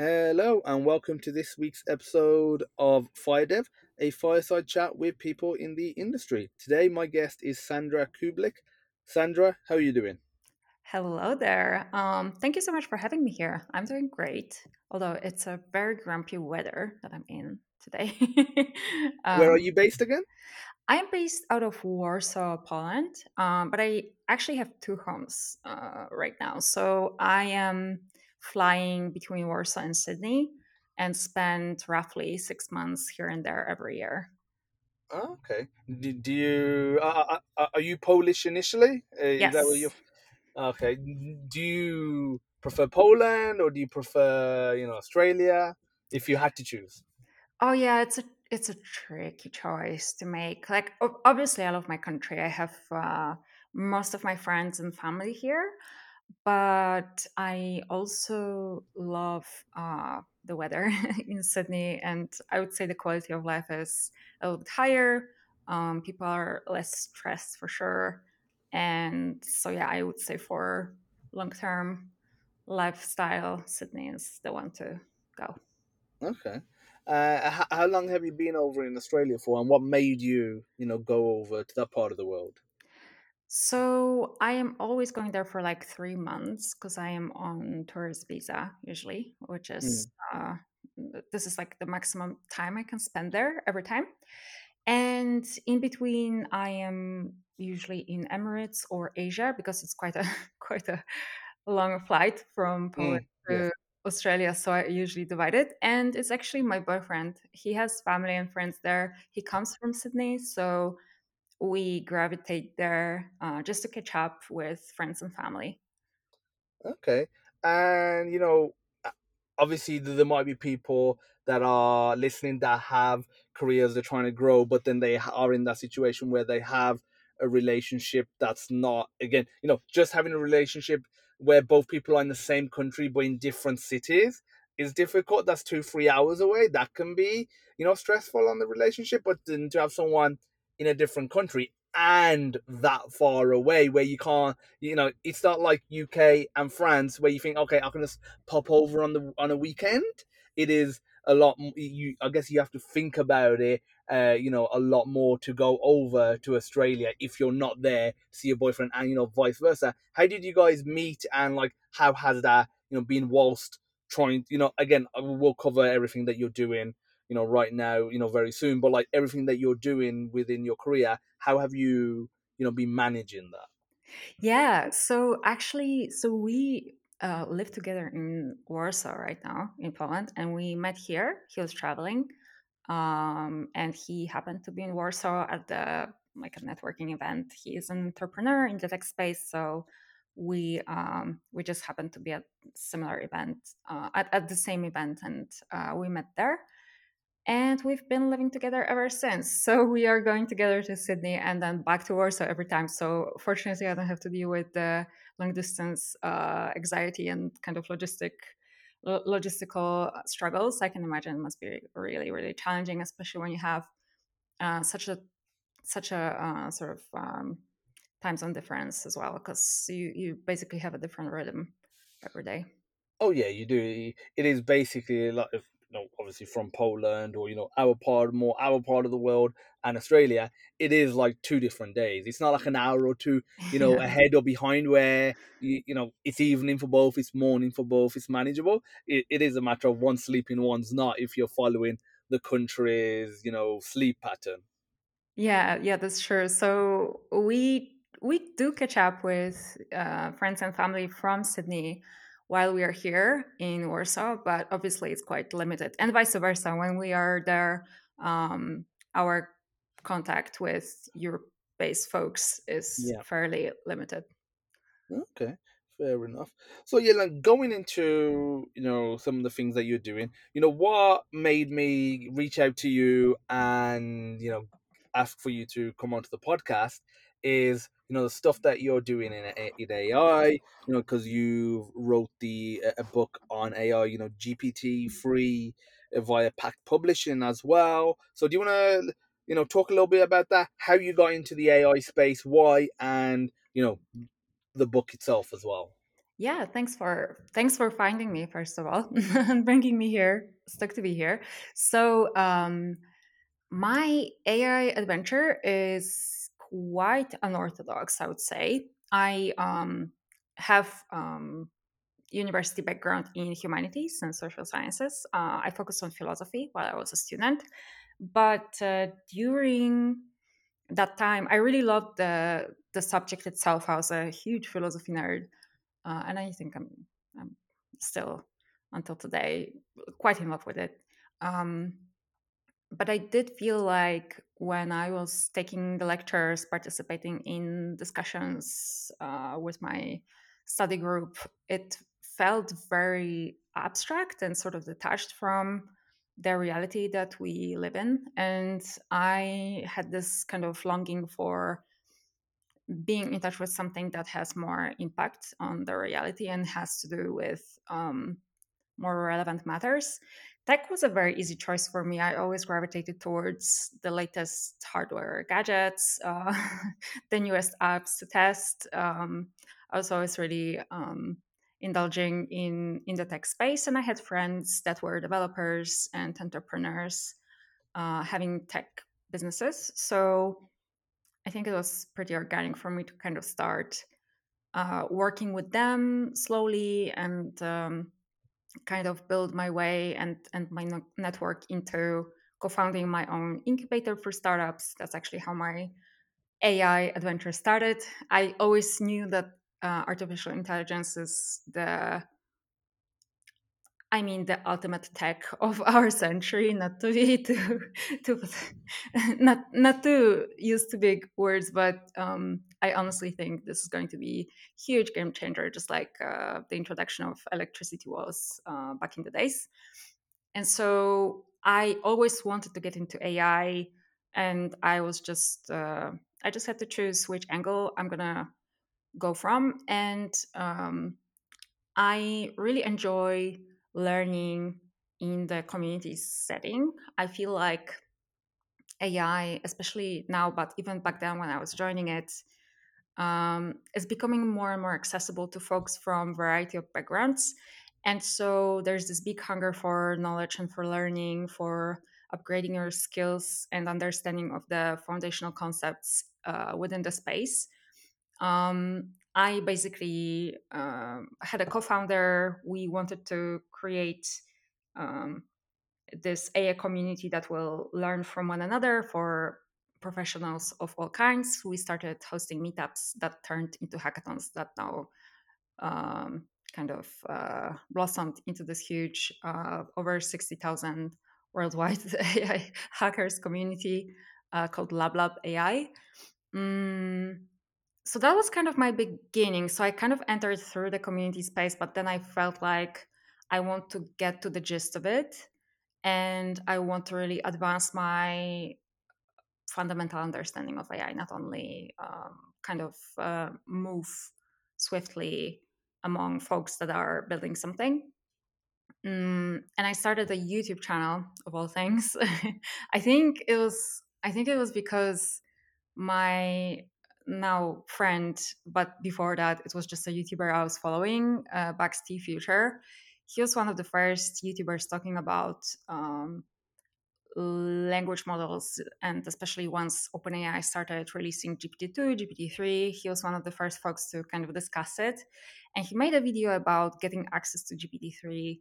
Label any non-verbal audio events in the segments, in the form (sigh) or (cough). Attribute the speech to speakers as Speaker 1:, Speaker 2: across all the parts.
Speaker 1: Hello, and welcome to this week's episode of FireDev, a fireside chat with people in the industry. Today, my guest is Sandra Kublik. Sandra, how are you doing?
Speaker 2: Hello there. Um, thank you so much for having me here. I'm doing great, although it's a very grumpy weather that I'm in today. (laughs)
Speaker 1: Where are
Speaker 2: um,
Speaker 1: you based again?
Speaker 2: I'm based out of Warsaw, Poland, um, but I actually have two homes uh, right now. So I am flying between Warsaw and Sydney and spend roughly six months here and there every year.
Speaker 1: Oh, okay. Do, do you uh, are you Polish initially? Uh, is that where you're?
Speaker 2: Yes.
Speaker 1: Okay. Do you prefer Poland or do you prefer you know Australia? If you had to choose.
Speaker 2: Oh yeah, it's a it's a tricky choice to make. Like obviously I love my country. I have uh, most of my friends and family here, but I also love uh, the weather (laughs) in Sydney, and I would say the quality of life is a little bit higher. Um, people are less stressed for sure, and so yeah, I would say for long term lifestyle, Sydney is the one to go.
Speaker 1: Okay. Uh, how, how long have you been over in Australia for, and what made you, you know, go over to that part of the world?
Speaker 2: So I am always going there for like three months because I am on tourist visa usually, which is
Speaker 1: Mm,
Speaker 2: uh, this is like the maximum time I can spend there every time. And in between, I am usually in Emirates or Asia because it's quite a (laughs) quite a long flight from Poland
Speaker 1: mm, yes.
Speaker 2: to Australia. So I usually divide it. And it's actually my boyfriend. He has family and friends there. He comes from Sydney, so we gravitate there uh, just to catch up with friends and family.
Speaker 1: Okay. And, you know, obviously there might be people that are listening that have careers they're trying to grow, but then they are in that situation where they have a relationship that's not, again, you know, just having a relationship where both people are in the same country but in different cities is difficult. That's two, three hours away. That can be, you know, stressful on the relationship, but then to have someone in a different country and that far away where you can't you know, it's not like UK and France where you think, okay, I can just pop over on the on a weekend. It is a lot. You, I guess, you have to think about it. Uh, you know, a lot more to go over to Australia if you're not there, see your boyfriend, and you know, vice versa. How did you guys meet, and like, how has that, you know, been whilst trying? You know, again, we'll cover everything that you're doing. You know, right now, you know, very soon, but like everything that you're doing within your career, how have you, you know, been managing that?
Speaker 2: Yeah, so actually, so we uh, live together in Warsaw right now in Poland, and we met here. He was traveling, um, and he happened to be in Warsaw at the like a networking event. He is an entrepreneur in the tech space, so we um, we just happened to be at similar event uh, at, at the same event, and uh, we met there and we've been living together ever since. So we are going together to Sydney and then back to Warsaw every time. So fortunately, I don't have to deal with the long distance uh, anxiety and kind of logistic lo- logistical struggles. I can imagine it must be really really challenging, especially when you have uh, such a such a uh, sort of um, time zone difference as well, because you you basically have a different rhythm every day.
Speaker 1: Oh yeah, you do. It is basically a lot if, you know, obviously from Poland or you know our part, more our part of the world, and Australia. It is like two different days. It's not like an hour or two, (laughs) you know, ahead or behind where you, you know it's evening for both, it's morning for both, it's manageable. It, it is a matter of one sleeping, one's not. If you're following the country's, you know, sleep pattern.
Speaker 2: Yeah, yeah, that's true. So we we do catch up with uh, friends and family from Sydney while we are here in Warsaw, but obviously it's quite limited, and vice versa. When we are there, um, our contact with Europe-based folks is
Speaker 1: Yeah.
Speaker 2: fairly limited.
Speaker 1: Okay, fair enough. So yeah, like going into you know some of the things that you're doing, you know what made me reach out to you and you know ask for you to come onto the podcast is you know the stuff that you're doing in in AI. You know because you wrote the a book on AI. You know GPT free via Packt Publishing as well. So do you want to you know talk a little bit about that? How you got into the AI space, why, and you know the book itself as well.
Speaker 2: Yeah, thanks for thanks for finding me first of all and (laughs) bringing me here. Stuck to be here. So, um, my AI adventure is quite unorthodox, I would say. I um, have um, university background in humanities and social sciences. Uh, I focused on philosophy while I was a student, but uh, during that time, I really loved the the subject itself. I was a huge philosophy nerd, uh, and I think I'm I'm still until today quite in love with it. Um, but I did feel like when I was taking the lectures, participating in discussions uh, with my study group, it felt very abstract and sort of detached from the reality that we live in. And I had this kind of longing for being in touch with something that has more impact on the reality and has to do with um, more relevant matters. Tech was a very easy choice for me. I always gravitated towards the latest hardware gadgets, uh, (laughs) the newest apps to test. Um, I was always really um, indulging in in the tech space, and I had friends that were developers and entrepreneurs uh, having tech businesses. So I think it was pretty organic for me to kind of start uh, working with them slowly and um, kind of build my way and and my network into co-founding my own incubator for startups. That's actually how my AI adventure started. I always knew that uh, artificial intelligence is the I mean the ultimate tech (laughs) of our century, not to be too, (laughs) too (laughs) not not to use too big words, but um, I honestly think this is going to be huge game changer, just like uh, the introduction of electricity was uh, back in the days. And so I always wanted to get into AI, and I was just uh, I just had to choose which angle I'm gonna go from, and um, I really enjoy learning in the community setting. I feel like AI, especially now, but even back then when I was joining it, um, is becoming more and more accessible to folks from variety of backgrounds. And so there's this big hunger for knowledge and for learning, for upgrading your skills and understanding of the foundational concepts uh, within the space. Um, I basically um, had a co-founder. We wanted to create um, this AI community that will learn from one another for professionals of all kinds. We started hosting meetups that turned into hackathons that now um, kind of uh, blossomed into this huge, uh, over 60,000 worldwide (laughs) AI hackers community uh, called LabLab AI. Mm, so that was kind of my beginning. So I kind of entered through the community space, but then I felt like I want to get to the gist of it and I want to really advance my fundamental understanding of AI, not only um, kind of uh, move swiftly among folks that are building something. Mm, and I started a YouTube channel of all things. (laughs) I think it was I think it was because my now friend, but before that, it was just a YouTuber I was following, uh, T Future. He was one of the first YouTubers talking about um, language models, and especially once OpenAI started releasing GPT-2, GPT-3, he was one of the first folks to kind of discuss it. And he made a video about getting access to GPT-3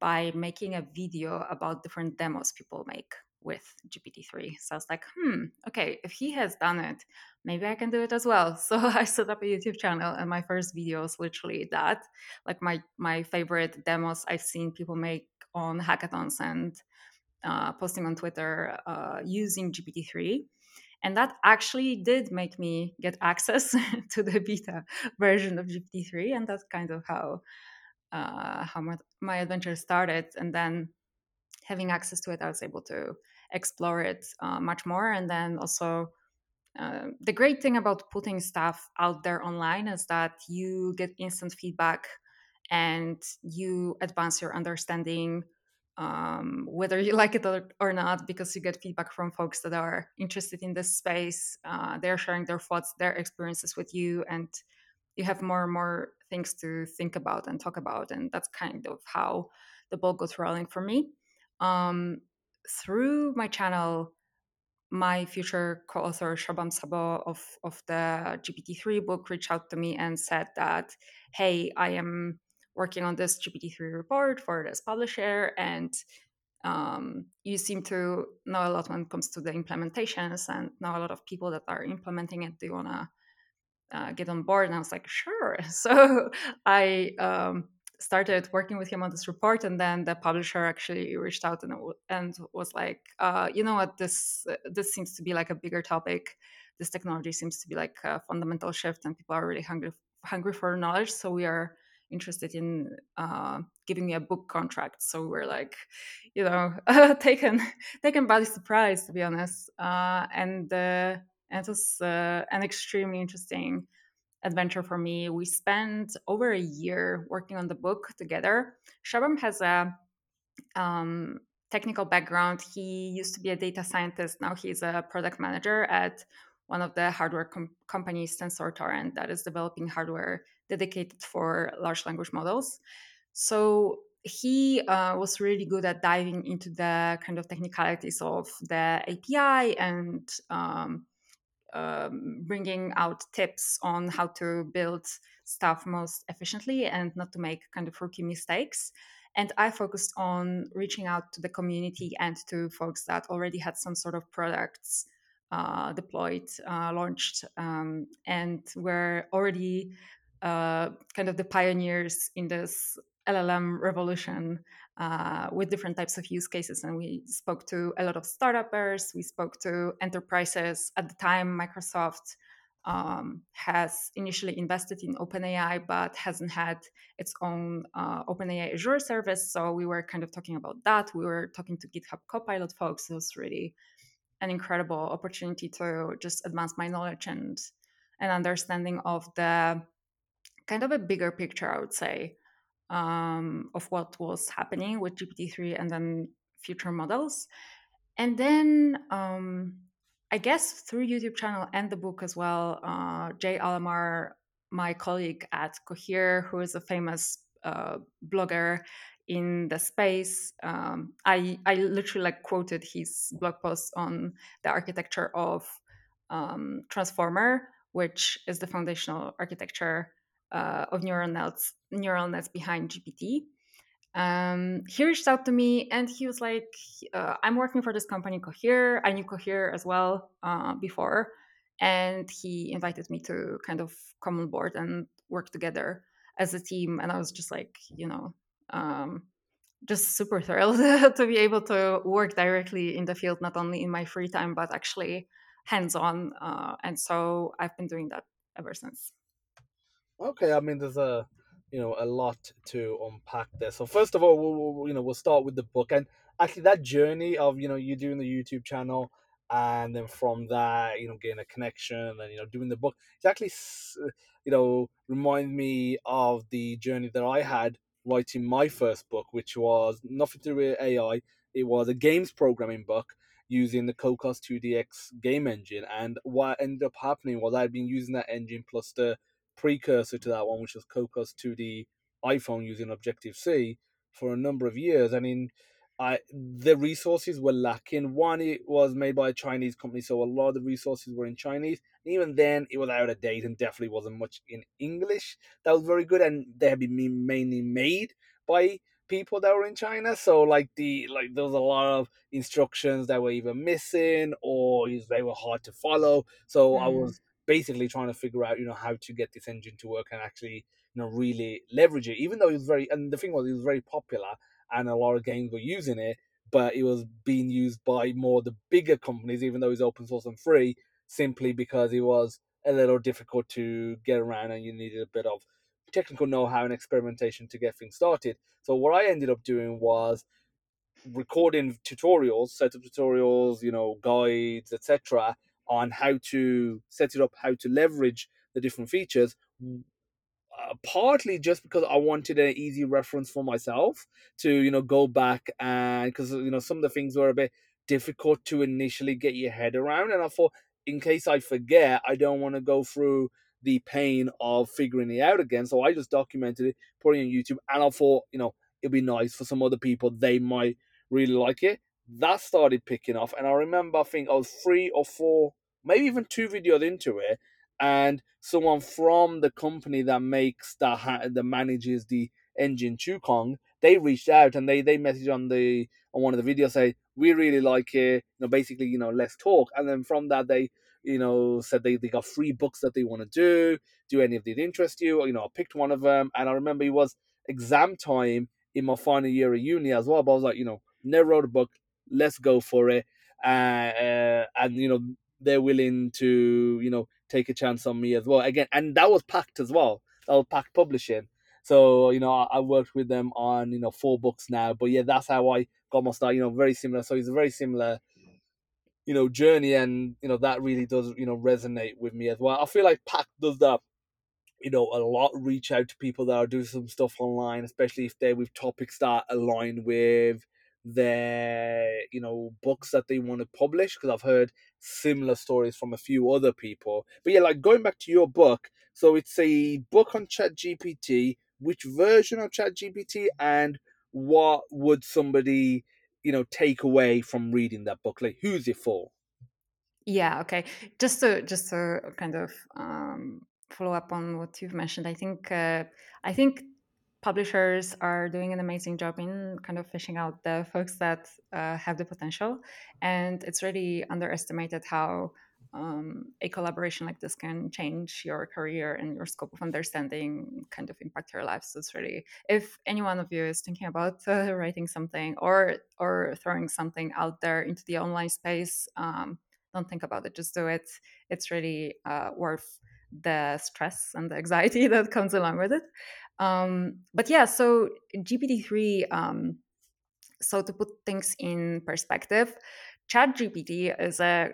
Speaker 2: by making a video about different demos people make with GPT-3. So I was like, hmm, okay, if he has done it, maybe I can do it as well. (laughs) So I set up a YouTube channel and my first video is literally that. Like my my favorite demos I've seen people make on hackathons and uh, posting on Twitter uh, using GPT-3. And that actually did make me get access (laughs) to the beta (laughs) version of GPT-3. And that's kind of how uh, how my, my adventure started. And then having access to it, I was able to explore it uh, much more. And then also, uh, the great thing about putting stuff out there online is that you get instant feedback and you advance your understanding um, whether you (laughs) like it or, or, not, because you get feedback from folks that are interested in this space. Uh, they're sharing their thoughts, their experiences with you, and you have more and more things to think about and talk about, and that's kind of how the ball got rolling for me. Um, through my channel, my future co-author Shubham Saboo of, of the GPT-3 book reached out to me and said that, hey, I am working on this GPT-3 report for this publisher, and um, you seem to know a lot when it comes to the implementations and know a lot of people that are implementing it. Do you want to uh, get on board? And I was like, sure. (laughs) So I um, started working with him on this report and then the publisher actually reached out and, and was like uh, you know what? This this seems to be like a bigger topic. This technology seems to be like a fundamental shift and people are really hungry hungry for knowledge. So we are interested in uh, giving me a book contract. So we're like you know taken taken by surprise to be honest. Uh, and uh, and it was uh, an extremely interesting adventure for me. We spent over a year working on the book together. Shubham has a um, technical background. He used to be a data scientist. Now he's a product manager at one of the hardware com- companies, Tenstorrent, that is developing hardware dedicated for large language models. So he uh, was really good at diving into the kind of technicalities of the API and um, um, bringing out tips on how to build stuff most efficiently and not to make kind of rookie mistakes. And I focused on reaching out to the community and to folks that already had some sort of products uh, deployed, uh, launched, um, and were already uh, kind of the pioneers in this LLM revolution uh, with different types of use cases. And we spoke to a lot of startups, we spoke to enterprises. At the time, Microsoft um, has initially invested in OpenAI, but hasn't had its own uh, OpenAI Azure service. So we were kind of talking about that. We were talking to GitHub Copilot folks. It was really an incredible opportunity to just advance my knowledge and an understanding of the kind of a bigger picture, I would say, um, of what was happening with GPT-3 and then future models. And then um, I guess through YouTube channel and the book as well, uh, Jay Alammar, my colleague at Cohere, who is a famous uh, blogger in the space, um, I, I literally like quoted his blog post on the architecture of um, Transformer, which is the foundational architecture uh, of neural nets neural nets behind GPT. Um, he reached out to me and he was like, uh, "I'm working for this company, Cohere. I knew Cohere as well uh, before, and he invited me to kind of come on board and work together as a team." And I was just like, you know. Um, just super thrilled (laughs) to be able to work directly in the field, not only in my free time, but actually hands on. Uh, and so I've been doing that ever since.
Speaker 1: Okay, I mean, there's a you know a lot to unpack there. So first of all, we'll, we'll, you know we'll start with the book and actually that journey of you know you doing the YouTube channel and then from that you know getting a connection and you know doing the book it's actually you know remind me of the journey that I had writing my first book, which was nothing to do with AI. It was a games programming book using the Cocos2d-x game engine. And what ended up happening was I'd been using that engine plus the precursor to that one, which was Cocos 2D iPhone using Objective C for a number of years. I mean, I the resources were lacking. One, it was made by a Chinese company, so a lot of the resources were in Chinese. And even then, it was out of date and definitely wasn't much in English. That was very good, and they had been mainly made by people that were in China. So like the like there was a lot of instructions that were either missing or they were hard to follow. So mm. I was basically trying to figure out, you know, how to get this engine to work and actually, you know, really leverage it. Even though it was very, and the thing was, it was very popular, and a lot of games were using it, but it was being used by more the bigger companies, even though it's open source and free, simply because it was a little difficult to get around and you needed a bit of technical know-how and experimentation to get things started. So what I ended up doing was recording tutorials, set up tutorials, you know, guides, etc., on how to set it up, how to leverage the different features. Uh, partly just because I wanted an easy reference for myself to you know go back and because you know some of the things were a bit difficult to initially get your head around, and I thought in case I forget, I don't want to go through the pain of figuring it out again. So I just documented it, put it on YouTube, and I thought, you know, it'd be nice for some other people. They might really like it. That started picking off, and I remember I think I was three or four, maybe even two videos into it, and someone from the company that makes that that manages the engine Chukong, they reached out and they they messaged on the on one of the videos say we really like it, you know, basically you know let's talk, and then from that they you know said they, they got free books that they want to do. Do any of these interest you? You know, I picked one of them, and I remember it was exam time in my final year of uni as well. But I was like, you know, never wrote a book. Let's go for it. Uh, uh, and you know, they're willing to you know take a chance on me as well. Again, and that was Packt as well. That was Packt Publishing. So you know, I, I worked with them on you know four books now. But yeah, that's how I got my start. You know, very similar. So it's a very similar you know journey and you know that really does you know resonate with me as well i feel like Packt does that you know a lot reach out to people that are doing some stuff online especially if they're with topics that align with their you know books that they want to publish because i've heard similar stories from a few other people. But yeah like going back to your book so it's a book on chat gpt which version of chat gpt and what would somebody you know take away from reading that book? Like who's it for?
Speaker 2: Yeah okay. Just to just to kind of um, follow up on what you've mentioned i think uh, i think publishers are doing an amazing job in kind of fishing out the folks that uh, have the potential and it's really underestimated how um, a collaboration like this can change your career and your scope of understanding kind of impact your life. So it's really if any one of you is thinking about uh, writing something or or throwing something out there into the online space um, don't think about it. Just do it. It's really uh, worth the stress and the anxiety (laughs) that comes along with it um, but yeah so gpt-3 um, so to put things in perspective chat gpt is a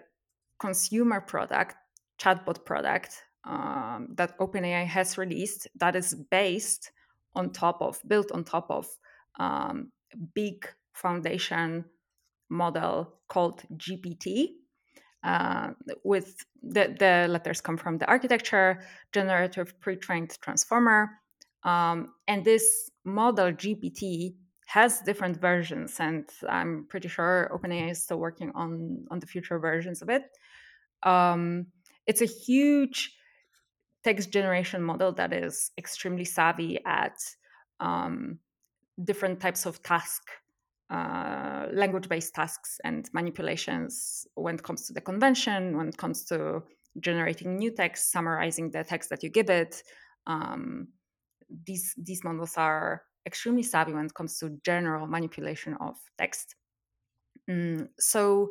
Speaker 2: consumer product, chatbot product um, that OpenAI has released that is based on top of, built on top of um, big foundation model called GPT. Uh, with the, the letters come from the architecture, generative pre-trained transformer. Um, and this model GPT has different versions, and I'm pretty sure OpenAI is still working on on the future versions of it. Um, it's a huge text generation model that is extremely savvy at um, different types of task, uh, language-based tasks and manipulations when it comes to the convention, when it comes to generating new text, summarizing the text that you give it. Um, these these models are extremely savvy when it comes to general manipulation of text. Mm, so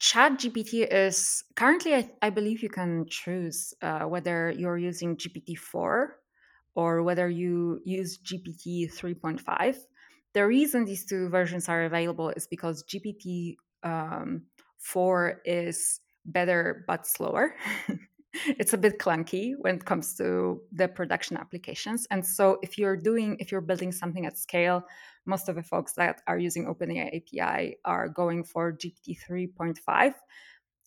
Speaker 2: chat gpt is currently I, I, believe you can choose uh, whether you're using gpt-4 or whether you use gpt 3.5 the reason these two versions are available is because gpt um, 4 is better but slower (laughs) it's a bit clunky when it comes to the production applications. And so if you're doing, if you're building something at scale, most of the folks that are using OpenAI API are going for GPT 3.5.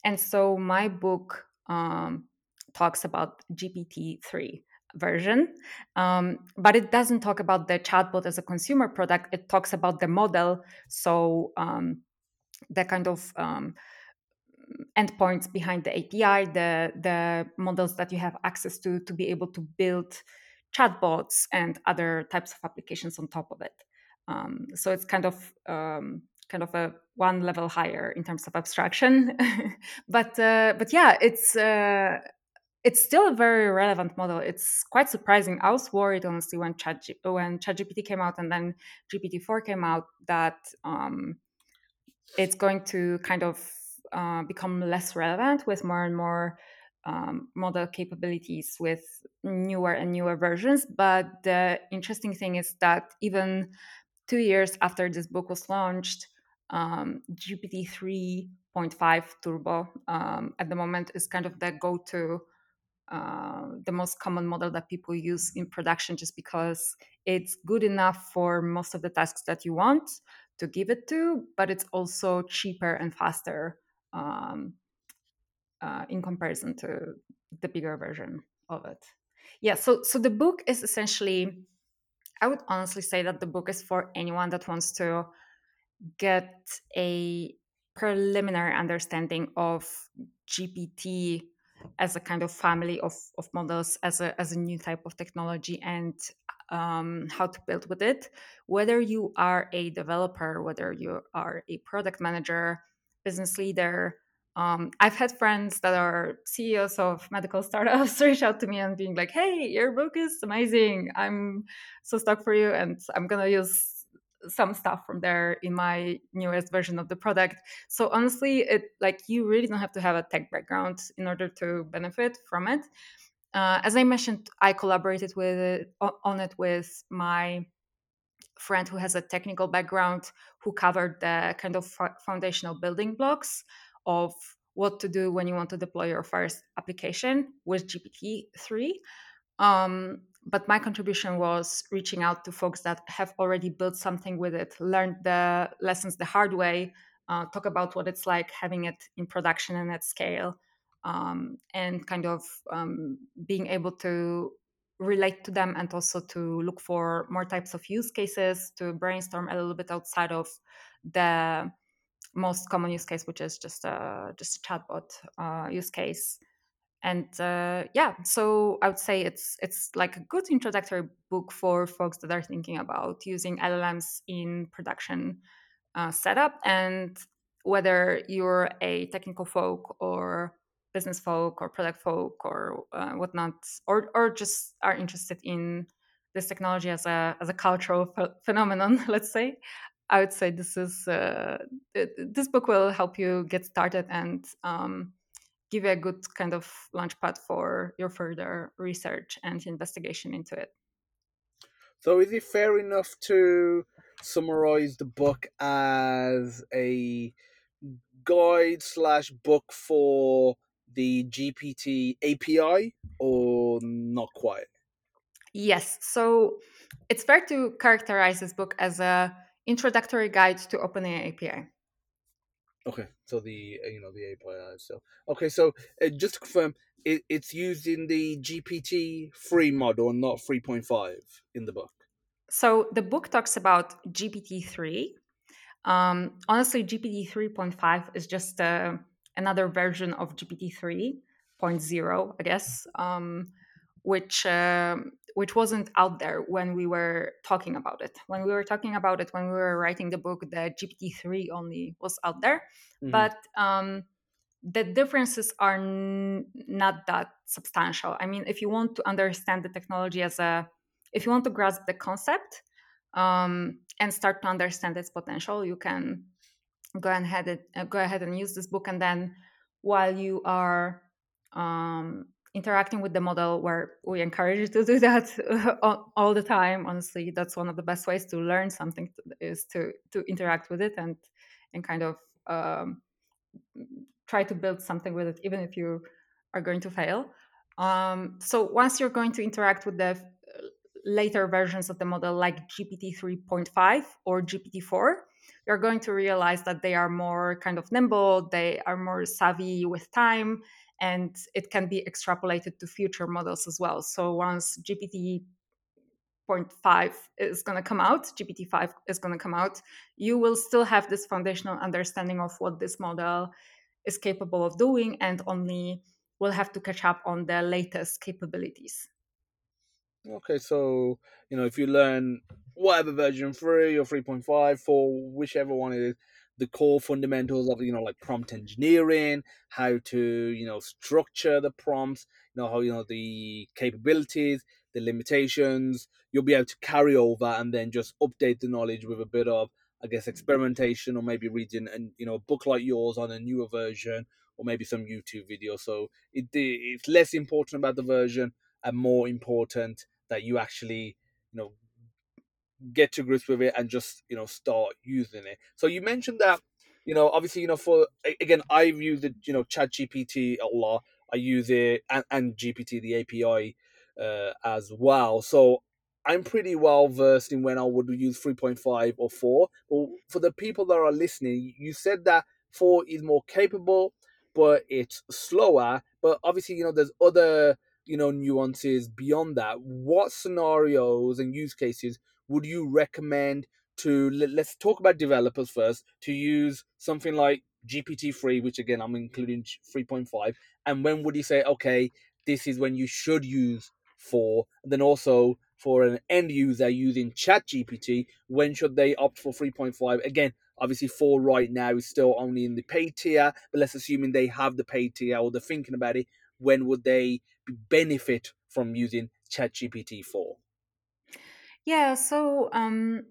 Speaker 2: And so my book um, talks about GPT 3 version, um, but it doesn't talk about the chatbot as a consumer product. It talks about the model. So um, the kind of um, endpoints behind the API, the the models that you have access to to be able to build chatbots and other types of applications on top of it. Um, so it's kind of um, kind of a one level higher in terms of abstraction, (laughs) but uh, but yeah, it's. Uh, it's still a very relevant model. It's quite surprising. I was worried honestly when Chat when ChatGPT came out and then GPT four came out that um, it's going to kind of uh, become less relevant with more and more um, model capabilities with newer and newer versions. But the interesting thing is that even two years after this book was launched, um, GPT 3.5 Turbo um, at the moment is kind of the go to. Uh, the most common model that people use in production just because it's good enough for most of the tasks that you want to give it to, but it's also cheaper and faster um, uh, in comparison to the bigger version of it. Yeah, so so the book is essentially I would honestly say that the book is for anyone that wants to get a preliminary understanding of GPT as a kind of family of, of models, as a, as a new type of technology, and um, how to build with it. Whether you are a developer, whether you are a product manager, business leader, um, I've had friends that are CEOs of medical (laughs) startups reach out to me and being like, "Hey, your book is amazing. I'm so stuck for you, and I'm gonna use some stuff from there in my newest version of the product." So honestly, it like you really don't have to have a tech background in order to benefit from it. Uh, as I mentioned, I collaborated with it, on it with my friend who has a technical background who covered the kind of foundational building blocks of what to do when you want to deploy your first application with GPT-3. Um, but my contribution was reaching out to folks that have already built something with it, learned the lessons the hard way, uh, talk about what it's like having it in production and at scale, um, and kind of um, being able to relate to them and also to look for more types of use cases to brainstorm a little bit outside of the most common use case, which is just a just a chatbot uh, use case. And uh, yeah, so I would say it's it's like a good introductory book for folks that are thinking about using LLMs in production uh, setup, and whether you're a technical folk or business folk or product folk or uh, whatnot, or or just are interested in this technology as a as a cultural ph- phenomenon, (laughs) let's say, I would say this is uh, this book will help you get started and um, give you a good kind of launchpad for your further research and investigation into it.
Speaker 1: So, is it fair enough to summarize the book as a guide slash book for the GPT API, or not quite?
Speaker 2: Yes. So, it's fair to characterize this book as a introductory guide to OpenAI API.
Speaker 1: Okay, so the uh, you know the API. So okay, so uh, just to confirm, it, it's used in the GPT three model, not three point five in the book.
Speaker 2: So the book talks about GPT three. Um, honestly, GPT three point five is just uh, another version of GPT three point zero, I guess, um, which um, which wasn't out there when we were talking about it. When we were talking about it, when we were writing the book, the GPT three only was out there, mm-hmm. but um, the differences are n- not that substantial. I mean, if you want to understand the technology as a, if you want to grasp the concept um, and start to understand its potential, you can go ahead and uh, go ahead and use this book, and then while you are um, interacting with the model where we encourage you to do (laughs) that all the time honestly that's one of the best ways to learn something is to to interact with it and and kind of um, try to build something with it even if you are going to fail. Um, so once you're going to interact with the uh, later versions of the model like gpt 3.5 or gpt-4 you're going to realize that they are more kind of nimble they are more savvy with time and it can be extrapolated to future models as well. So once GPT 0.5 is going to come out, GPT 5 is going to come out, you will still have this foundational understanding of what this model is capable of doing and only will have to catch up on the latest capabilities.
Speaker 1: Okay, so you know if you learn whatever version three or three point five, for whichever one it is, the core fundamentals of you know like prompt engineering how to you know structure the prompts you know how you know the capabilities the limitations you'll be able to carry over and then just update the knowledge with a bit of i guess experimentation or maybe reading and you know a book like yours on a newer version or maybe some youtube video. So it, it's less important about the version and more important that you actually you know get to grips with it and just you know start using it. So you mentioned that you know obviously you know for again i use the you know Chat GPT a lot. I use it and, and GPT the API uh, as well. So I'm pretty well versed in when I would use 3.5 or 4. But for the people that are listening, you said that 4 is more capable. but it's slower. But obviously, you know, there's other you know nuances beyond that. What scenarios and use cases would you recommend to let's talk about developers first to use something like GPT-3, which again I'm including 3.5, and when would you say, okay, this is when you should use 4, and then also for an end user using ChatGPT, when should they opt for 3.5? Again, obviously 4 right now is still only in the paid tier, but let's assuming they have the paid tier or they're thinking about it, when would they benefit from using ChatGPT 4?
Speaker 2: Yeah, so um,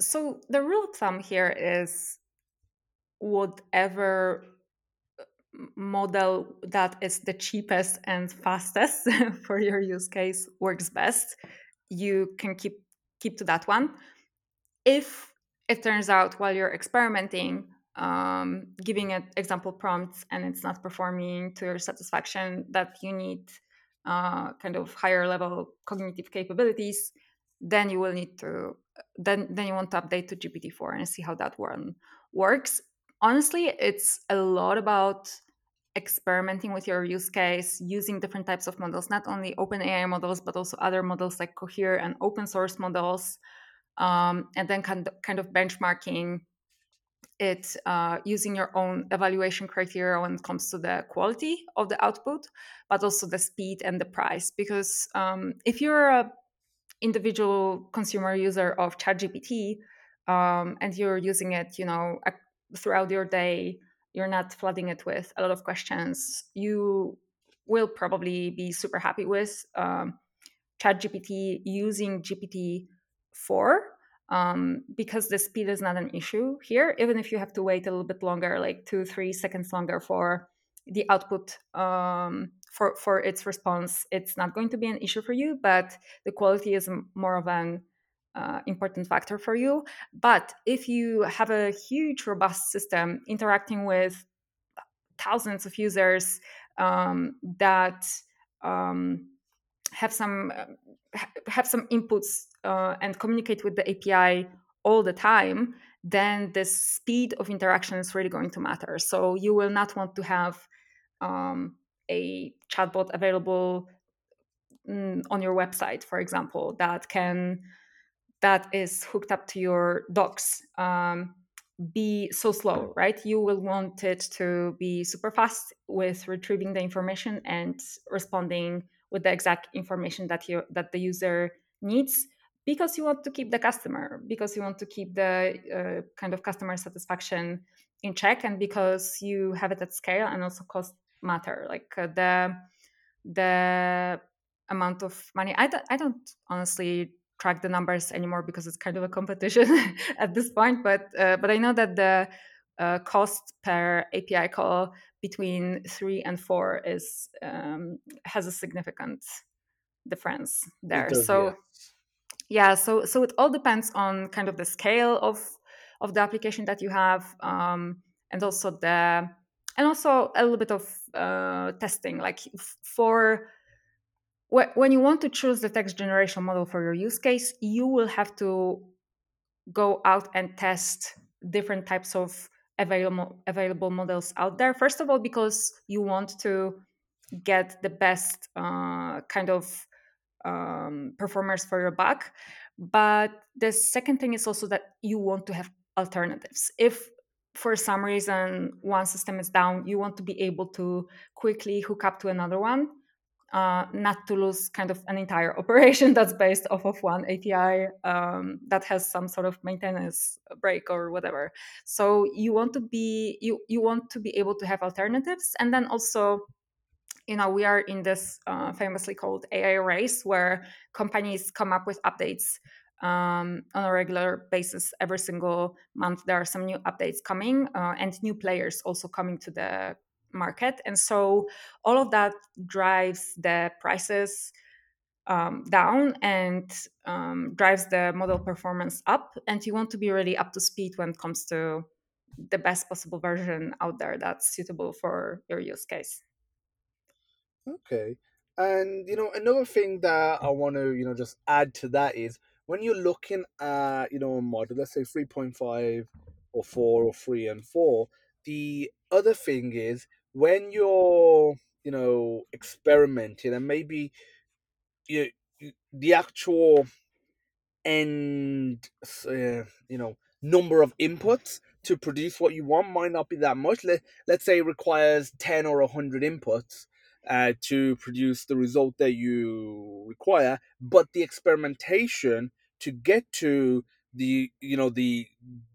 Speaker 2: so the rule of thumb here is whatever uh, model that is the cheapest and fastest (laughs) for your use case works best you can keep keep to that one if it turns out while you're experimenting um, giving an example prompts and it's not performing to your satisfaction that you need uh, kind of higher level cognitive capabilities then you will need to then then you want to update to GPT-4 and see how that one works. Honestly, it's a lot about experimenting with your use case, using different types of models, not only open AI models, but also other models like Cohere and open source models, um, and then kind of, kind of benchmarking it uh, using your own evaluation criteria when it comes to the quality of the output, but also the speed and the price. Because um, if you're a individual consumer user of ChatGPT um, and you're using it, you know, throughout your day, you're not flooding it with a lot of questions, you will probably be super happy with um, ChatGPT using GPT 4 um, because the speed is not an issue here, even if you have to wait a little bit longer, like two, three seconds longer for the output um, for for its response it's not going to be an issue for you but the quality is more of an uh, important factor for you. But if you have a huge robust system interacting with thousands of users um, that um, have some have some inputs uh, and communicate with the API all the time, then the speed of interaction is really going to matter. So you will not want to have um, a chatbot available mm, on your website, for example, that can that is hooked up to your docs um, be so slow, right? You will want it to be super fast with retrieving the information and responding with the exact information that you that the user needs because you want to keep the customer because you want to keep the uh, kind of customer satisfaction in check and because you have it at scale and also cost matter. Like uh, the the amount of money I, don't, I don't honestly track the numbers anymore because it's kind of a competition (laughs) at this point but uh, but i know that the uh, cost per api call between three and four is um, has a significant difference there does, so yeah. yeah. so so it all depends on kind of the scale of of the application that you have um, and also the and also a little bit of uh, testing like for when you want to choose the text generation model for your use case you will have to go out and test different types of available available models out there. First of all because you want to get the best uh, kind of um, performers for your buck. But the second thing is also that you want to have alternatives. If for some reason one system is down, you want to be able to quickly hook up to another one, uh, not to lose kind of an entire (laughs) operation that's based off of one API um, that has some sort of maintenance break or whatever. So you want to be you you want to be able to have alternatives, and then also you know we are in this uh, famously called AI race where companies come up with updates um, on a regular basis every single month there are some new updates coming uh, and new players also coming to the market and so all of that drives the prices um, down and um, drives the model performance up and you want to be really up to speed when it comes to the best possible version out there that's suitable for your use case.
Speaker 1: Okay and you know another thing that i want to you know just add to that is when you're looking at you know a model, let's say three point five or four or three and four, the other thing is when you're you know experimenting and maybe you, you the actual end uh, you know number of inputs to produce what you want might not be that much. Let, let's say it requires 10 or 100 inputs uh, to produce the result that you require but the experimentation to get to the you know the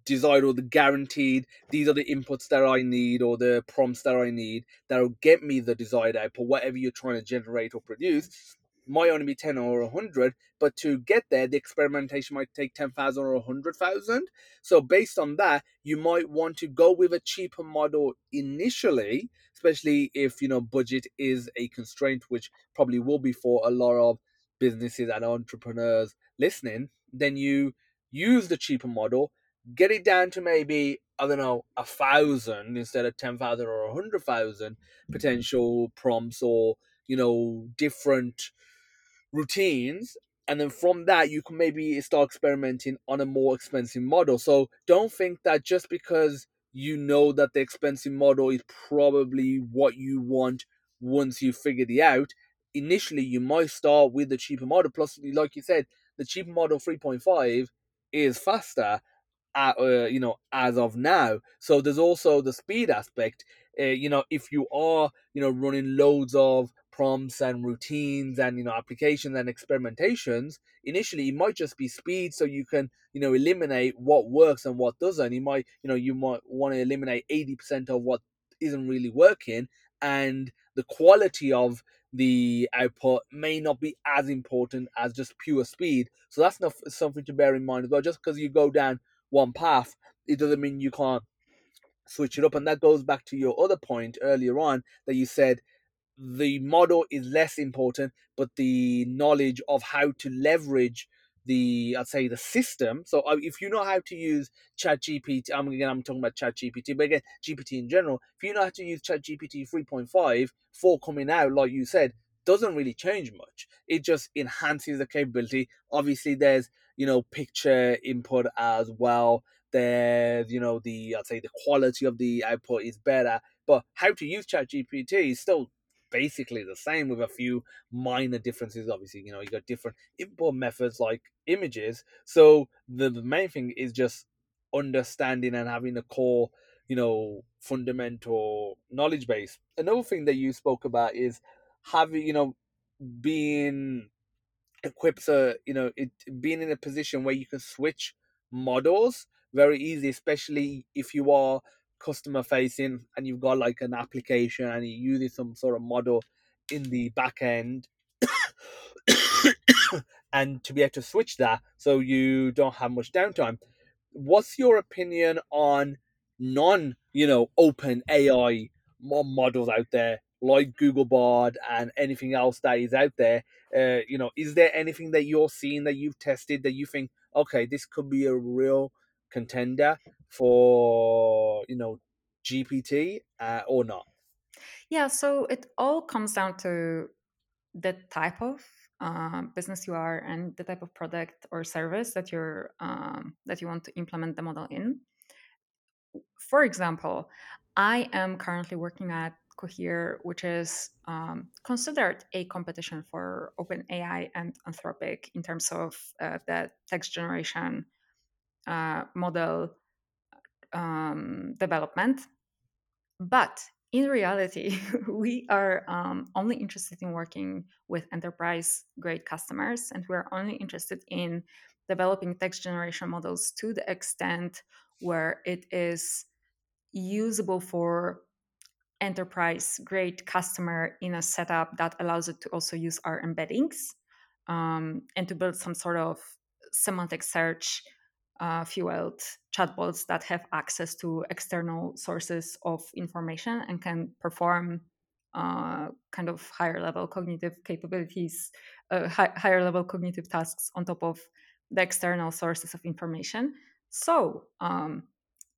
Speaker 1: desired or the guaranteed these are the inputs that i need or the prompts that i need that'll get me the desired output whatever you're trying to generate or produce. Might only be 10 or 100 but to get there the experimentation might take 10,000 or 100,000 so based on that you might want to go with a cheaper model initially especially if you know budget is a constraint which probably will be for a lot of businesses and entrepreneurs listening. Then you use the cheaper model get it down to maybe I don't know a thousand instead of ten thousand or a hundred thousand potential prompts or you know different routines. And then from that you can maybe start experimenting on a more expensive model. So don't think that just because you know that the expensive model is probably what you want once you figure it out initially you might start with the cheaper model. Plus like you said the cheaper model 3.5 is faster uh, uh, you know as of now. So there's also the speed aspect uh, you know if you are you know running loads of prompts and routines and you know applications and experimentations initially it might just be speed so you can you know eliminate what works and what doesn't. You might you know you might want to eliminate 80% of what isn't really working and the quality of the output may not be as important as just pure speed. So that's not something to bear in mind as well. Just because you go down one path it doesn't mean you can't switch it up. And that goes back to your other point earlier on that you said the model is less important, but the knowledge of how to leverage the I'd say the system. So uh, if you know how to use Chat GPT, I'm again I'm talking about Chat GPT, but again GPT in general. If you know how to use Chat GPT 3.5 for coming out, like you said, doesn't really change much. It just enhances the capability. Obviously, there's you know picture input as well. There's you know the I'd say the quality of the output is better, but how to use Chat GPT is still basically the same with a few minor differences. Obviously, you know, you got different import methods like images. So the, the main thing is just understanding and having a core, you know, fundamental knowledge base. Another thing that you spoke about is having, you know, being equipped so you know it being in a position where you can switch models very easy especially if you are customer facing and you've got like an application and you're using some sort of model in the back end and to be able to switch that so you don't have much downtime. What's your opinion on non you know open ai models out there like Google Bard and anything else that is out there? Uh, you know is there anything that you're seeing that you've tested that you think okay this could be a real contender for you know GPT uh, or not?
Speaker 2: Yeah, so it all comes down to the type of uh, business you are and the type of product or service that you're um, that you want to implement the model in. For example, I am currently working at Cohere, which is um, considered a competition for OpenAI and Anthropic in terms of uh, the text generation uh, model um, development. But in reality, (laughs) we are um, only interested in working with enterprise grade customers, and we're only interested in developing text generation models to the extent where it is usable for enterprise grade customer in a setup that allows it to also use our embeddings um, and to build some sort of semantic search uh, fueled chatbots that have access to external sources of information and can perform uh, kind of higher level cognitive capabilities, uh, hi- higher level cognitive tasks on top of the external sources of information. So, um,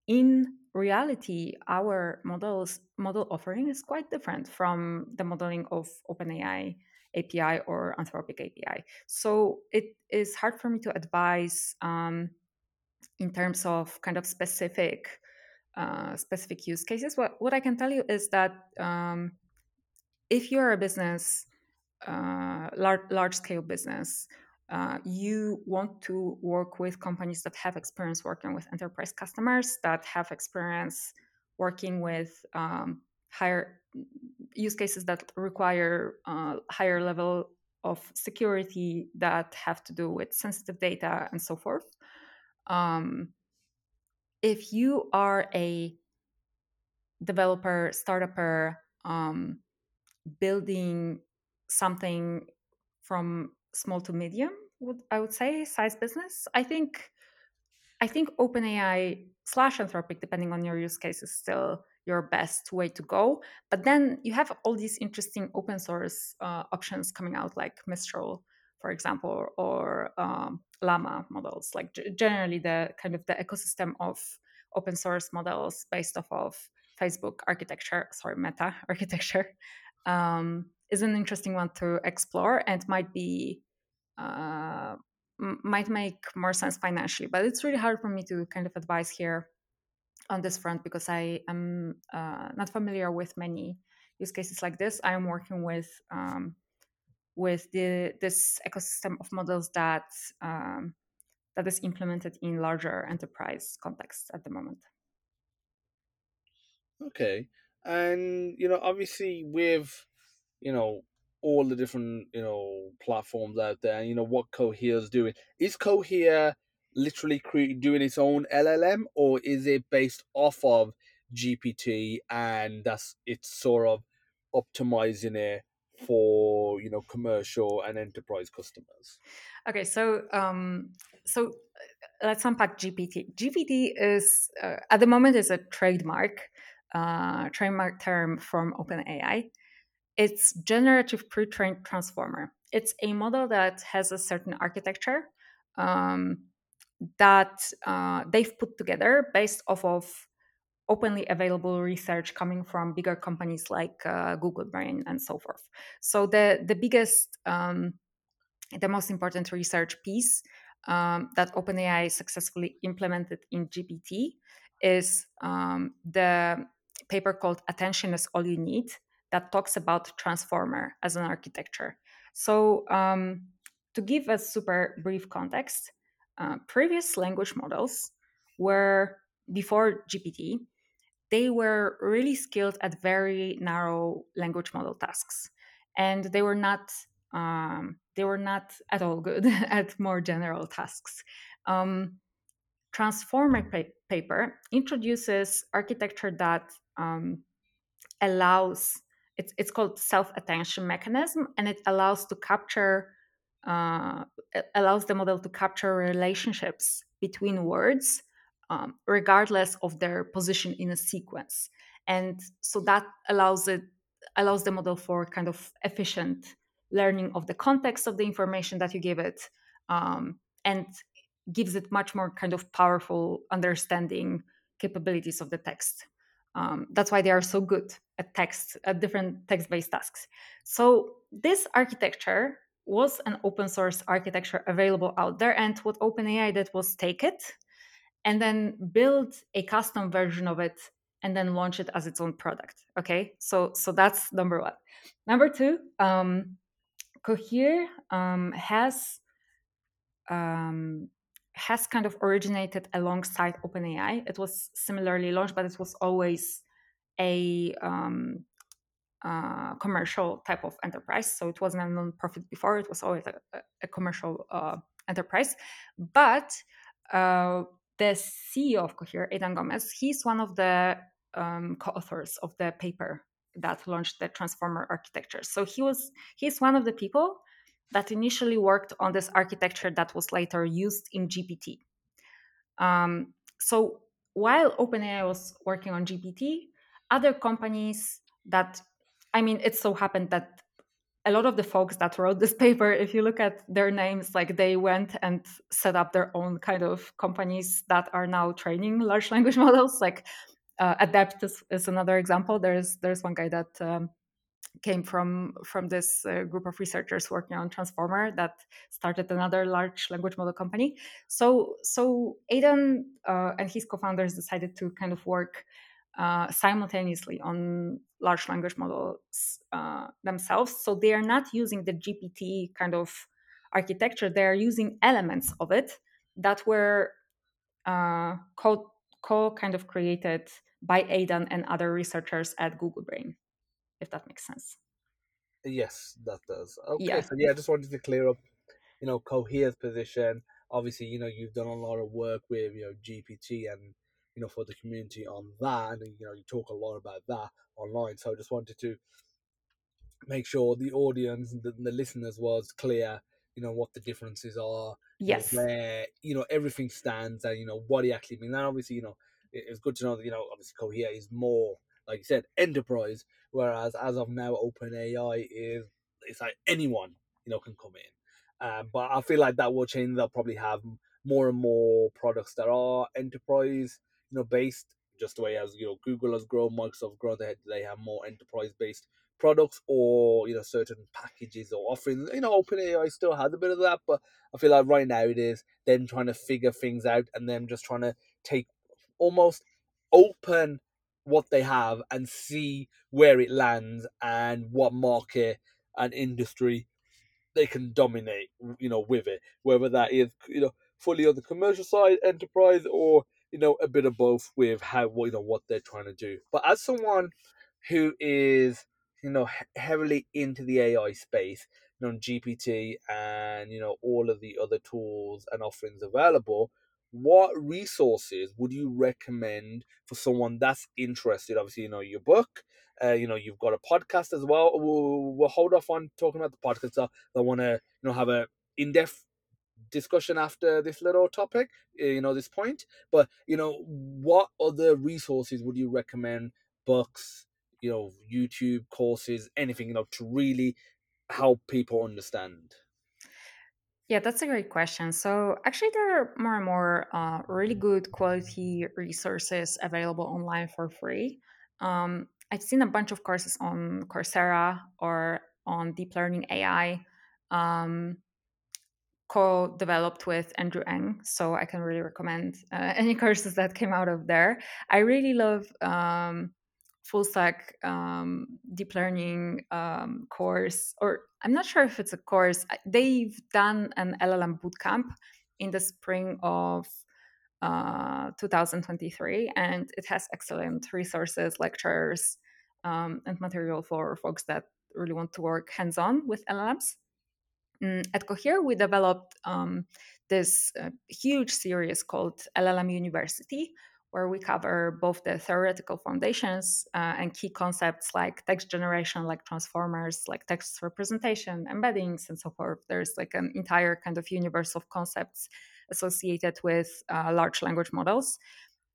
Speaker 2: in reality, our models model offering is quite different from the modeling of OpenAI API or Anthropic API. So it is hard for me to advise um, in terms of kind of specific uh, specific use cases. What what I can tell you is that um, if you're a business, uh, large large scale business, uh, you want to work with companies that have experience working with enterprise customers, that have experience working with um, higher use cases that require uh, higher level of security that have to do with sensitive data and so forth. Um, if you are a developer, startupper, um, building something from small to medium, would I would say size business. I think I think OpenAI slash Anthropic, depending on your use case, is still your best way to go. But then you have all these interesting open source uh, options coming out, like Mistral, for example, or um, Llama models. Like generally, the kind of the ecosystem of open source models based off of Facebook architecture, sorry, Meta (laughs) architecture, um, is an interesting one to explore and might be uh, might make more sense financially. But it's really hard for me to kind of advise here on this front because I am uh, not familiar with many use cases like this. I am working with um, with the this ecosystem of models that um, that is implemented in larger enterprise contexts at the moment.
Speaker 1: Okay, and you know, obviously, with you know all the different you know platforms out there, you know what Cohere is doing, is Cohere literally cre- doing its own LLM, or is it based off of GPT and that's it's sort of optimizing it for you know commercial and enterprise customers?
Speaker 2: Okay, so um, so uh, let's unpack GPT. GPT is uh, at the moment is a trademark uh, trademark term from OpenAI. It's generative pre-trained transformer. It's a model that has a certain architecture um, that uh, they've put together based off of openly available research coming from bigger companies like uh, Google Brain and so forth. So the the biggest, um, the most important research piece um, that OpenAI successfully implemented in GPT is um, the paper called "Attention is All You Need" that talks about transformer as an architecture. So um, to give a super brief context, uh, previous language models were before GPT, they were really skilled at very narrow language model tasks, and they were not um, they were not at all good (laughs) at more general tasks. Um, Transformer pa- paper introduces architecture that um, allows it's, it's called self attention mechanism and it allows to capture uh, allows the model to capture relationships between words um, regardless of their position in a sequence and so that allows it allows the model for kind of efficient learning of the context of the information that you give it um, and gives it much more kind of powerful understanding capabilities of the text um, that's why they are so good at text at different text-based tasks so this architecture was an open source architecture available out there. And what OpenAI did was take it and then build a custom version of it and then launch it as its own product. Okay, so so that's number one. Number two, um, Cohere um, has um, has kind of originated alongside OpenAI. It was similarly launched, but it was always a um, uh, commercial type of enterprise. So it wasn't a non-profit before; it was always a, a commercial uh, enterprise. But uh, the CEO of Cohere, Aidan Gomez, he's one of the um, co-authors of the paper that launched the transformer architecture. So he was he's one of the people that initially worked on this architecture that was later used in GPT. Um, so while OpenAI was working on GPT, other companies that I mean, it so happened that a lot of the folks that wrote this paper, if you look at their names, like they went and set up their own kind of companies that are now training large (laughs) language models. Like uh, Adept is, is, another example. There's there's one guy that um, came from from this uh, group of researchers working on transformer that started another large language model company so so aidan uh, and his co-founders decided to kind of work uh, simultaneously on large language models uh, themselves so they are not using the gpt kind of architecture they are using elements of it that were uh, co, co kind of created by aidan and other researchers at google brain if that makes sense.
Speaker 1: Yes, that does. Okay,
Speaker 2: Yeah.
Speaker 1: so yeah, I just wanted to clear up, you know, Cohere's position. Obviously, you know, you've done a lot of work with, you know, GPT and, you know, for the community on that, and you know, you talk a lot about that online. So I just wanted to make sure the audience and the, the listeners was clear, you know, what the differences are, you know,
Speaker 2: Yes.
Speaker 1: where you know everything stands, and you know what it actually means. And obviously, you know, it- it's good to know that you know, obviously, Cohere is more, like you said, enterprise, whereas as of now, OpenAI is it's like anyone you know can come in. Um, but I feel like that will change. They'll probably have more and more products that are enterprise, you know, based. Just the way as you know, Google has grown, Microsoft grown, they they have more enterprise based products or you know certain packages or offerings. You know, OpenAI still has a bit of that, but I feel like right now it is them trying to figure things out and them just trying to take almost open what they have and see where it lands and what market and industry they can dominate, you know, with it. Whether that is, you know, fully on the commercial side, enterprise, or you know, a bit of both with how you know what they're trying to do. But as someone who is, you know, heavily into the AI space, you know, GPT and you know all of the other tools and offerings available, what resources would you recommend for someone that's interested? Obviously, you know, your book. Uh, you know, you've got a podcast as well. We'll, we'll hold off on talking about the podcast. So I want to, you know, have a in-depth discussion after this little topic. uh, You know, this point. But you know, what other resources would you recommend? Books, you know, YouTube courses, anything, you know, to really help people understand.
Speaker 2: Yeah, that's a great question. So, actually, there are more and more uh, really good quality resources available online for free. Um, I've seen a bunch of courses on Coursera or on Deep Learning AI, um, co developed with Andrew Ng. So, I can really recommend uh, (laughs) any courses that came out of there. I really love um, full stack um, deep learning um, course, or I'm not sure if it's a course. They've done an LLM bootcamp in the spring of uh, 2023, and it has excellent resources, lectures, um, and material for folks that really want to work hands on with LLMs. Mm, at Cohere, we developed um, this uh, huge series called LLM University, where we cover both the theoretical foundations uh, and key concepts like text generation, like transformers, like text representation, embeddings, and so forth. There's like an entire kind of universe of concepts associated with uh, large language models.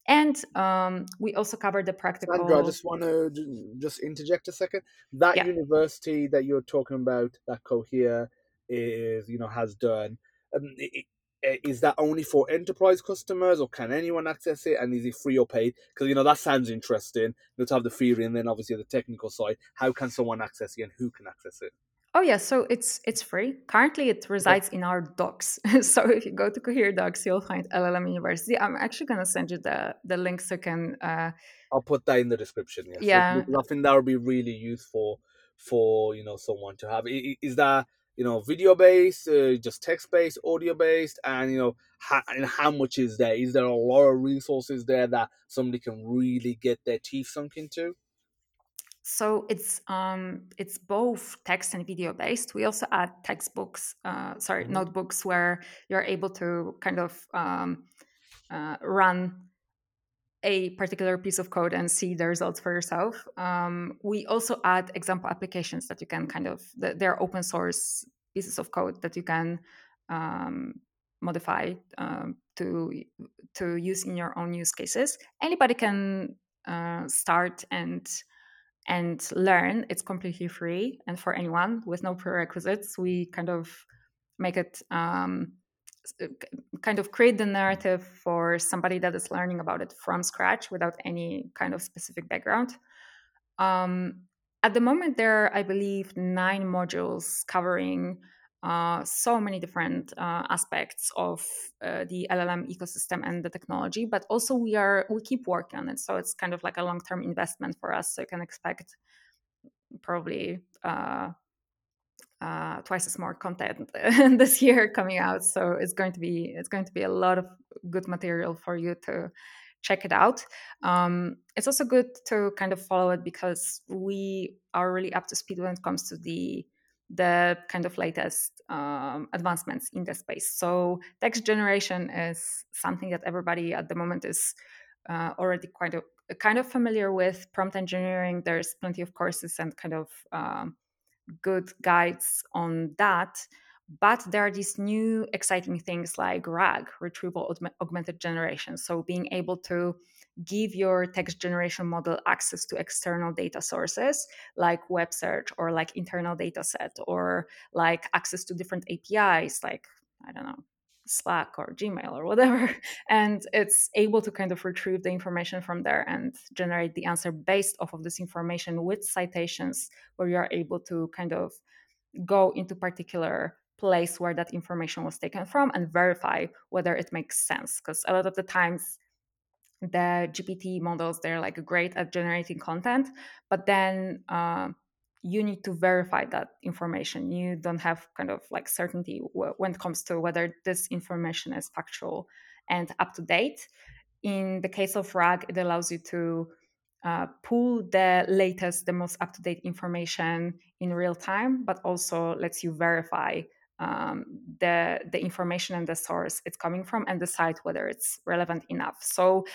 Speaker 2: And um, we also cover the practical.
Speaker 1: Sandra, I just want to just interject a second. That
Speaker 2: Yeah.
Speaker 1: university that you're talking about, that Cohere is, you know, has done. Um, i- is that only for enterprise customers, or can anyone access it? And is it free or paid? Because you know that sounds interesting. To have the theory and then obviously the technical side. How can someone access it, and who can access it?
Speaker 2: Oh yeah, so it's it's free. Currently, it resides in our docs. (laughs) so if you go to Cohere Docs, you'll find LLM University. I'm actually gonna send you the the link so you can. Uh,
Speaker 1: I'll put that in the description. Yes,
Speaker 2: Yeah.
Speaker 1: because I think that would be really useful for you know someone to have. Is that you know video based, uh, just text based, audio based, and you know how, and how much is there? Is there a lot of resources there that somebody can really get their teeth sunk into?
Speaker 2: so it's um it's both text and video based. We also add textbooks, uh, sorry,
Speaker 1: Mhm.
Speaker 2: notebooks where you're able to kind of um, uh, run a particular piece of code and see the results for yourself. Um, we also add example applications that you can kind of th- they're open source pieces of code that you can um, modify um, to to use in your own use cases. Anybody can uh, start and and learn. It's completely free and for anyone with no prerequisites. We kind of make it um, kind of create the narrative for somebody that is learning about it from scratch without any kind of specific background. Um, at the moment, there are, I believe, nine modules covering uh, so many different uh, aspects of uh, the LLM ecosystem and the technology. But also, we are we keep working on it, so it's kind of like a long term investment for us. So you can expect probably uh, twice as more content (laughs) this year coming out. So it's going to be it's going to be a lot of good material for you to check it out. Um, it's also good to kind of follow it because we are really up to speed when it comes to the the kind of latest um, advancements in the space. So text generation is something that everybody at the moment is uh, already quite a, kind of familiar with. Prompt engineering, there's plenty of courses and kind of um, good guides on that. But there are these new exciting things like RAG, retrieval augmented generation. So being able to give your text generation model access to external data sources like web search or like internal data set or like access to different APIs like I don't know Slack or Gmail or whatever. (laughs) And it's able to kind of retrieve the information from there and generate the answer based off of this information with citations where you are able to kind of go into particular place where that information was taken from and verify whether it makes sense. Because a lot of the times the GPT models, they're like great at generating content, but then uh, you need to verify that information. You don't have kind of like certainty when it comes to whether this information is factual and up to date. In the case of RAG, it allows you to uh, pull the latest, the most up to date information in real time, but also lets you verify um, the the information and the source it's coming from and decide whether it's relevant enough. So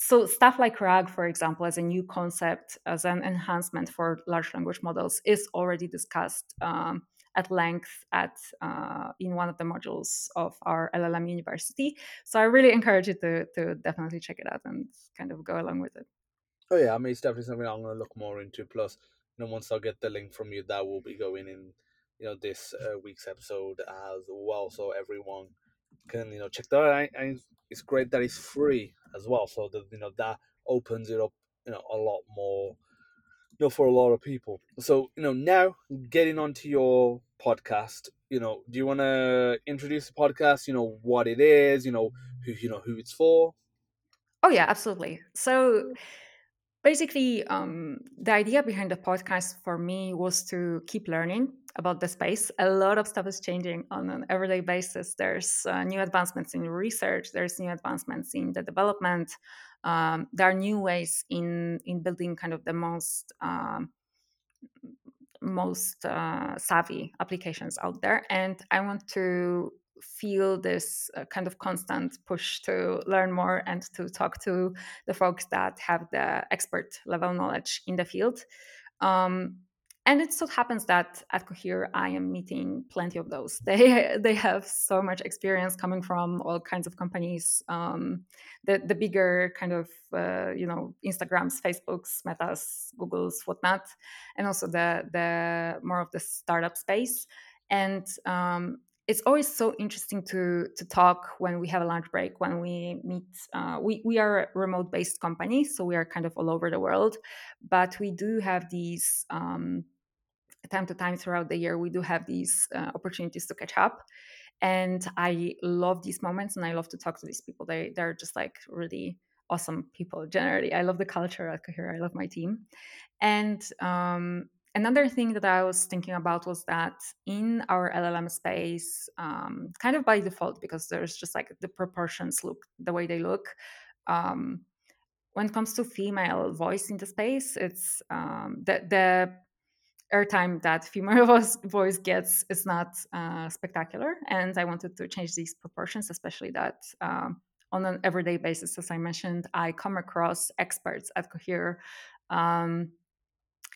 Speaker 2: so stuff like RAG, for example, as a new concept, as an enhancement for large language models, is already discussed um, at length at uh, in one of the modules of our LLM University. So I really encourage you to to definitely check it out and kind of go along with it.
Speaker 1: Oh yeah, I mean it's definitely something I'm going to look more into. Plus, you know, once I get the link from you, that will be going in, you know, this uh, week's episode as well, so everyone can you know check that out. And it's great that it's free as well. So that you know that opens it up, you know, a lot more, you know, for a lot of people. So you know, now getting onto your podcast, you know, do you want to introduce the podcast? You know, what it is. You know, who you know who it's for.
Speaker 2: Oh yeah, absolutely. So basically um, the idea behind the podcast for me was to keep learning about the space. A lot of stuff is changing on an everyday basis. There's uh, new advancements in research. There's new advancements in the development. Um, there are new ways in in building kind of the most um, most uh, savvy applications out there. And i want to feel this uh, kind of constant push to learn more and to talk to the folks that have the expert level knowledge in the field. Um, and it so happens that at Cohere, I am meeting plenty of those. (laughs) They they have so much experience coming from all kinds of companies, um, the the bigger kind of uh, you know Instagrams, Facebooks, Metas, Googles, whatnot, and also the the more of the startup space. And um, it's always so interesting to to talk when we have a lunch break when we meet uh, we, we are a remote based company so we are kind of all over the world but we do have these um, time to time throughout the year we do have these uh, opportunities to catch up. And i love these moments and i love to talk to these people. They they're just like really awesome people. Generally i love the culture at cohere i love my team. And um, another thing that I was thinking about was that in our LLM space, um, kind of by default, because there's just like the proportions look the way they look. Um, when it comes to female voice in the space, it's um, the the airtime that female (laughs) voice, gets is not uh, spectacular, and I wanted to change these proportions, especially that. Um, on an everyday basis, as I mentioned, I come across experts at Cohere um,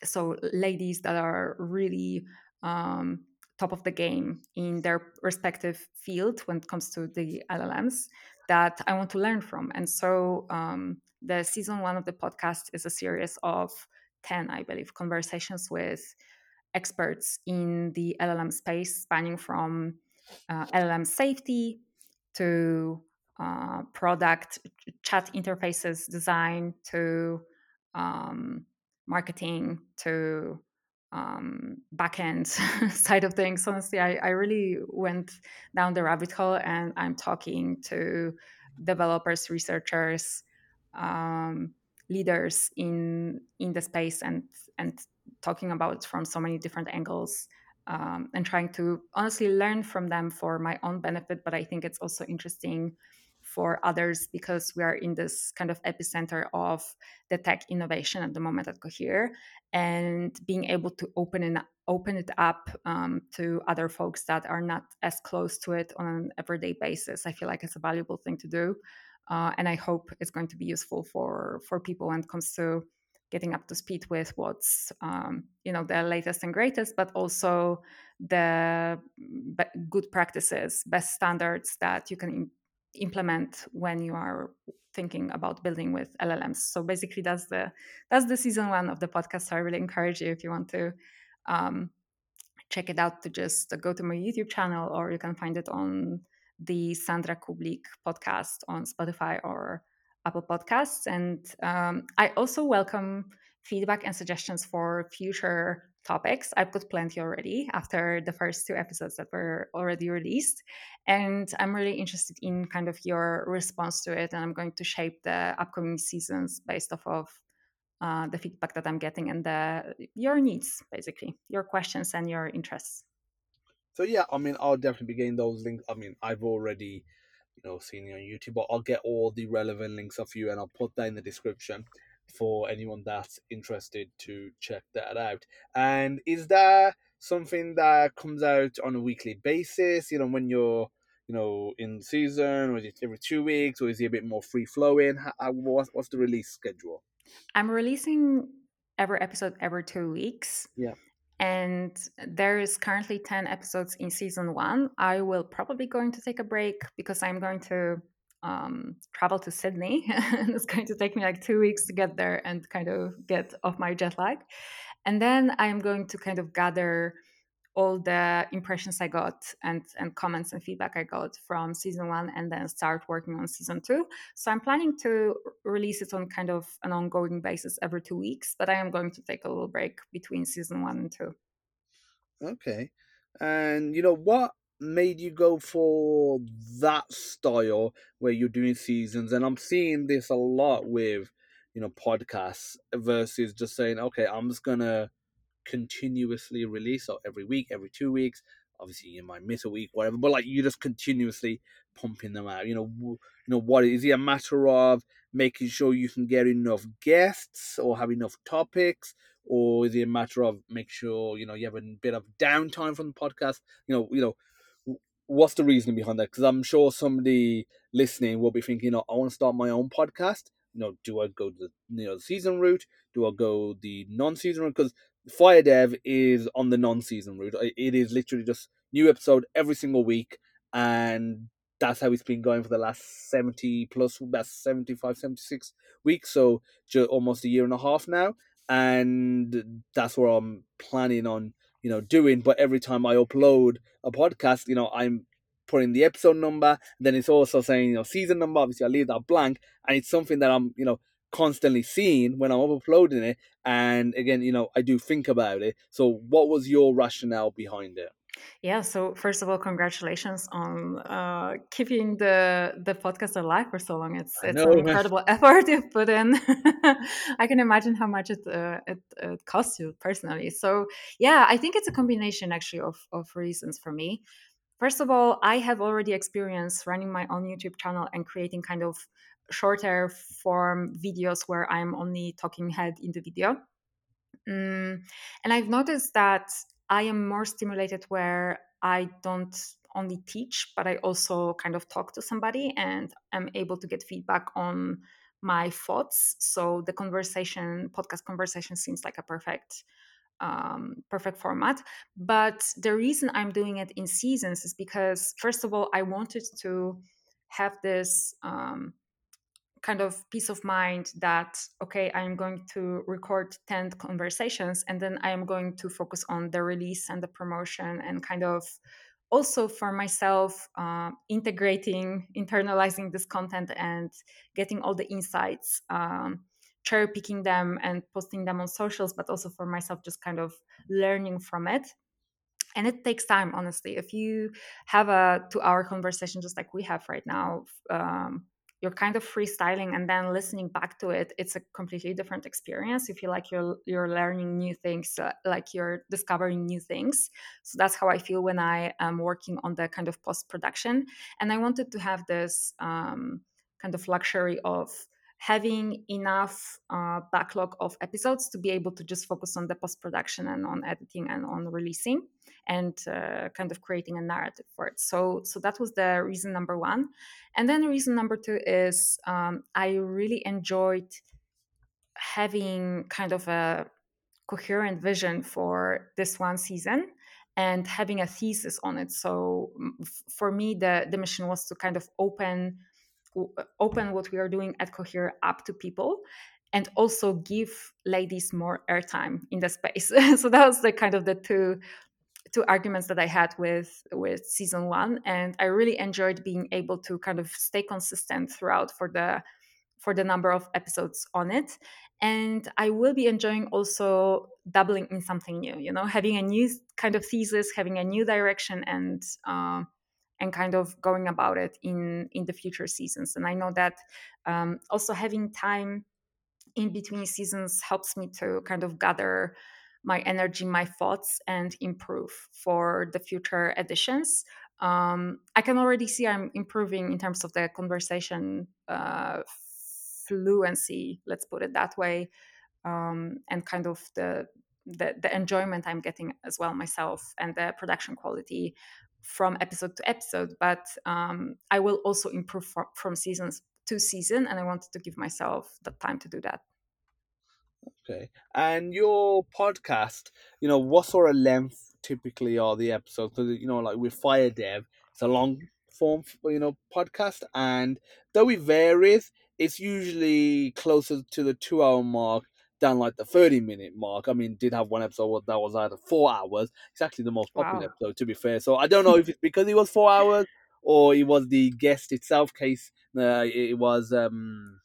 Speaker 2: so ladies that are really um, top of the game in their respective field when it comes to the LLMs that I want to learn from. And so um, the season one of the podcast is a series of 10, I believe, conversations with experts in the LLM space, spanning from uh, LLM safety to uh, product chat interfaces design to um, marketing to um, backend (laughs) side of things. Honestly, I, I really went down the rabbit hole and I'm talking to developers, researchers, um, leaders in in the space and and talking about from so many different angles um, and trying to honestly learn from them for my own benefit. But I think it's also interesting for others because we are in this kind of epicenter of the tech innovation at the moment at Cohere, and being able to open and open it up um, to other folks that are not as close to it on an everyday basis. I feel like it's a valuable thing to do, uh, and I hope it's going to be useful for for people when it comes to getting up to speed with what's um, you know the latest and greatest, but also the good practices, best standards that you can implement when you are thinking about building with LLMs. So basically, that's the that's the season one of the podcast. So I really encourage you if you want to um, check it out to just go to my YouTube channel, or you can find it on the Sandra Kublik podcast on Spotify or Apple Podcasts. And um, I also welcome feedback and suggestions for future topics. I've got plenty already after the first two episodes that were already released. And I'm really interested in kind of your response to it. And I'm going to shape the upcoming seasons based off of uh, the feedback that I'm getting and the your needs, basically, your questions and your interests.
Speaker 1: So yeah, I mean, I'll definitely be getting those links. I mean, I've already, you know, seen you on YouTube, but I'll get all the relevant links of you, and I'll put that in the description for anyone that's interested to check that out. And is there something that comes out on a weekly basis? You know, when you're you know in season, or is it every two weeks, or is it a bit more free flowing? What's what's the release schedule?
Speaker 2: I'm releasing every episode every two weeks.
Speaker 1: Yeah.
Speaker 2: And there is currently 10 episodes in season one. I will probably going to take a break because I'm going to um, travel to Sydney. (laughs) and it's going to take me like two weeks to get there and kind of get off my jet lag. And then I'm going to kind of gather all the impressions I got and, and comments and feedback I got from season one and then start working on season two. So I'm planning to release it on kind of an ongoing basis every two weeks, but I am going to take a little break between season one and two.
Speaker 1: Okay. And you know what made you go for that style where you're doing seasons? And I'm seeing this a lot with, you know, podcasts versus just saying, okay, I'm just gonna continuously release so every week, every two weeks. Obviously, you might miss a week, whatever, but like you just continuously pumping them out. You know, you know what is it a matter of making sure you can get enough guests or have enough topics, or is it a matter of make sure you know you have a bit of downtime from the podcast? You know, you know what's the reasoning behind that? Because I'm sure somebody listening will be thinking, you know, I want to start my own podcast. You know, do I go the you know the season route? Do I go the non-season route? Because FireDEV is on the non-season route. It is literally just new episode every single week, and that's how it's been going for the last 70 plus that's 75 76 weeks so almost a year and a half now and that's what i'm planning on you know doing but every time i upload a podcast you know i'm putting the episode number then it's also saying you know season number obviously i leave that blank and it's something that i'm you know constantly seeing when i'm uploading it and again you know i do think about it so what was your rationale behind it
Speaker 2: yeah. So first of all, congratulations on uh, keeping the the podcast alive for so long. It's it's an incredible (laughs) effort you've put in. (laughs) I can imagine how much it, uh, it it costs you personally. So yeah, I think it's a combination actually of of reasons for me. First of all, I have already experienced running my own YouTube channel and creating kind of shorter form videos where I'm only talking head in the video. Mm, and I've noticed that I am more stimulated where I don't only teach, but I also kind of talk to somebody and I'm able to get feedback on my thoughts. So the conversation, podcast conversation, seems like a perfect um, perfect format. But the reason I'm doing it in seasons is because, first of all, I wanted to have this um, kind of peace of mind that okay i am going to record 10 conversations and then i am going to focus on the release and the promotion and kind of also for myself uh, integrating internalizing this content and getting all the insights um, cherry picking them and posting them on socials, but also for myself, just kind of learning from it. And it takes time honestly. If you have a two hour conversation just like we have right now um, you're kind of freestyling and then listening back to it it's a completely different experience you feel like you're you're learning new things uh, like you're discovering new things. So that's how i feel when i am working on the kind of post production and i wanted to have this um, kind of luxury of having enough uh, backlog of episodes to be able to just focus on the post production and on editing and on releasing and uh, kind of creating a narrative for it. So, so that was the reason number one, and then reason number two is um, I really enjoyed having kind of a coherent vision for this one season and having a thesis on it. So, for me, the the mission was to kind of open open what we are doing at Cohere up to people and also give ladies more airtime in the space. (laughs) so that was the kind of the two two arguments that I had with with season one, and I really enjoyed being able to kind of stay consistent throughout for the for the number of episodes on it. And I will be enjoying also doubling in something new. You know, having a new kind of thesis, having a new direction, and uh, and kind of going about it in in the future seasons and i know that um, also having time in between seasons helps me to kind of gather my energy my thoughts and improve for the future editions um, i can already see i'm improving in terms of the conversation uh, fluency let's put it that way um, and kind of the, the the enjoyment i'm getting as well myself and the production quality from episode to episode, but um, I will also improve from, from seasons to season, and I wanted to give myself the time to do that.
Speaker 1: Okay, and your podcast, you know, what sort of length typically are the episodes? Because you know, like with FireDEV, it's a long form, you know, podcast, and though it varies, it's usually closer to the two hour mark down like the 30 minute mark. I mean, did have one episode that was either four hours. It's actually the most popular wow. episode, to be fair. So I don't know if it's because it was four hours or it was the guest itself case. Uh, it was um,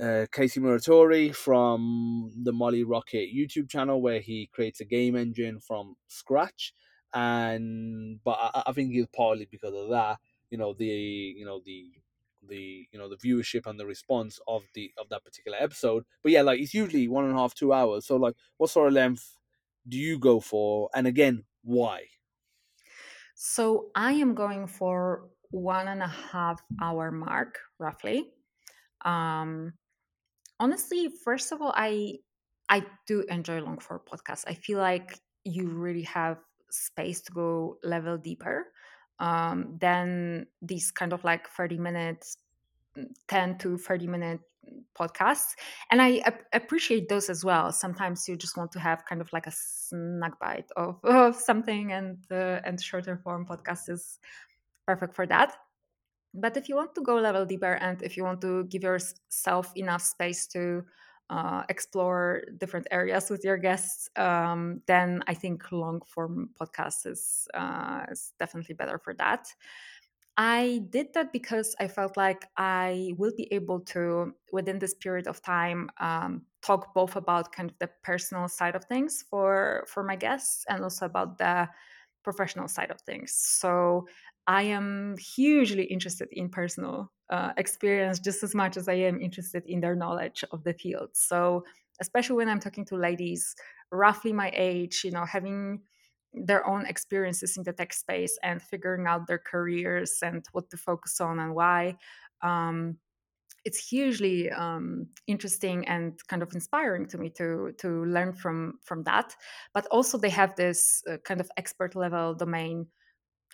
Speaker 1: uh, Casey Muratori from the Molly Rocket YouTube channel, where he creates a game engine from scratch. And but I, I think it's partly because of that. You know the you know the the you know the viewership and the response of the of that particular episode. But yeah, like it's usually one and a half, two hours. So like, what sort of length do you go for? And again, why?
Speaker 2: So I am going for one and a half hour mark, roughly. Um, honestly, first of all, I I do enjoy long form podcasts. I feel like you really have space to go level deeper um, then these kind of like 30 minutes mm, 10 to 30 minute podcasts. And i ap- appreciate those as well. Sometimes you just want to have kind of like a snack bite of, (laughs) of something and uh, and shorter form podcast is perfect for that but if you want to go level deeper and if you want to give yourself enough space to uh, explore different areas with your guests, um, then I think long form podcast is, uh, is definitely better for that. I did that because I felt like I will be able to, within this period of time, um, talk both about kind of the personal side of things for for my guests and also about the professional side of things. So I am hugely interested in personal uh, experience just as much as I am interested in their knowledge of the field. So, especially when I'm talking to ladies roughly my age, you know, having their own experiences in the tech space and figuring out their careers and what to focus on and why. Um, it's hugely um, interesting and kind of inspiring to me to to learn from from that. But also, they have this uh, kind of expert level domain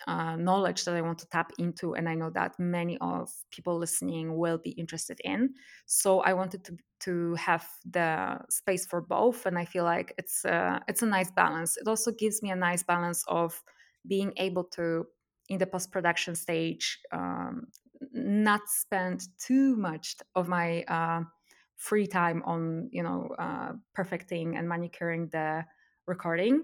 Speaker 2: uh, knowledge that I want to tap into, and I know that many of people listening will be interested in. So I wanted to to have the space for both, and I feel like it's a, it's a nice balance. It also gives me a nice balance of being able to, in the post production stage, um, not spend too much of my uh, free time on you know uh, perfecting and manicuring the recording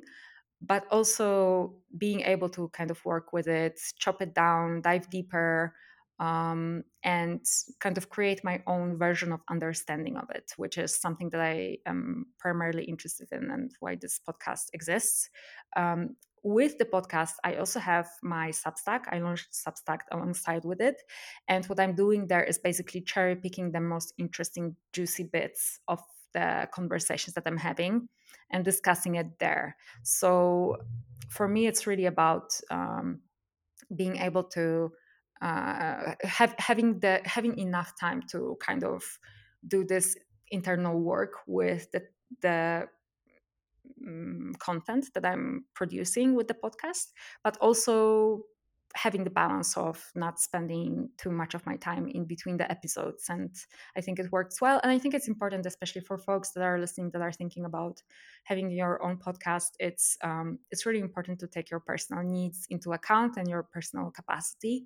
Speaker 2: but also being able to kind of work with it, chop it down, dive deeper, um, and kind of create my own version of understanding of it, which is something that I am primarily interested in and why this podcast exists. Um, with the podcast, I also have my Substack. I launched Substack alongside with it. And what I'm doing there is basically cherry picking the most interesting, juicy bits of the conversations that I'm having and discussing it there. So for me, it's really about um, being able to uh, have having the having enough time to kind of do this internal work with the the um, content that I'm producing with the podcast, but also having the balance of not spending too much of my time in between the episodes and i think it works well. And i think it's important especially for folks that are listening that are thinking about having your own podcast it's um, it's really important to take your personal needs into account and your personal capacity.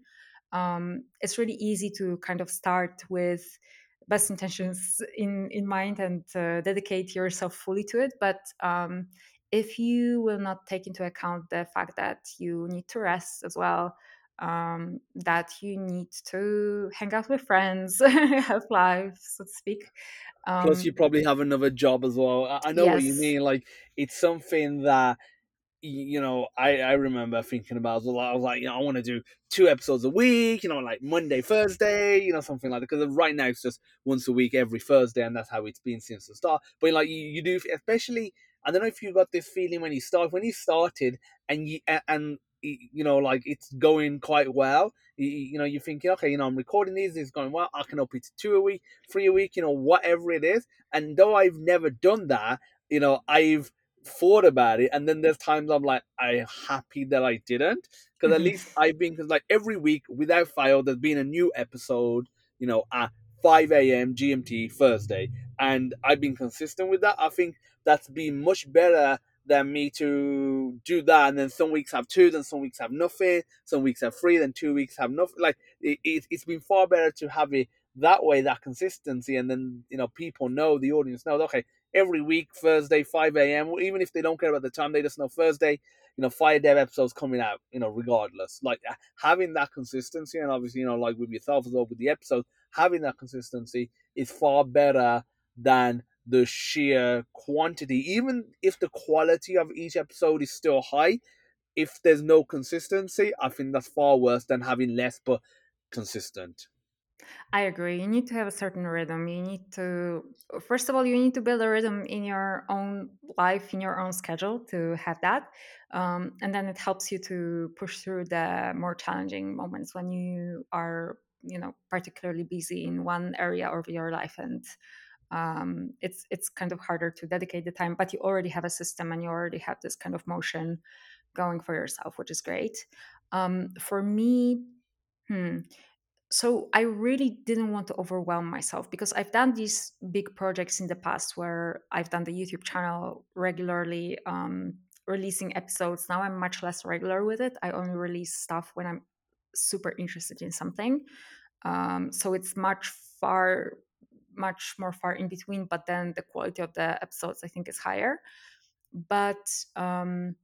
Speaker 2: Um, it's really easy to kind of start with best intentions in in mind and uh, dedicate yourself fully to it but um, if you will not take into account the fact that you need to rest as well um, that you need to hang out with friends (laughs) have life so to speak
Speaker 1: um, plus you probably have another job as well i, I know yes. what you mean like it's something that you know, I, I remember thinking about a lot. I was like, you know, I want to do two episodes a week, you know, like Monday, Thursday, you know, something like that. Because right now it's just once a week, every Thursday, and that's how it's been since the start. But like you, you do, especially, I don't know if you got this feeling when you start, when you started, and you and you know, like it's going quite well. You, you know, you're thinking, okay, you know, I'm recording these, it's going well. I can up it to two a week, three a week, you know, whatever it is. And though I've never done that, you know, I've thought about it, and then there's times I'm like, I'm happy that I didn't, because at mm-hmm. least I've been, because like every week without fail, there's been a new episode, you know, at 5 a.m. GMT Thursday, and I've been consistent with that. I think that's been much better than me to do that, and then some weeks have two, then some weeks have nothing, some weeks have three, then two weeks have nothing. Like it, it, it's been far better to have it that way, that consistency, and then you know people know the audience knows okay every week, Thursday, 5 a.m. Even if they don't care about the time, they just know Thursday, you know, FireDEV episodes coming out, you know, regardless. Like having that consistency, and obviously, you know, like with yourself as well with the episode, having that consistency is far better than the sheer quantity. Even if the quality of each episode is still high, if there's no consistency, I think that's far worse than having less but consistent.
Speaker 2: I agree. You need to have a certain rhythm. You need to, first of all, you need to build a rhythm in your own life, in your own schedule to have that. Um, and then it helps you to push through the more challenging moments when you are, you know, particularly busy in one area of your life and um, it's it's kind of harder to dedicate the time but you already have a system and you already have this kind of motion going for yourself which is great um, for me hmm, so I really didn't want to overwhelm myself because I've done these big projects in the past where I've done the YouTube channel regularly, um, releasing episodes. Now I'm much less regular with it. I only release stuff when I'm super interested in something. Um, so it's much far, much more far in between. But then the quality of the episodes I think is higher. But um,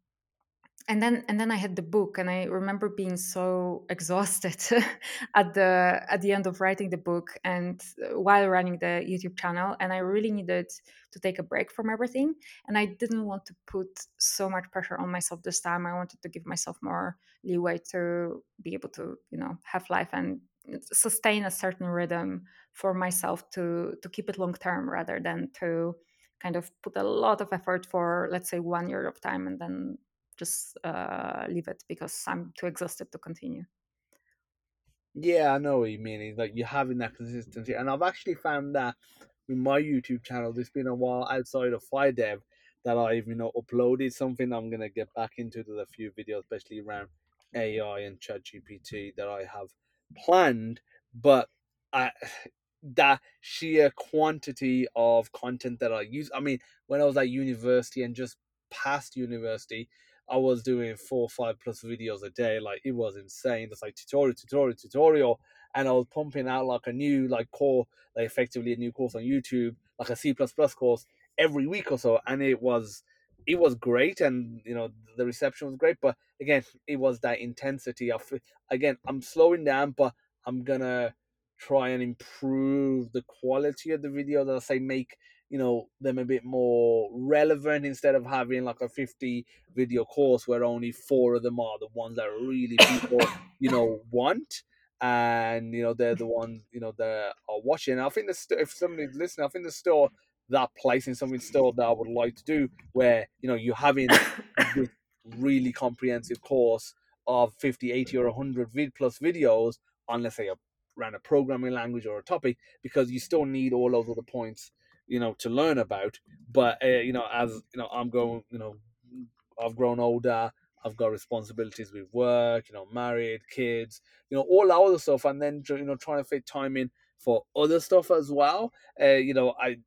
Speaker 2: and then and then i had the book and i remember being so (laughs) exhausted (laughs) at the at the end of writing the book and uh, while running the youtube channel and i really needed to take a break from everything and i didn't want to put so much pressure on myself this time. I wanted to give myself more leeway to be able to you know have life and sustain a certain rhythm for myself to to keep it long term rather than to kind of put a lot of effort for let's say one year of time and then just uh, leave it because I'm too exhausted to continue.
Speaker 1: Yeah, I know what you mean. It's like you're having that consistency, and I've actually found that with my YouTube channel. It's been a while outside of FireDEV that I've you know uploaded something. I'm gonna get back into the few videos, especially around AI and ChatGPT that I have planned. But I that sheer quantity of content that I use. I mean, when I was at university and just past university, I was doing four, five plus videos a day. Like it was insane. It's like tutorial, tutorial, tutorial, and I was pumping out like a new like core, like effectively a new course on YouTube, like a C plus plus course every week or so, and it was it was great, and you know the reception was great. But again, it was that intensity of again I'm slowing down, but I'm gonna try and improve the quality of the videos. That I'll say make you know them a bit more relevant instead of having like a 50 video course where only four of them are the ones that really people (coughs) you know want and you know they're the ones you know that are watching. I think the there's if somebody's listening, I think there's still that place in something still that I would like to do where you know you're having (coughs) this really comprehensive course of 50, 80 or 100 vid plus videos on let's say a around a programming language or a topic because you still need all those other points you know to learn about but uh, you know as you know i'm going you know i've grown older i've got responsibilities with work you know married kids you know all that other stuff and then you know trying to fit time in for other stuff as well. Uh, you know i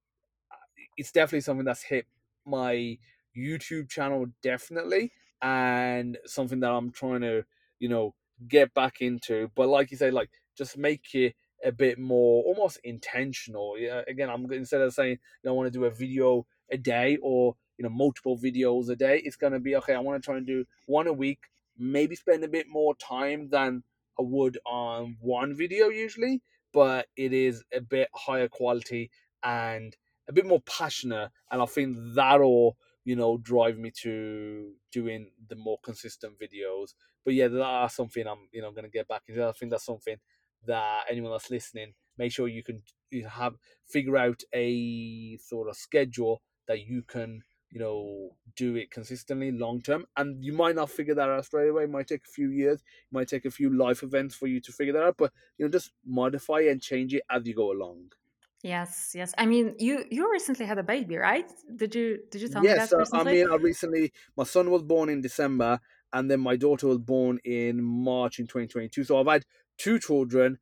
Speaker 1: it's definitely something that's hit my youtube channel definitely and something that i'm trying to you know get back into. But like you say like just make it a bit more almost intentional. Yeah, again, I'm instead of saying you know, I want to do a video a day or you know multiple videos a day, it's gonna be okay. I want to try and do one a week, maybe spend a bit more time than I would on one video usually, but it is a bit higher quality and a bit more passionate, and I think that'll you know drive me to doing the more consistent videos. But yeah, that's something I'm you know gonna get back into. I think that's something that anyone that's listening, make sure you can you have figure out a sort of schedule that you can you know do it consistently long term. And you might not figure that out straight away. It might take a few years. It might take a few life events for you to figure that out. But you know just modify and change it as you go along.
Speaker 2: Yes yes. I mean you you recently had a baby right? Did you did you tell
Speaker 1: yes,
Speaker 2: me that recently?
Speaker 1: i mean i recently my son was born in december and then my daughter was born in march in 2022 so i've had two children,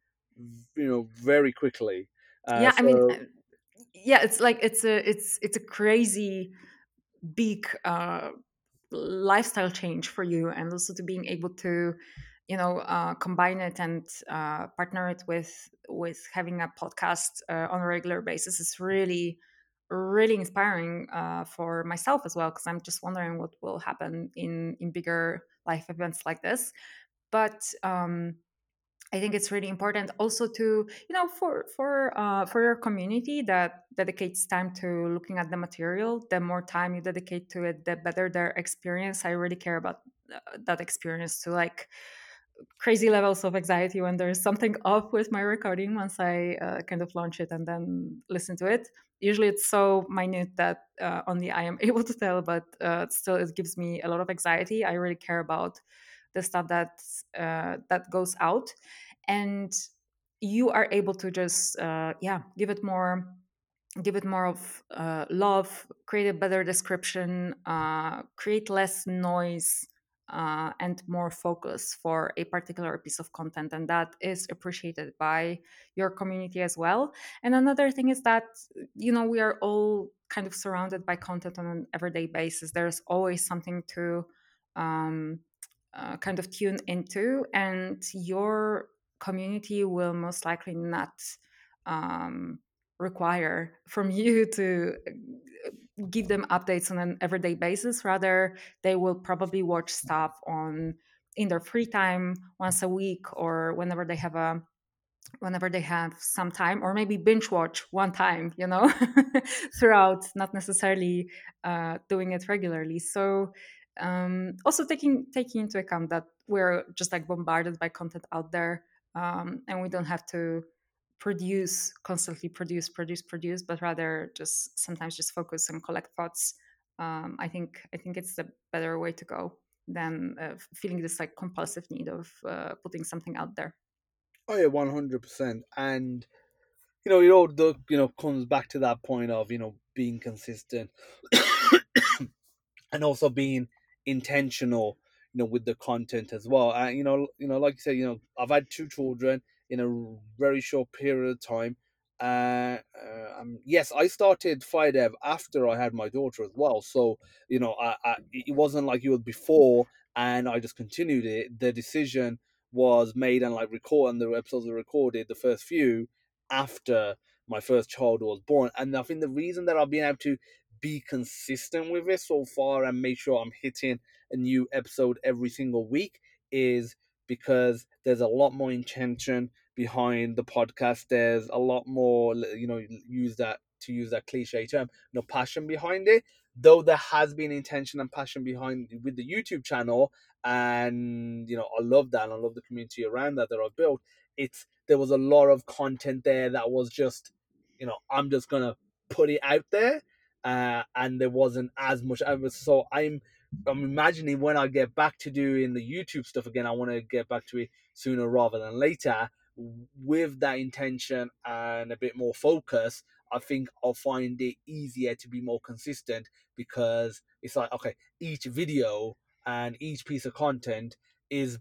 Speaker 1: you know, very quickly.
Speaker 2: Uh, yeah, so... I mean, uh, yeah, it's like it's a it's it's a crazy big uh, lifestyle change for you, and also to being able to you know uh, combine it and uh, partner it with with having a podcast uh, on a regular basis is really really inspiring uh, for myself as well because i'm just wondering what will happen in in bigger life events like this but um I think it's really important also to you know for for uh, for your community that dedicates time to looking at the material. The more time you dedicate to it, the better their experience. I really care about uh, that experience to like crazy levels of anxiety when there's something off with my recording once I uh, kind of launch it and then listen to it. Usually it's so minute that uh, only I am (laughs) able to tell, but uh, still it gives me a lot of anxiety. I really care about the stuff that uh, that goes out and you are able to just uh, yeah give it more give it more of uh, love create a better description uh, create less noise uh, and more focus for a particular piece of content and that is appreciated by your community as well. And another thing is that you know we are all kind of surrounded by content on an everyday basis. There's always something to um, uh, kind of tune into, and your community will most likely not um, require from (laughs) you to uh, give them updates on an everyday basis. Rather, they will probably watch stuff on in their free time once a week or whenever they have a whenever they have some time or maybe binge watch one time you know (laughs) throughout not necessarily uh, doing it regularly so um, also taking taking into account that we're just like bombarded by content out there um, and we don't have to produce constantly produce produce produce but rather just sometimes just focus and collect thoughts. Um, i think i think it's the better way to go than uh, feeling this like compulsive need of uh, putting something out there.
Speaker 1: Oh yeah 100% and you know it all you know comes back to that point of you know being consistent (coughs) and also being intentional you know with the content as well. And you know you know like you said you know i've had two children in a very short period of time. Uh, um, yes i started FireDEV after i had my daughter as well. So you know I, I it wasn't like it was before and i just continued it. The decision was made and like record and the episodes were recorded the first few after my first child was born. And i think the reason that i've been able to be consistent with it so far and make sure I'm hitting a new episode every single week is because there's a lot more intention behind the podcast. There's a lot more, you know, use that to use that cliche term, know, passion behind it. Though there has been intention and passion behind with the YouTube channel, and you know, I love that, and I love the community around that that I've built. It's there was a lot of content there that was just, you know, I'm just gonna put it out there, uh, and there wasn't as much. So I'm I'm imagining when I get back to doing the YouTube stuff again, I want to get back to it sooner rather than later with that intention and a bit more focus. I think I'll find it easier to be more consistent because it's like, okay, each video and each piece of content is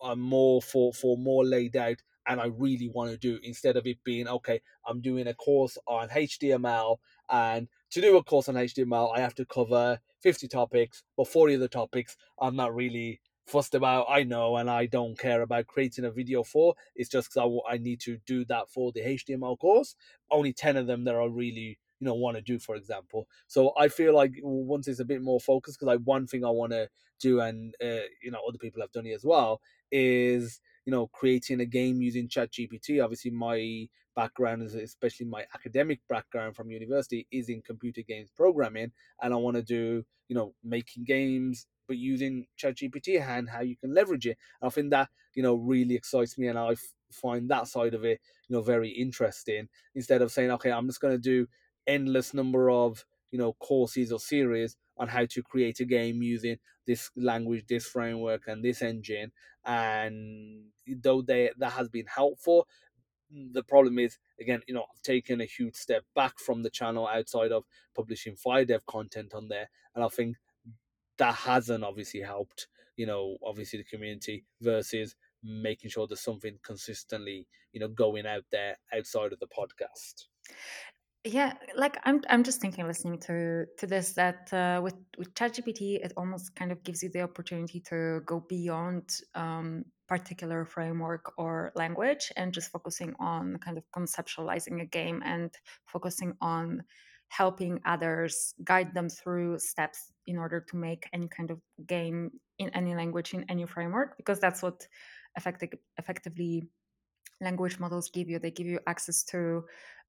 Speaker 1: uh, more for, for more laid out and I really want to do instead of it being okay, I'm doing a course on HTML and to do a course on HTML I have to cover 50 topics, but 40 of the topics I'm not really fussed about. I know and I don't care about creating a video for. It's just because I, I need to do that for the HTML course. Only 10 of them that I really you know want to do for example so i feel like once it's a bit more focused because like one thing i want to do and uh, you know other people have done it as well is you know creating a game using ChatGPT obviously my background especially my academic background from university is in computer games programming and i want to do you know making games but using ChatGPT and how you can leverage it. And I think that you know really excites me, and I find that side of it you know very interesting. Instead of saying, okay, I'm just going to do endless number of you know courses or series on how to create a game using this language, this framework, and this engine. And though they that has been helpful, the problem is again, you know, I've taken a huge step back from the channel outside of publishing FireDEV content on there, and I think that hasn't obviously helped, you know, obviously the community versus making sure there's something consistently, you know, going out there outside of the podcast.
Speaker 2: Yeah, like I'm I'm just thinking listening to to this that uh, with with ChatGPT it almost kind of gives you the opportunity to go beyond um, particular framework or language and just focusing on kind of conceptualizing a game and focusing on helping others guide them through steps in order to make any kind of game in any language in any framework because that's what effective, effectively language models give you. They give you access to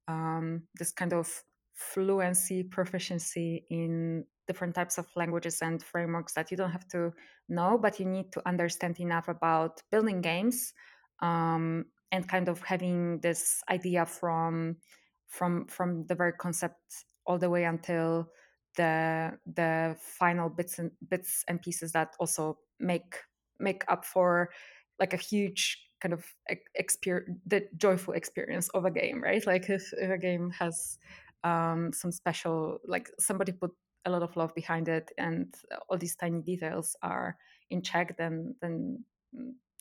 Speaker 2: um, this kind of fluency proficiency in different types of languages and frameworks that you don't have to know but you need to understand enough about building games um, and kind of having this idea from from from the very concept all the way until the the final bits and bits and pieces that also make make up for like a huge kind of experience the joyful experience of a game right? Like if, if a game has um, some special like somebody put a lot of love behind it and all these tiny details are in check then then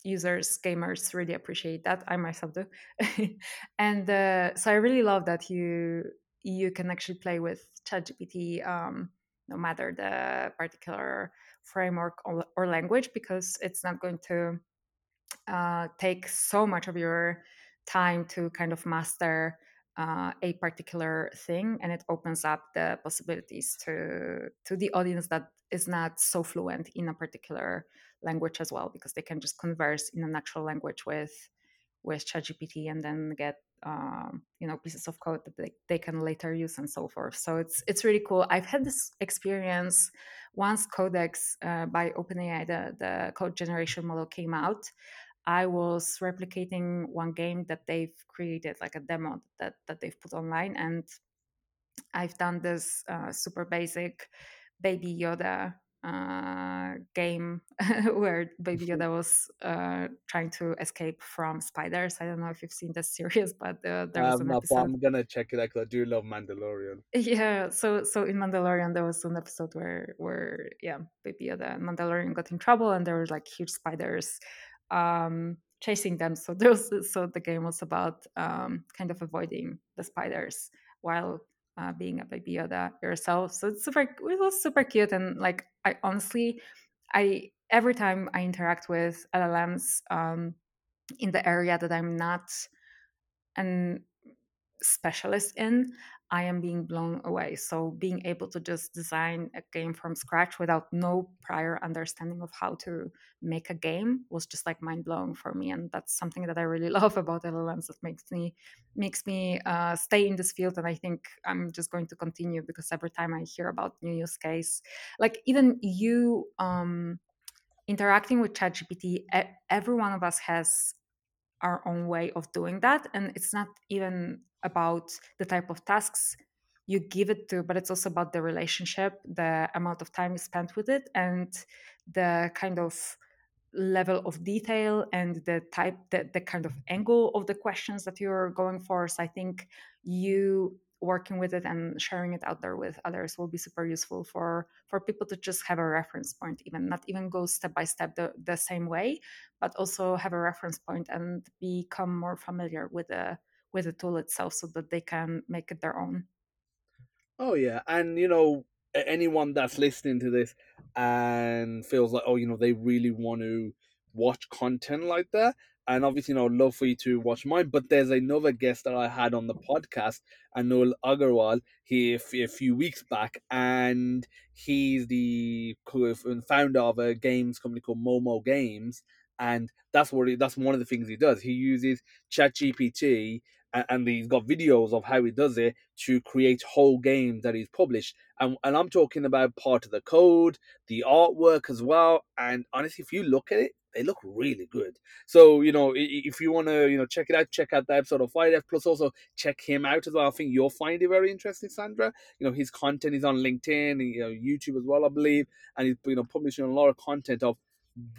Speaker 2: users gamers really appreciate that. I myself do. (laughs) And uh, so i really love that you you can actually play with ChatGPT um, no matter the particular framework or, or, language because it's not going to uh, take so much of your time to kind of master uh, a particular thing and it opens up the possibilities to to the audience that is not so fluent in a particular language as well because they can just converse in a natural language with with ChatGPT and then get um, you know pieces of code that they, they can later use and so forth. So it's it's really cool. I've had this experience once codex uh, by openai the, the code generation model came out. I was replicating one game that they've created like a demo that, that they've put online and i've done this uh, super basic baby yoda uh, game (laughs) where Baby Yoda was uh, trying to escape from spiders. I don't know if you've seen this series, (laughs) but uh, there was
Speaker 1: um,
Speaker 2: an episode.
Speaker 1: I'm gonna check it out because I do love Mandalorian. (laughs)
Speaker 2: Yeah, so so in Mandalorian there was an episode where where yeah Baby Yoda and Mandalorian got in trouble and there were like huge spiders um, chasing them. So there was so the game was about um, kind of avoiding the spiders while uh, being a baby Yoda yourself. So it's super, it was super cute. And like, I honestly, I every time I interact with LLMs um, in the area that I'm not an specialist in, I am being blown away. So being able to just design a game from scratch without no prior understanding of how to make a game was just like mind blowing for me, and that's something that I really (laughs) love about LLMs. That makes me makes me uh, stay in this field, and I think I'm just going to continue because every time I hear about new use case, like even you um, interacting with ChatGPT, every one of us has our own way of doing that and it's not even about the type of tasks you give it to but it's also about the relationship the amount of time you spent with it and the kind of level of detail and the type the, the kind of angle of the questions that you're going for. So i think you working with it and sharing it out there with others will be super useful for for people to just have a reference point even not even go step by step the, the same way but also have a reference point and become more familiar with the with the tool itself so that they can make it their own
Speaker 1: oh yeah and you know anyone that's listening to this and feels like oh you know they really want to watch content like that and obviously, you know, I'd love for you to watch mine. But there's another guest that I had on the podcast, Anul Agarwal, here a few weeks back, and he's the founder of a games company called Momo Games, and that's what he, that's one of the things he does. He uses ChatGPT and he's got videos of how he does it to create whole games that he's published. And, and I'm talking about part of the code, the artwork as well. And honestly, if you look at it, they look really good. So you know, if you want to, you know, check it out, check out the episode of Five Plus also check him out as well. I think you'll find it very interesting, Sandra. You know, his content is on LinkedIn, you know, YouTube as well, I believe, and he's you know publishing a lot of content of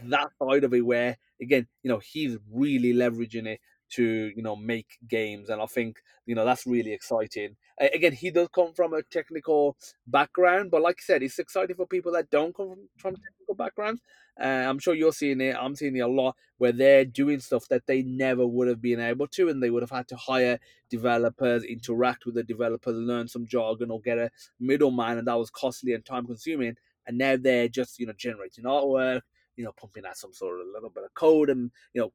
Speaker 1: that side of it where again you know he's really leveraging it to you know make games and i think you know that's really exciting. Again he does come from a technical background but like i said it's exciting for people that don't come from, technical backgrounds. Uh, i'm sure you're seeing it i'm seeing it a lot where they're doing stuff that they never would have been able to and they would have had to hire developers interact with the developers learn some jargon or get a middleman and that was costly and time consuming and now they're just you know generating artwork you know pumping out some sort of little bit of code and you know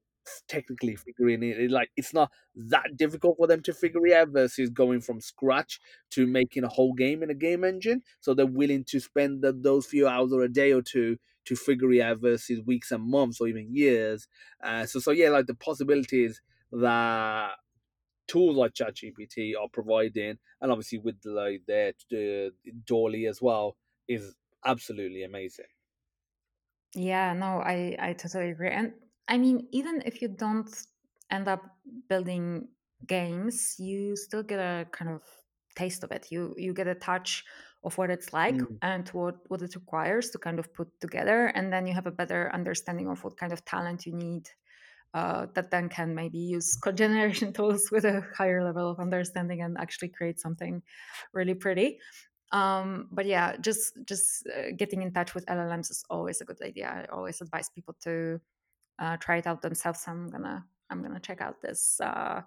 Speaker 1: technically figuring it, it, like it's not that difficult for them to figure it out versus going from scratch to making a whole game in a game engine. So they're willing to spend the, those few hours or a day or two to figure it out versus weeks and months or even years. Uh, so so yeah like the possibilities that tools like ChatGPT are providing and obviously with the, like their uh, DALL-E as well is absolutely amazing.
Speaker 2: Yeah no i i totally agree and I mean, even if you don't end up building games, you still get a kind of taste of it. You you get a touch of what it's like mm. and what what it requires to kind of put together, and then you have a better understanding of what kind of talent you need. Uh, that then can maybe use (laughs) code generation tools with a higher level of understanding and actually create something really pretty. Um, but yeah, just just uh, getting in touch with LLMs is always a good idea. I always advise people to uh, try it out themselves. So I'm gonna I'm gonna check out this uh,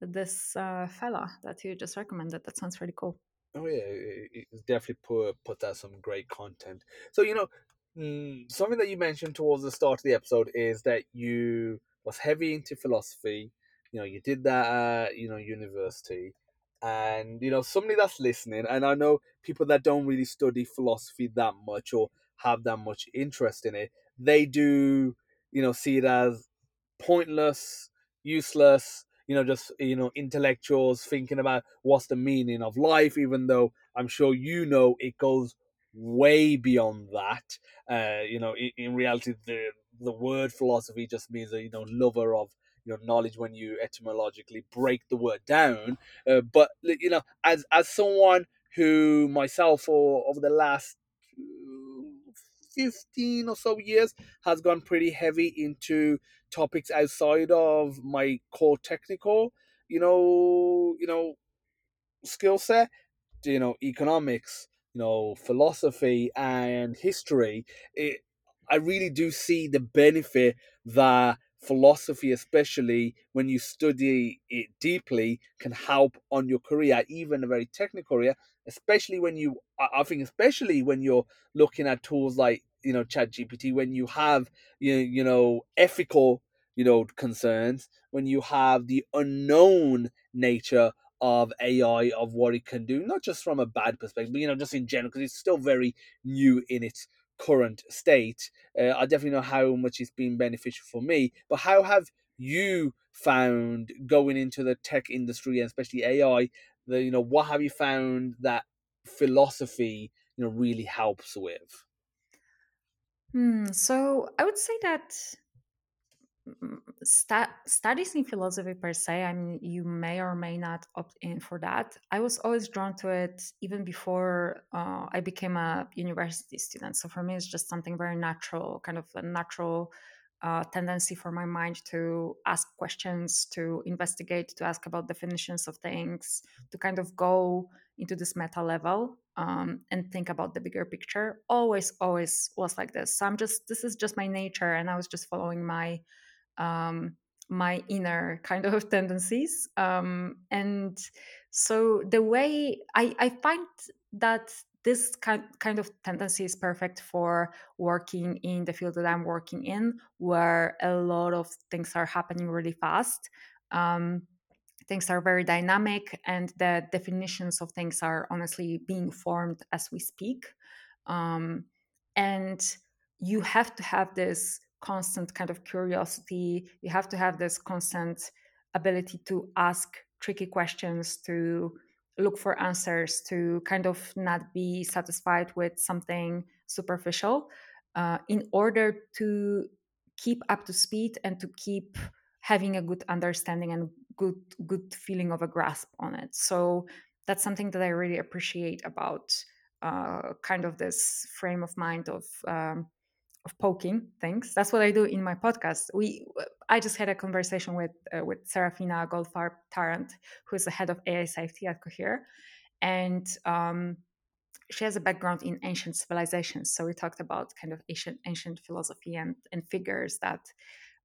Speaker 2: this uh, fella that you just recommended. That sounds really cool.
Speaker 1: Oh yeah, definitely put put out some great content. So you know, mm, something that you mentioned towards the start of the episode is that you was heavy into philosophy. You know, you did that at you know university, and you know somebody that's listening, and I know people that don't really study philosophy that much or have that much interest in it. They do you know, see it as pointless, useless, you know, just, you know, intellectuals thinking about what's the meaning of life, even though I'm sure you know it goes way beyond that. Uh, you know, in, in reality, the the word philosophy just means a you know lover of you know knowledge when you etymologically break the word down. Uh, but you know, as as someone who myself or over the last 15 or so years has gone pretty heavy into topics outside of my core technical, you know, you know, skill set, you know, economics, you know, philosophy and history. It, I really do see the benefit that philosophy, especially when you study it deeply, can help on your career, even a very technical career, especially when you I think especially when you're looking at tools like you know ChatGPT when you have you, you know ethical you know concerns when you have the unknown nature of AI of what it can do, not just from a bad perspective, but you know, just in general, because it's still very new in its current state. Uh, I definitely know how much it's been beneficial for me, but how have you found going into the tech industry and especially AI? The you know, what have you found that philosophy you know really helps with?
Speaker 2: Hmm, so I would say that mm, sta- studies in philosophy per se, I mean, you may or may not opt in for that. I was always drawn to it even before uh, I became a university student. So for me, it's just something very natural, kind of a natural uh, tendency for my mind to ask questions, to investigate, to ask about definitions of things, to kind of go into this meta level um, and think about the bigger picture. Always, always was like this. So I'm just, this is just my nature, and I was just following my um, my inner (laughs) kind of tendencies. Um, and so the way I, I find that this kind, kind of tendency is perfect for working in the field that I'm working in, where a lot of things are happening really fast. Um, things are very dynamic, and the definitions of things are honestly being formed as we speak. Um, and you have to have this constant kind of curiosity. You have to have this constant ability to ask tricky questions, to look for answers, to kind of not be satisfied with something superficial uh, in order to keep up to speed and to keep having a good understanding and good good feeling of a grasp on it. So that's something that i really appreciate about uh, kind of this frame of mind of um, of poking things. That's what I do in my podcast. We, I just had a conversation with uh, with Seraphina Goldfarb Tarrant, who is the head of AI safety at Cohere, and um, she has a background in ancient civilizations. So we talked about kind of ancient ancient philosophy and and figures that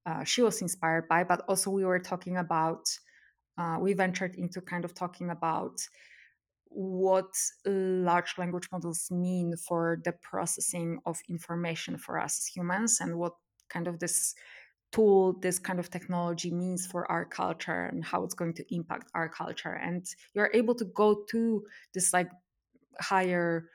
Speaker 2: uh, she was inspired by, but also we were talking about. Uh, we ventured into kind of talking about what large language models mean for the processing of information for us as humans and what kind of this tool this kind of technology means for our culture and how it's going to impact our culture. And you're able to go to this like higher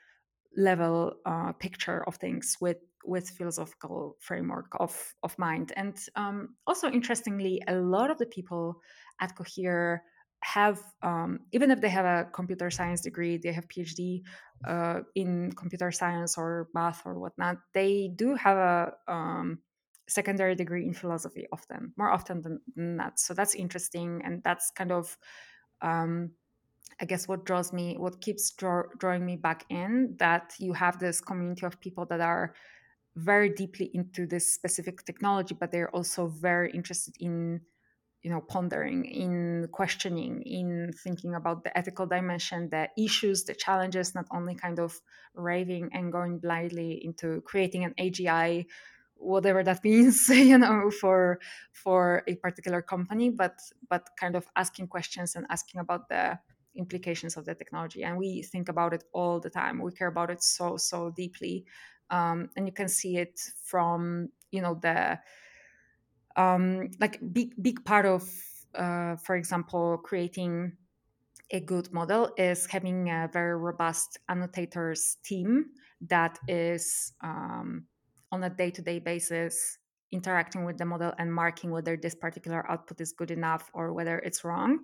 Speaker 2: level uh, picture of things with with philosophical framework of of mind. And um, also interestingly a lot of the people at cohere have um, even if they have a computer science degree they have phd uh, in computer science or math or whatnot they do have a um, secondary degree in philosophy often more often than, than that so that's interesting and that's kind of um, i guess what draws me what keeps draw, drawing me back in that you have this community of people that are very deeply into this specific technology but they're also very interested in you know pondering in questioning in thinking about the ethical dimension the issues the challenges not only kind of raving and going blindly into creating an agi whatever that (laughs) means you know for for a particular company but but kind of asking questions and asking about the implications of the technology. And we think about it all the time. We care about it so so deeply. Um, and you can see it from you know the um, like big big part of uh, for example creating a good model is having a very robust annotators team that is um, on a day-to-day basis interacting with the model and marking whether this particular output is good enough or whether it's wrong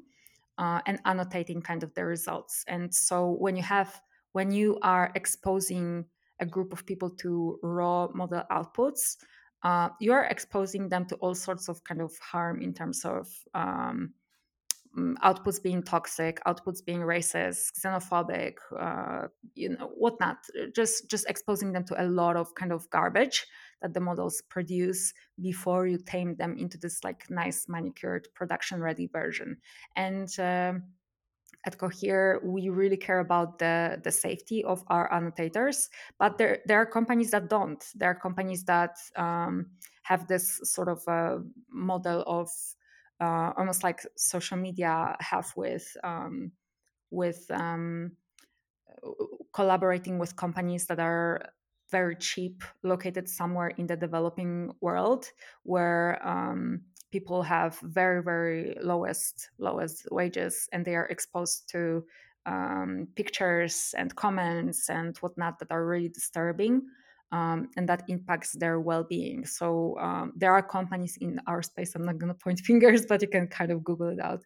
Speaker 2: uh, and annotating kind of the results. And so when you have when you are exposing a group of people to raw model outputs uh, you're exposing them to all sorts of kind of harm in terms of um, mm, outputs being toxic, outputs being racist, xenophobic, uh, you know, whatnot. Just just exposing them to a lot of kind of garbage that the models produce before you tame them into this like nice manicured production ready version. And um, at Cohere, we really care about the, the safety of our annotators, but there, there are companies that don't. There are companies that um, have this sort of a model of uh, almost like social media have with um, with um, collaborating with companies that are very cheap, located somewhere in the developing world, where um, people have very very lowest lowest wages and they are exposed to um, pictures and comments and whatnot that are really disturbing um, and that impacts their well-being. So um, there are companies in our space i'm not going to point (laughs) fingers but you can kind of google it out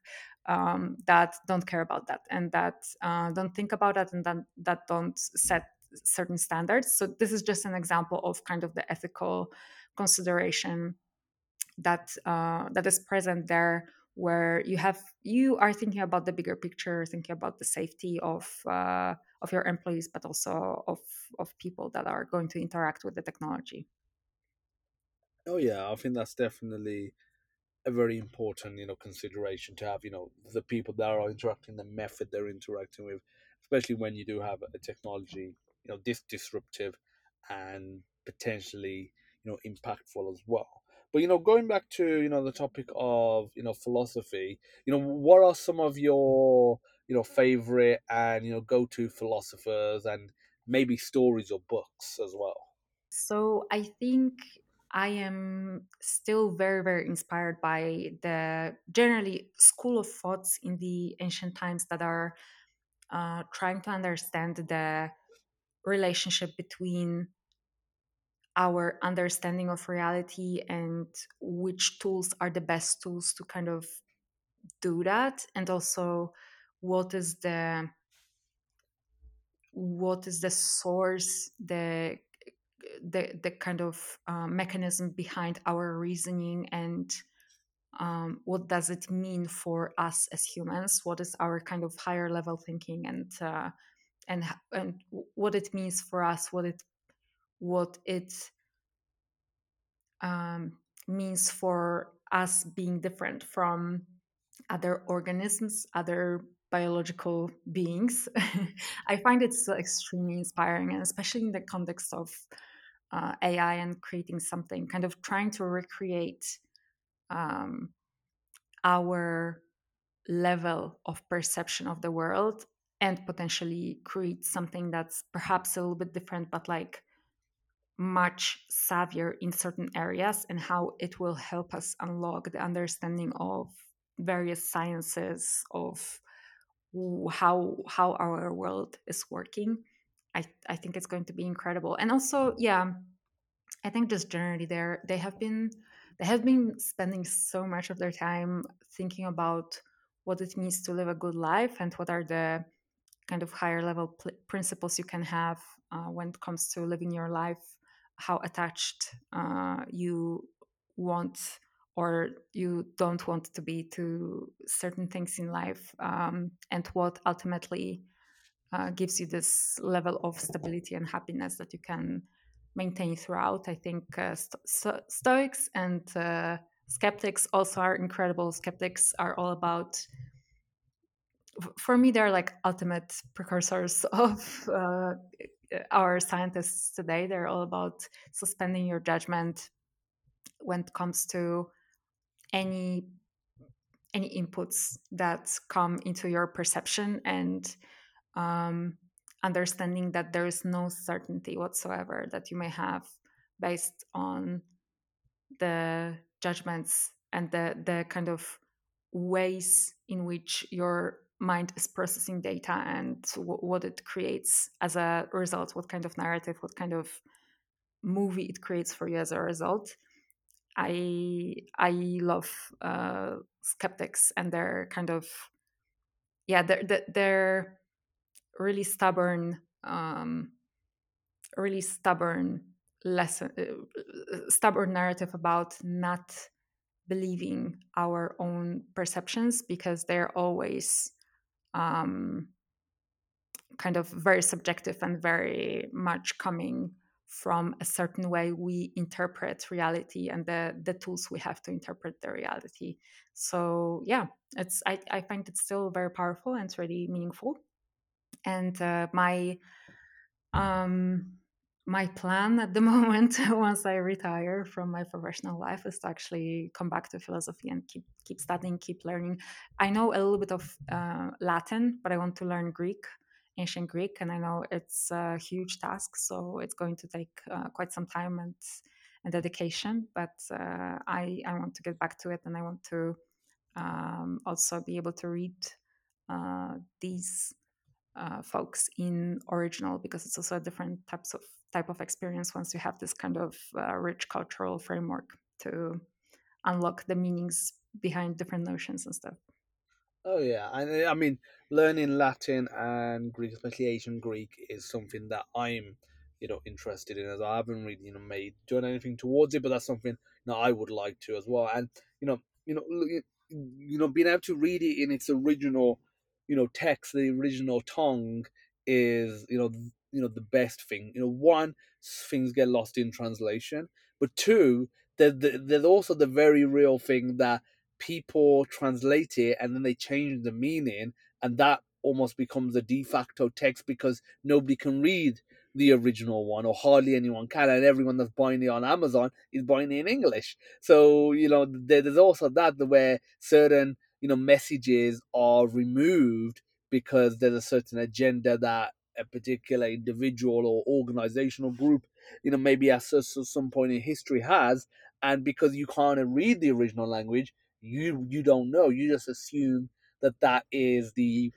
Speaker 2: um, that don't care about that and that uh, don't think about that and that, that don't set certain standards. So this is just an example of kind of the ethical consideration that uh, that is present there where you have you are thinking about the bigger picture thinking about the safety of uh, of your employees but also of of people that are going to interact with the technology.
Speaker 1: Oh yeah i think that's definitely a very important you know consideration to have you know the people that are interacting the method they're interacting with especially when you do have a technology you know this disruptive and potentially you know impactful as well but you know going back to you know the topic of you know philosophy you know what are some of your you know favorite and you know go-to philosophers and maybe stories or books as well?
Speaker 2: So i think I am still very, very inspired by the generally school of thoughts in the ancient times that are uh, trying to understand the relationship between our understanding of reality and which tools are the best tools to kind of do that. And also what is the what is the source the the the kind of uh, mechanism behind our reasoning and um, what does it mean for us as humans? What is our kind of higher level thinking and uh, and and what it means for us what it what it um, means for us being different from other organisms other biological beings. (laughs) I find it extremely inspiring and especially in the context of uh, AI and creating something, kind of trying to recreate um, our level of perception of the world and potentially create something that's perhaps a little bit different, but like much savvier in certain areas and how it will help us unlock the understanding of various sciences of how how our world is working I, I think it's going to be incredible. And also, yeah, I think just generally there they have been they have been spending so much of their time thinking about what it means to live a good life and what are the kind of higher level pl- principles you can have uh, when it comes to living your life, how attached uh, you want or you don't want to be to certain things in life, um, and what ultimately uh, gives you this level of stability and happiness that you can maintain throughout. I think uh, sto- Stoics and uh, skeptics also are incredible. Skeptics are all about, for me, they're like ultimate precursors (laughs) of uh, our scientists today. They're all about suspending your judgment when it comes to any any inputs that come into your perception and um, understanding that there is no certainty whatsoever that you may have based on the judgments and the, the kind of ways in which your mind is processing data and w- what it creates as a result, what kind of narrative, what kind of movie it creates for you as a result. I I love uh, skeptics and their kind of yeah they're, they're really stubborn um, really stubborn lesson uh, stubborn narrative about not believing our own perceptions because they're always um, kind of very subjective and very much coming from a certain way we interpret reality and the the tools we have to interpret the reality. So yeah it's i, I find it still very powerful and it's really meaningful. And uh, my um, my plan at the (laughs) moment once i retire from my professional life is to actually come back to philosophy and keep keep studying keep learning i know a little bit of uh, latin but i want to learn greek ancient greek and i know it's a huge task so it's going to take uh, quite some time and and dedication. But uh, I I want to get back to it, and I want to um, also be able to read uh, these uh, folks in original because it's also a different types of type of experience once you have this kind of uh, rich cultural framework to unlock the meanings behind different notions and stuff.
Speaker 1: Oh yeah, and I mean, learning Latin and Greek, especially ancient Greek, is something that I'm, you know, interested in. As I haven't really, you know, made done anything towards it, but that's something you know, I would like to as well. And you know, you know, you know, being able to read it in its original, you know, text, the original tongue, is you know, you know, the best thing. You know, one, things get lost in translation, but two, there's, there's also the very real thing that people translate it and then they change the meaning and that almost becomes a de facto text because nobody can read the original one or hardly anyone can and everyone that's buying it on amazon is buying it in english so you know there's also that where certain you know messages are removed because there's a certain agenda that a particular individual or organizational group you know maybe at some point in history has and because you can't read the original language you you don't know. You just assume that that is the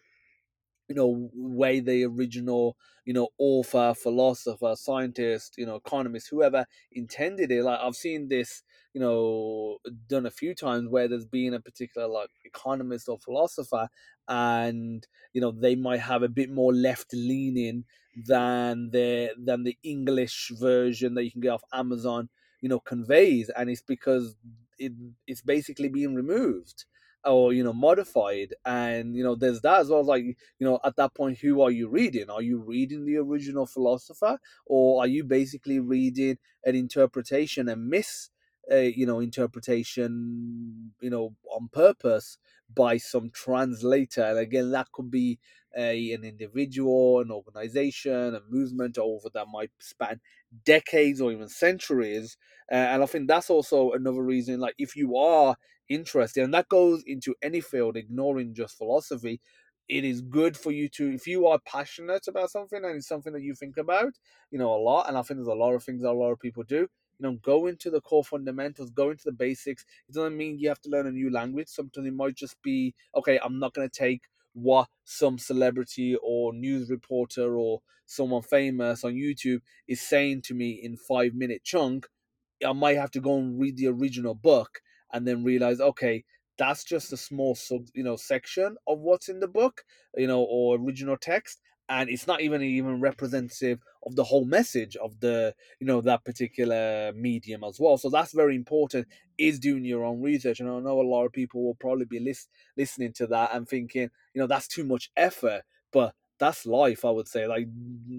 Speaker 1: you know way the original you know author philosopher scientist you know economist whoever intended it. Like i've seen this you know done a few times where there's been a particular like economist or philosopher and you know they might have a bit more left leaning than the than the english version that you can get off amazon you know conveys. And it's because it, it's basically being removed or you know modified and you know there's that as well like you know at that point who are you reading? Are you reading the original philosopher or are you basically reading an interpretation a miss you know interpretation you know on purpose by some translator? And again that could be a, an individual an organization a movement over that might span decades or even centuries uh, and i think that's also another reason like if you are interested and that goes into any field ignoring just philosophy. It is good for you to if you are passionate about something and it's something that you think about you know a lot and i think there's a lot of things that a lot of people do you know go into the core fundamentals go into the basics. It doesn't mean you have to learn a new language. Sometimes it might just be okay i'm not going to take what some celebrity or news reporter or someone famous on youtube is saying to me in five minute chunk. I might have to go and read the original book and then realize okay that's just a small sub you know section of what's in the book you know or original text and it's not even even representative of the whole message of the you know that particular medium as well. So that's very important is doing your own research. And i know a lot of people will probably be lis- listening to that and thinking you know that's too much effort but that's life i would say. Like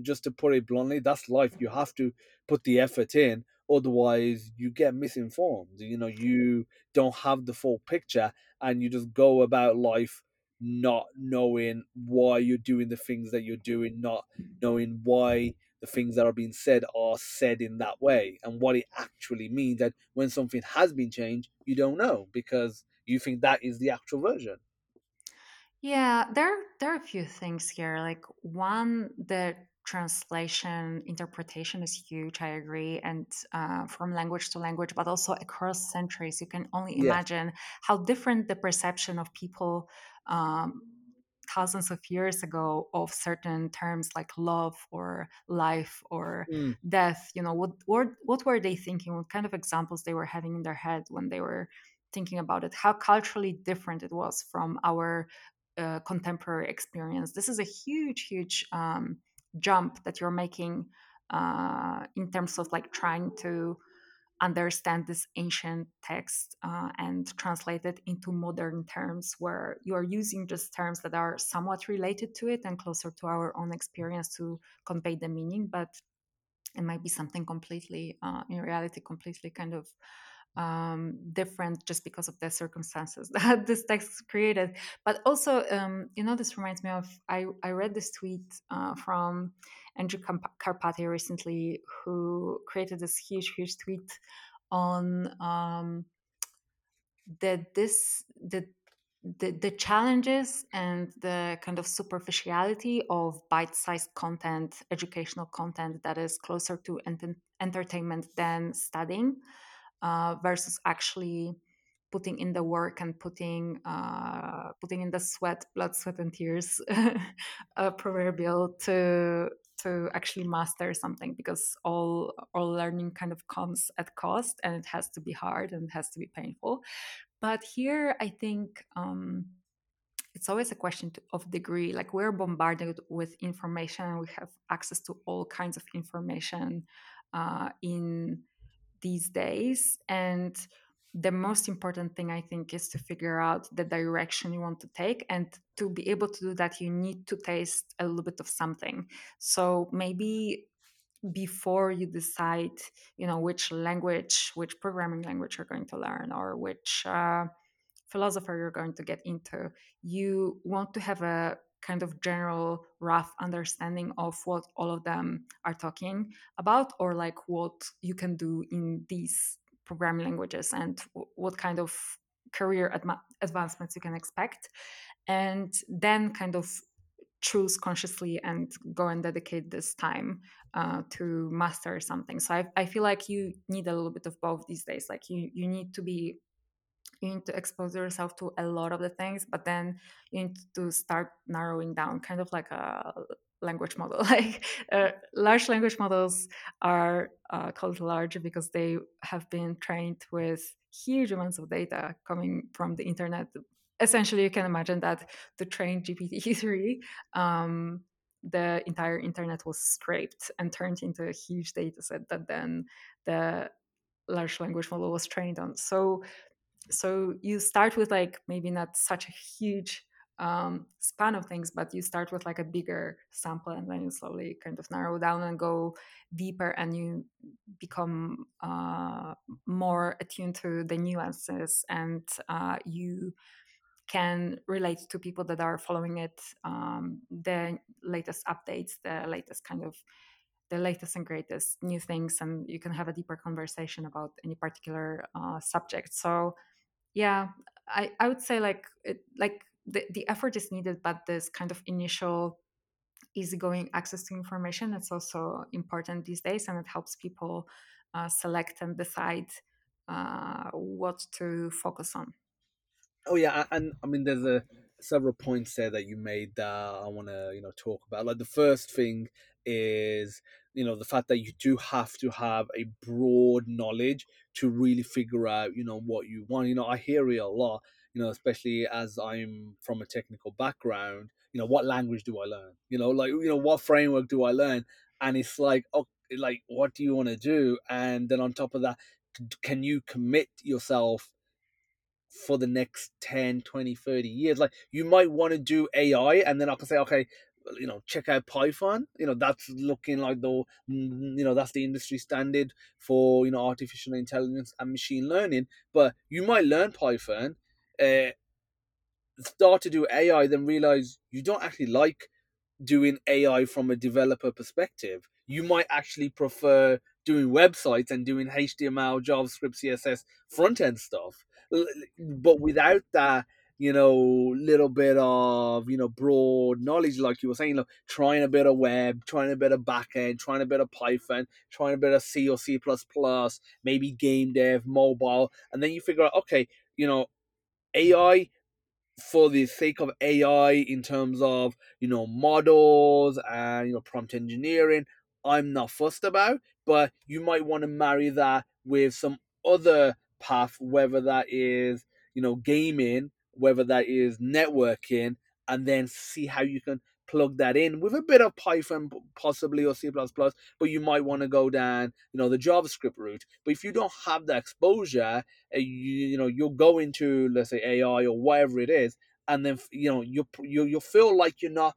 Speaker 1: just to put it bluntly that's life. You have to put the effort in otherwise you get misinformed you know you don't have the full picture and you just go about life not knowing why you're doing the things that you're doing not knowing why the things that are being said are said in that way and what it actually means that when something has been changed you don't know because you think that is the actual version.
Speaker 2: Yeah there there are a few things here like one the translation interpretation is huge i agree and uh, from language to language but also across centuries you can only
Speaker 1: yeah.
Speaker 2: imagine how different the perception of people um, thousands of years ago of certain terms like love or life or
Speaker 1: mm.
Speaker 2: death you know what, what what were they thinking? What kind of examples they were having in their head when they were thinking about it? How culturally different it was from our uh, contemporary experience. This is a huge huge um, jump that you're making uh, in terms of like trying to understand this ancient text uh, and translate it into modern terms where you are using just terms that are somewhat related to it and closer to our own experience to convey the meaning but it might be something completely uh, in reality completely kind of um, different just because of the circumstances (laughs) that this text created. But also, um, you know, this reminds me of I, I read this tweet uh, from Andrew Karpathy recently, who created this huge, huge tweet on um, this the the, the challenges and the kind of superficiality of bite-sized content educational content that is closer to ent- entertainment than studying uh, versus actually putting in the work and putting uh, putting in the sweat blood sweat and tears (laughs) proverbial to to actually master something because all all learning kind of comes at cost and it has to be hard and it has to be painful but here, I think um, it's always a question of degree. Like we're bombarded with information, we have access to all kinds of information uh, in these days. And the most important thing, I think, is to figure out the direction you want to take. And to be able to do that, you need to taste a little bit of something. So maybe before you decide you know which language which programming language you're going to learn or which uh, philosopher you're going to get into you want to have a kind of general rough understanding of what all of them are talking about or like what you can do in these programming languages and what kind of career adma- advancements you can expect and then kind of choose consciously and go and dedicate this time uh, to master something. So I, I feel like you need a little bit of both these days. Like you you need to be you need to expose yourself to a lot of the things, but then you need to start narrowing down, kind of like a language model. (laughs) Like uh, large language models are uh, called large because they have been trained with huge amounts of data coming from the internet essentially you can imagine that to train (laughs) GPT-3, um, the entire internet was scraped and turned into a huge data set that then the large language model was trained on. So so you start with like maybe not such a huge um, span of things, but you start with like a bigger sample and then you slowly kind of narrow down and go deeper and you become uh, more attuned to the nuances and uh, you can relate to people that are following it, um, the latest updates, the latest kind of the latest and greatest new things, and you can have a deeper conversation about any particular uh, subject. So, yeah, I, I would say like it, like the, the effort is needed, but this kind of initial easygoing access to information it's also important these days, and it helps people uh, select and decide uh, what to focus on.
Speaker 1: Oh yeah, and I mean, there's a several points there that you made that I want to you know talk about. Like the first thing is you know the fact that you do have to have a broad knowledge to really figure out you know what you want. You know, I hear it a lot. You know, especially as I'm from a technical background. You know, what language do I learn? You know, like you know what framework do I learn? And it's like, oh, like what do you want to do? And then on top of that, can you commit yourself for the next 10 20 30 years like you might want to do ai and then i can say okay you know check out python you know that's looking like the mm, you know that's the industry standard for you know artificial intelligence and machine learning. But you might learn python uh, start to do ai then realize you don't actually like doing ai from a developer perspective. You might actually prefer doing websites and doing html javascript css front end stuff. But without that you know little bit of you know broad knowledge like you were saying look trying a bit of web trying a bit of backend trying a bit of python trying a bit of c or c++ plus maybe game dev mobile and then you figure out okay you know ai for the sake of ai in terms of you know models and you know prompt engineering i'm not fussed about but you might want to marry that with some other path, whether that is, you know, gaming, whether that is networking, and then see how you can plug that in with a bit of Python, possibly or C++, but you might want to go down, you know, the JavaScript route. But if you don't have the exposure, eh, you, you know, you'll go into, let's say, AI or whatever it is, and then, you know, you you you feel like you're not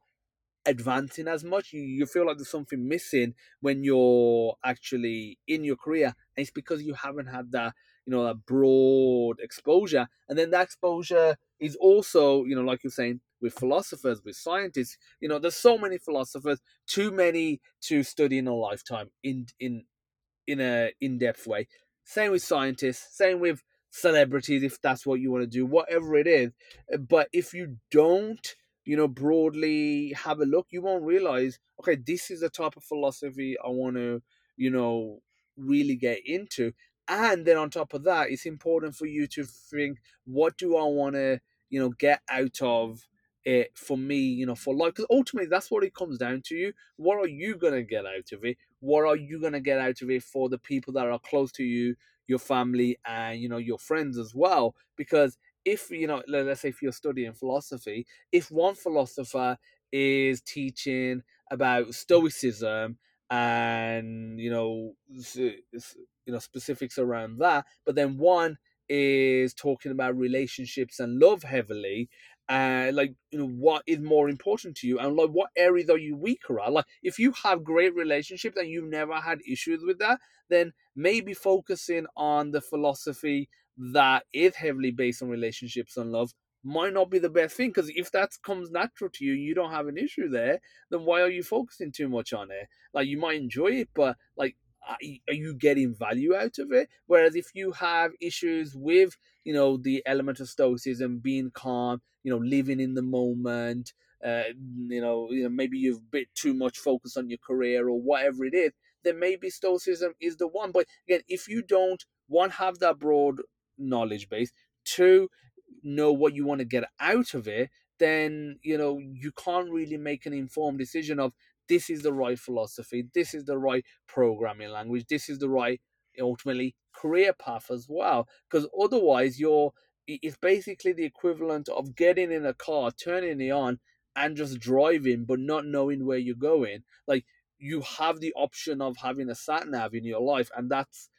Speaker 1: advancing as much. You, you feel like there's something missing when you're actually in your career. And it's because you haven't had that you know, that broad exposure. And then that exposure is also, you know, like you're saying, with philosophers, with scientists, you know, there's so many philosophers, too many to study in a lifetime in in in a in-depth way. Same with scientists, same with celebrities if that's what you want to do, whatever it is. Uh, but if you don't, you know, broadly have a look, you won't realize, okay, this is the type of philosophy I want to, you know, really get into. And then on top of that, it's important for you to think, what do I want to, you know, get out of it for me, you know, for life? Because ultimately, that's what it comes down to. You, what are you gonna get out of it? What are you gonna get out of it for the people that are close to you, your family, and you know, your friends as well? Because if you know, let's say if you're studying philosophy, if one philosopher is teaching about stoicism and you know you know specifics around that but then one is talking about relationships and love heavily uh, like you know what is more important to you and like what areas are you weaker at? Like if you have great relationships and you've never had issues with that then maybe focusing on the philosophy that is heavily based on relationships and love might not be the best thing because if that comes natural to you you don't have an issue there then why are you focusing too much on it? Like you might enjoy it but like are you getting value out of it? Whereas if you have issues with, you know, the element of stoicism, being calm, you know, living in the moment, uh, you know, you know, maybe you've a bit too much focus on your career or whatever it is, then maybe stoicism is the one. But again, if you don't one have that broad knowledge base, two know what you want to get out of it, then you know you can't really make an informed decision of this is the right philosophy, this is the right programming language, this is the right ultimately career path as well. Because otherwise, you're it's basically the equivalent of getting in a car, turning it on, and just driving, but not knowing where you're going. Like you have the option of having a sat nav in your life, and that's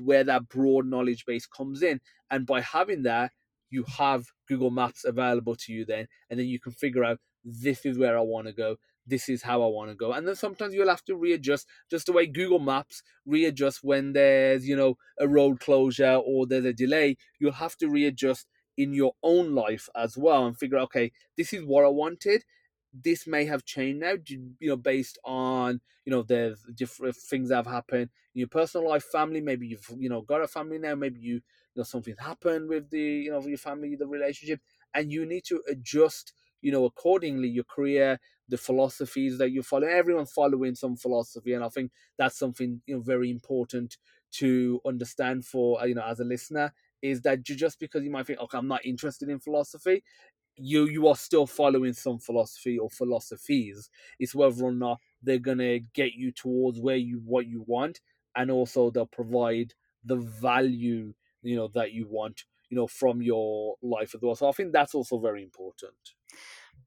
Speaker 1: where that broad knowledge base comes in. And by having that, you have Google Maps available to you then, and then you can figure out this is where I want to go this is how I want to go. And then sometimes you'll have to readjust, just the way Google Maps readjust when there's, you know, a road closure or there's a delay. You'll have to readjust in your own life as well and figure okay, this is what I wanted. This may have changed now, you know, based on, you know, there's different things that have happened in your personal life, family. Maybe you've, you know, got a family now. Maybe you, you know, something's happened with the, you know, your family, the relationship, and you need to adjust you know, accordingly, your career, the philosophies that you follow. Everyone's following some philosophy, and I think that's something you know very important to understand for uh, you know as a listener is that just because you might think, okay, I'm not interested in philosophy, you you are still following some philosophy or philosophies. It's whether or not they're gonna get you towards where you what you want, and also they'll provide the value you know that you want you know from your life as well. So I think that's also very important.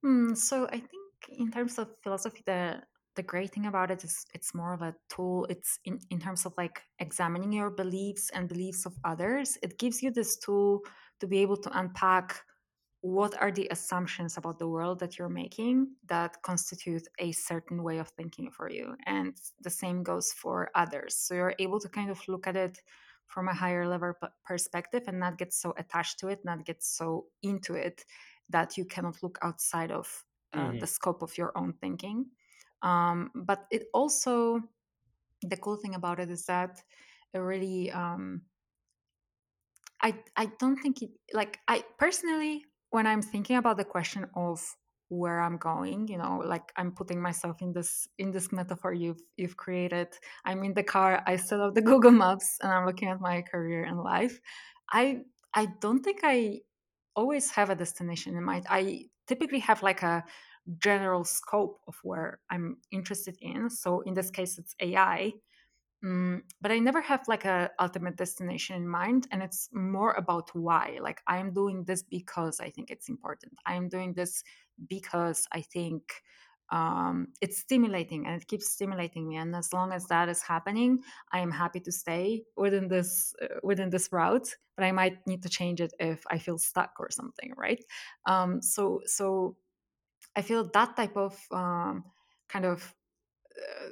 Speaker 2: Mm, so I think in terms of philosophy, the the great thing about it is it's more of a tool. It's in, in terms of like examining your beliefs and beliefs of others. It gives you this tool to be able to unpack what are the assumptions about the world that you're making that constitute a certain way of thinking for you. And the same goes for others. So you're able to kind of look at it from a higher level perspective and not get so attached to it, not get so into it that you cannot look outside of uh, mm-hmm. the scope of your own thinking. Um, but it also, the cool thing about it is that it really, um, I I don't think it like I personally when I'm thinking about the question of where I'm going, you know, like I'm putting myself in this in this metaphor you've you've created. I'm in the car, I set up the (laughs) Google Maps and I'm looking at my career and life. I I don't think I always have a destination in mind. I typically have like a general scope of where I'm interested in. So in this case, it's AI. Mm, but I never have like a ultimate destination in mind, and it's more about why. Like I am doing this because I think it's important. I am doing this because I think um, it's stimulating and it keeps stimulating me and as long as that is happening i am happy to stay within this uh, within this route but i might need to change it if i feel stuck or something right? Um, so so i feel that type of um, kind of uh,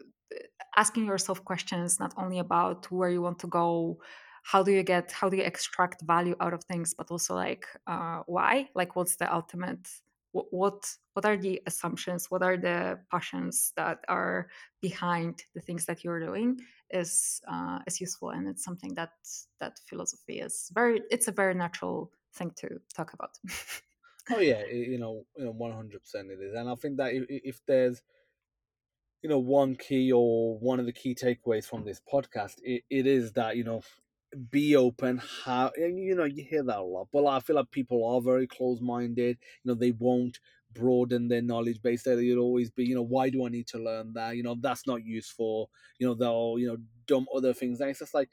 Speaker 2: asking yourself questions not only about where you want to go how do you get how do you extract value out of things but also like uh, why? Like what's the ultimate what what what are the assumptions what are the passions that are behind the things that you're doing is uh, is useful and it's something that that philosophy is very it's a very natural thing to talk about.
Speaker 1: Oh yeah (laughs) you know you know 100% it is and i think that if, if there's you know one key or one of the key takeaways from this podcast it, it is that you know be open how you know you hear that a lot but i feel like people are very close-minded you know they won't broaden their knowledge base there you'll always be you know why do i need to learn that? You know that's not useful you know they'll you know dump other things. And it's just like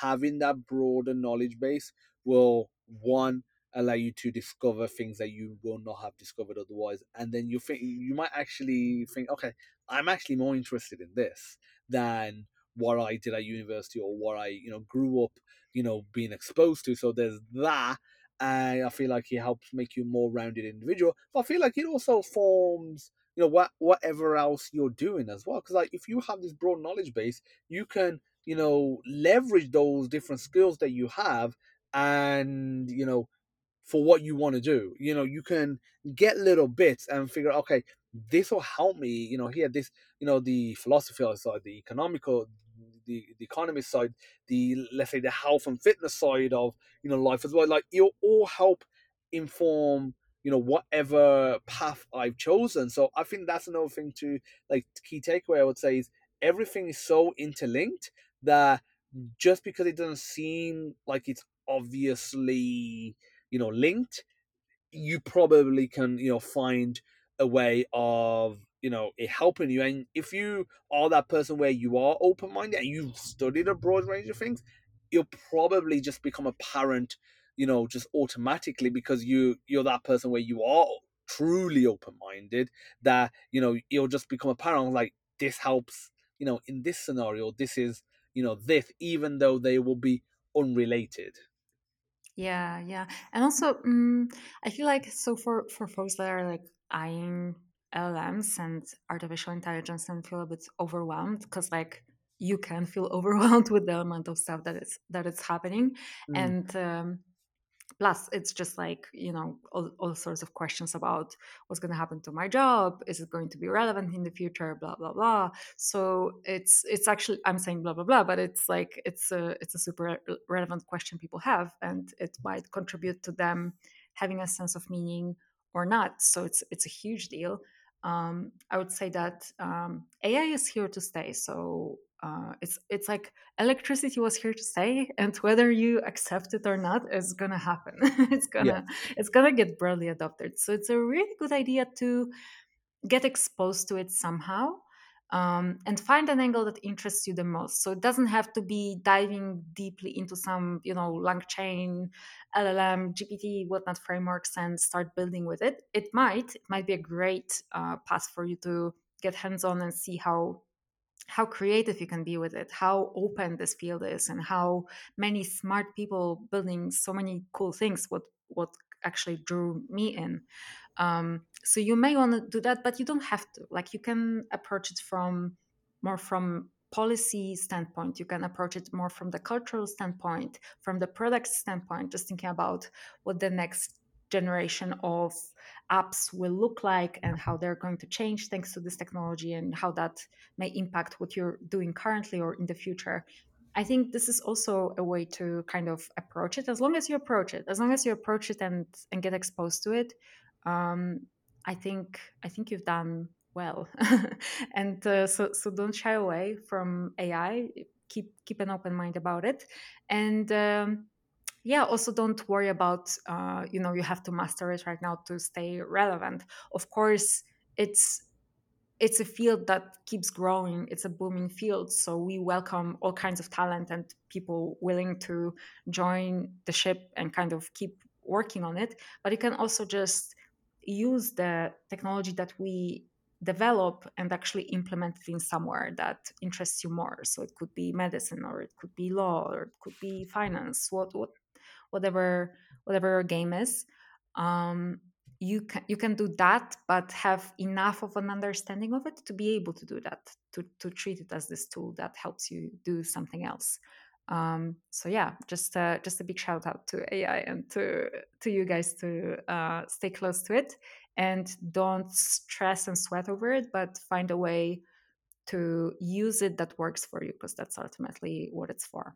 Speaker 1: having that broader knowledge base will one allow you to discover things that you will not have discovered otherwise and then you think you might actually think okay i'm actually more interested in this than what i did at university or what i you know grew up you know being exposed to so there's that and i feel like it helps make you a more rounded individual but i feel like it also forms you know what whatever else you're doing as well because like if you have this broad knowledge base you can you know leverage those different skills that you have and you know for what you want to do. You know, you can get little bits and figure, okay, this will help me. You know, here, this, you know, the philosophy side, the economical, the the economist side, the let's say the health and fitness side of you know life as well. Like it'll all help inform you know whatever path I've chosen. So I think that's another thing to like key takeaway. I would say is everything is so interlinked that just because it doesn't seem like it's obviously you know linked you probably can you know find a way of you know it helping you. And if you are that person where you are open-minded and you've studied a broad range of things you'll probably just become a parent you know just automatically because you you're that person where you are truly open-minded that you know you'll just become a parent like this helps you know in this scenario this is you know this even though they will be unrelated.
Speaker 2: Yeah yeah. And also um, i feel like so for for folks that are like eyeing llms and artificial intelligence and feel a bit overwhelmed because like you can feel (laughs) overwhelmed with the amount of stuff that is that it's happening. Mm. and um, plus it's just like you know all, all sorts of questions about what's going to happen to my job is it going to be relevant in the future blah blah blah. So it's it's actually i'm saying blah blah blah but it's like it's a it's a super relevant question people have and it might contribute to them having a sense of meaning or not. So it's it's a huge deal um, i would say that um, ai is here to stay so uh, it's it's like electricity was here to stay, (laughs) and whether you accept it or not, is gonna happen. (laughs) it's gonna yeah. it's gonna get broadly adopted. So it's a really good idea to get exposed to it somehow. Um, and find an angle that interests you the most. So it doesn't have to be diving deeply into some, you know, LangChain, LLM, GPT, whatnot frameworks and start building with it. It might, it might be a great uh, path for you to get hands on and see how how creative you can be with it, how open this field is, and how many smart people building so many cool things. What what actually drew me in. Um, so you may want to do that, but you don't have to. Like you can approach it from more from policy standpoint you can approach it more from the cultural standpoint from the product standpoint just thinking about what the next generation of apps will look like and how they're going to change thanks to this technology and how that may impact what you're doing currently or in the future. I think this is also a way to kind of approach it as long as you approach it, as long as you approach it and, and get exposed to it. Um, I think I think you've done well, (laughs) and uh, so so don't shy away from AI. Keep keep an open mind about it, and um, yeah also don't worry about uh, you know you have to master it right now to stay relevant. Of course it's it's a field that keeps growing. It's a booming field. So we welcome all kinds of talent and people willing to join the ship and kind of keep working on it. But you can also just use the technology that we develop and actually implement it in somewhere that interests you more. So it could be medicine or it could be law or it could be finance what what whatever whatever your game is. Um, you can you can do that but have enough of an understanding of it to be able to do that to, to treat it as this tool that helps you do something else um, so yeah just uh, just a big shout out to ai and to to you guys to uh, stay close to it and don't stress and sweat over it, but find a way to use it that works for you because that's ultimately what it's for.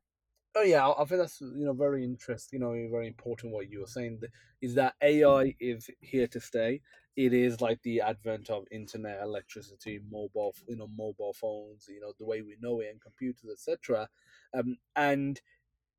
Speaker 1: Oh yeah, I think that's you know very interesting. You know, very important what you were saying is that AI is here to stay. It is like the advent of internet, electricity, mobile, you know, mobile phones. You know, the way we know it, and computers, etc. Um, and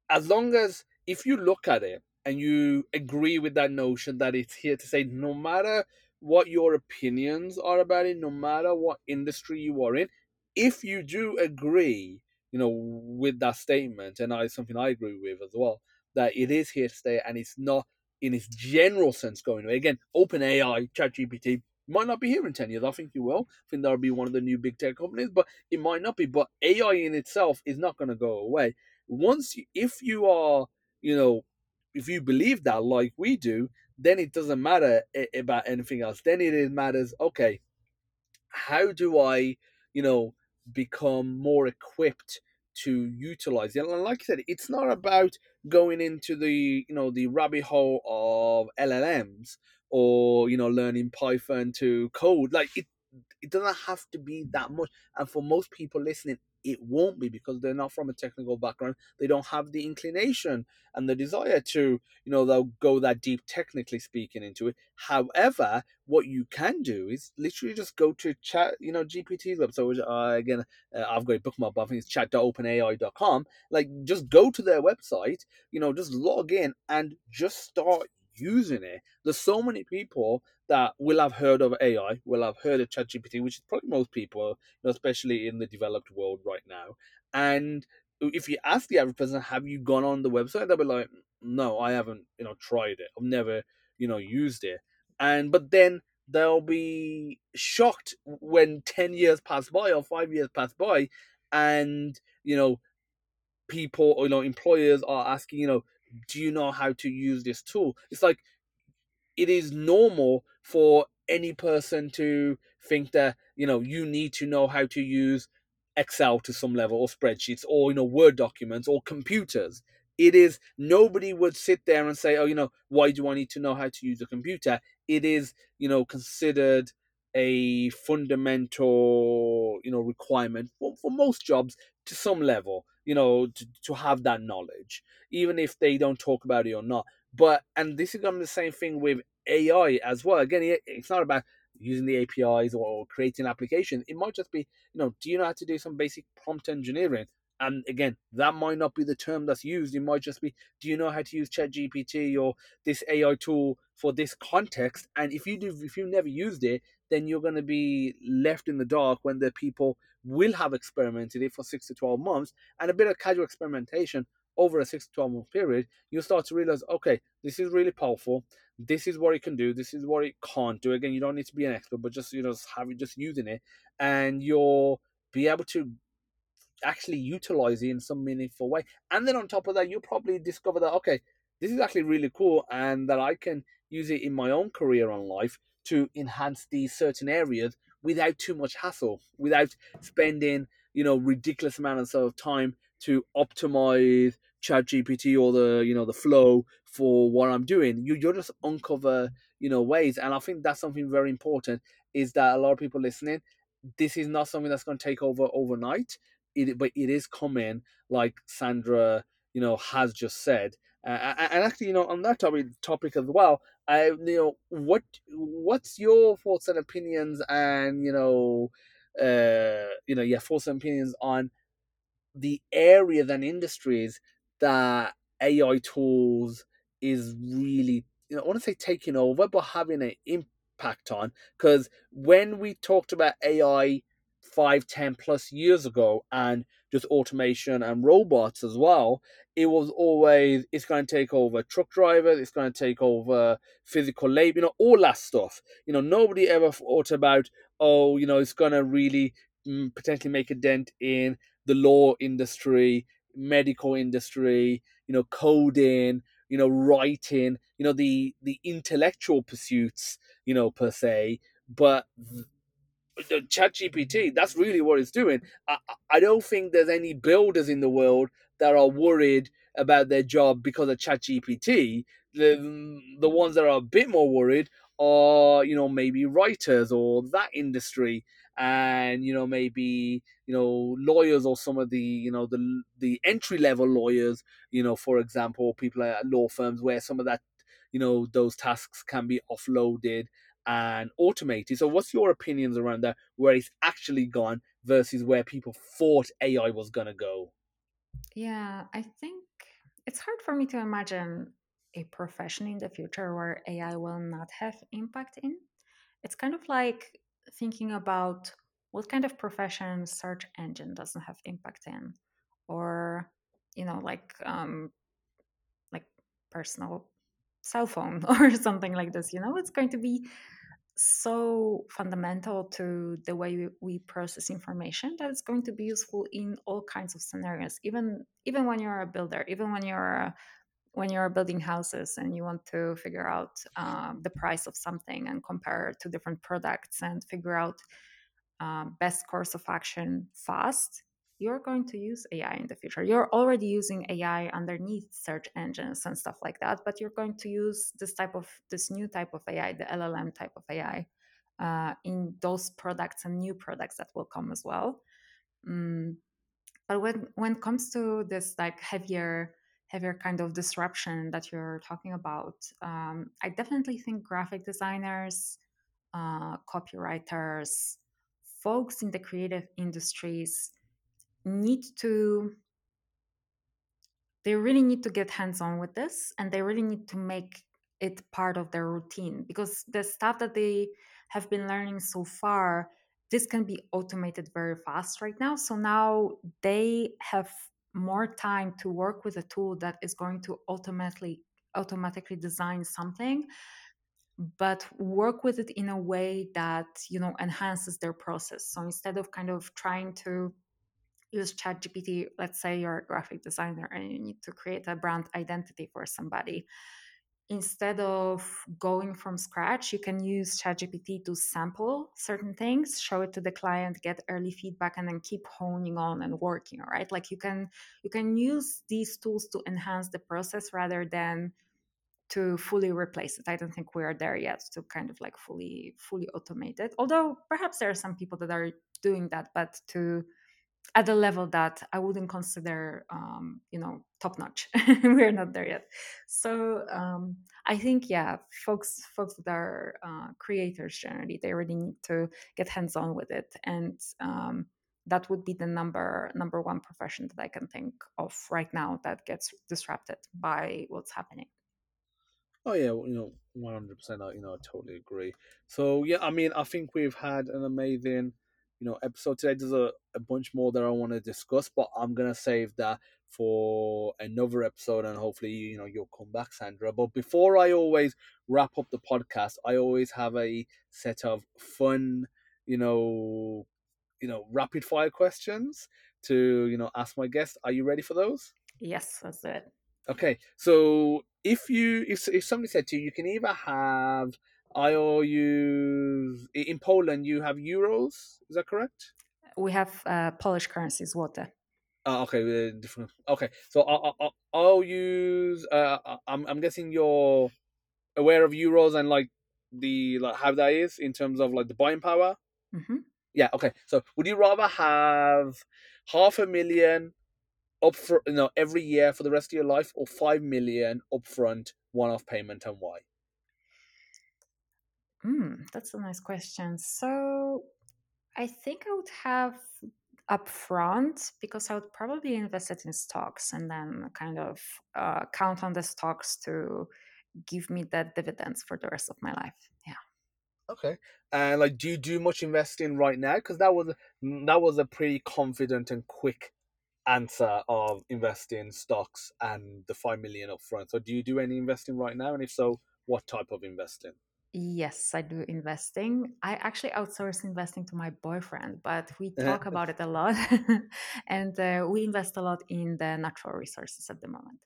Speaker 1: as long as if you look at it and you agree with that notion that it's here to say, no matter what your opinions are about it, no matter what industry you are in, if you do agree you know, with that statement, and it's something I agree with as well, that it is here to stay and it's not in its general sense going away. Again, OpenAI, ChatGPT might not be here in 10 years. I think you will. I think that'll be one of the new big tech companies, but it might not be. But AI in itself is not going to go away. Once, you, if you are, you know, if you believe that like we do, then it doesn't matter about anything else. Then it matters, okay, how do I, you know, become more equipped to utilize. And like I said, it's not about going into the you know the rabbit hole of LLMs or you know learning Python to code. Like it, it doesn't have to be that much. And for most people listening, it won't be because they're not from a technical background. They don't have the inclination and the desire to, you know, they'll go that deep technically speaking into it. However, what you can do is literally just go to chat, you know, GPT's website, which uh, again, uh, I've got a bookmark, but I think it's chat.openai.com. Like, just go to their website, you know, just log in and just start using it. There's so many people that will have heard of AI, will have heard of ChatGPT, which is probably most people, especially in the developed world right now. And if you ask the average person, have you gone on the website? They'll be like, no, I haven't, you know, tried it. I've never, you know, used it. And but then they'll be shocked when 10 years pass by or five years pass by and you know people or you know employers are asking you know do you know how to use this tool? It's like it is normal for any person to think that you know you need to know how to use excel to some level or spreadsheets or you know word documents or computers. It is nobody would sit there and say oh you know why do i need to know how to use a computer? It is you know considered a fundamental you know requirement for, for most jobs to some level you know to, to have that knowledge even if they don't talk about it or not. But and this is going to be the same thing with ai as well. Again it's not about using the apis or creating applications it might just be you know do you know how to do some basic prompt engineering and again, that might not be the term that's used. It might just be, do you know how to use ChatGPT or this AI tool for this context? And if you do, if you never used it, then you're going to be left in the dark when the people will have experimented it for six to 12 months and a bit of casual experimentation over a six to 12 month period, you'll start to realize, okay, this is really powerful. This is what it can do. This is what it can't do. Again, you don't need to be an expert, but just, you know, have it just using it and you'll be able to actually utilize it in some meaningful way. And then on top of that, you'll probably discover that, okay, this is actually really cool and that I can use it in my own career and life to enhance these certain areas without too much hassle, without spending, you know, ridiculous amounts of time to optimize chat gpt or the you know the flow for what i'm doing. You, you just uncover you know ways. And i think that's something very important is that a lot of people listening this is not something that's going to take over overnight it, but it is coming, like Sandra, you know, has just said. Uh, and actually, you know, on that topic, topic as well, I, you know, what what's your thoughts and opinions, and you know, uh, you know, your thoughts and opinions on the areas and industries that AI tools is really, you know, I want to say taking over, but having an impact on. Because when we talked about AI five, ten plus years ago, and just automation and robots as well, it was always it's going to take over truck drivers, it's going to take over physical labor, you know, all that stuff. You know, nobody ever thought about, oh, you know, it's going to really mm, potentially make a dent in the law industry, medical industry, you know, coding, you know, writing, you know, the the intellectual pursuits, you know, per se. But the chat gpt that's really what it's doing. I, I don't think there's any builders in the world that are worried about their job because of chat gpt the the ones that are a bit more worried are you know maybe writers or that industry and you know maybe you know lawyers or some of the you know the the entry level lawyers you know for example people at law firms where some of that you know those tasks can be offloaded and automated so what's your opinions around that where it's actually gone versus where people thought ai was to go
Speaker 2: Yeah, I think it's hard for me to imagine a profession in the future where AI will not have impact in. It's kind of like thinking about what kind of profession search engine doesn't have impact in, or you know, like um, like personal cell phone (laughs) or something like this. You know, it's going to be so fundamental to the way we, process information that it's going to be useful in all kinds of scenarios even even when you're a builder even when you're a, when you're building houses and you want to figure out um, the price of something and compare to different products and figure out um, best course of action fast you're going to use ai in the future you're already using ai underneath search engines and stuff like that but you're going to use this type of this new type of ai the llm type of ai uh, in those products and new products that will come as well mm. but when when it comes to this like heavier heavier kind of disruption that you're talking about um, i definitely think graphic designers uh, copywriters folks in the creative industries need to they really need to get hands on with this and they really need to make it part of their routine because the stuff that they have been learning so far this can be automated very fast right now so now they have more time to work with a tool that is going to automatically automatically design something but work with it in a way that you know enhances their process. So instead of kind of trying to use ChatGPT, let's say you're a graphic designer and you need to create a brand identity for somebody. Instead of going from scratch, you can use ChatGPT to sample certain things, show it to the client, get early feedback, and then keep honing on and working. Right? Like you can you can use these tools to enhance the process rather than to fully replace it. I don't think we are there yet to kind of like fully fully automate it. Although perhaps there are some people that are doing that, but to at a level that I wouldn't consider, um, you know, top notch. (laughs) We're not there yet. So um, I think, yeah, folks, folks that are uh, creators generally, they really need to get hands on with it, and um, that would be the number number one profession that I can think of right now that gets disrupted by what's happening.
Speaker 1: Oh yeah, you know, one hundred percent. You know, I totally agree. So yeah, I mean, I think we've had an amazing you know episode today. There's a, a bunch more that I want to discuss, but I'm gonna save that for another episode, and hopefully you know you'll come back, Sandra. But before I always wrap up the podcast, I always have a set of fun, you know, you know, rapid fire questions to you know ask my guest. Are you ready for those?
Speaker 2: Yes, that's it.
Speaker 1: Okay, so if you if if somebody said to you, you can either have I or use in Poland you have euros. Is that correct?
Speaker 2: We have uh, Polish currency, złote.
Speaker 1: Uh, okay, different. Okay, so I'll, I'll, I'll use. Uh, I'm I'm guessing you're aware of euros and like the like how that is in terms of like the buying power.
Speaker 2: Mm-hmm.
Speaker 1: Yeah. Okay. So would you rather have half a million up for you know every year for the rest of your life, or five million upfront one-off payment, and why?
Speaker 2: Mm, that's a nice question. So I think I would have upfront because I would probably invest it in stocks and then kind of uh, count on the stocks to give me that dividends for the rest of my life. Yeah.
Speaker 1: Okay. And like, do you do much investing right now? Because that was that was a pretty confident and quick answer of investing stocks and the five million upfront. So, do you do any investing right now? And if so, what type of investing?
Speaker 2: Yes, I do investing. I actually outsource investing to my boyfriend, but we talk about it a lot. (laughs) and uh, we invest a lot in the natural resources at the moment.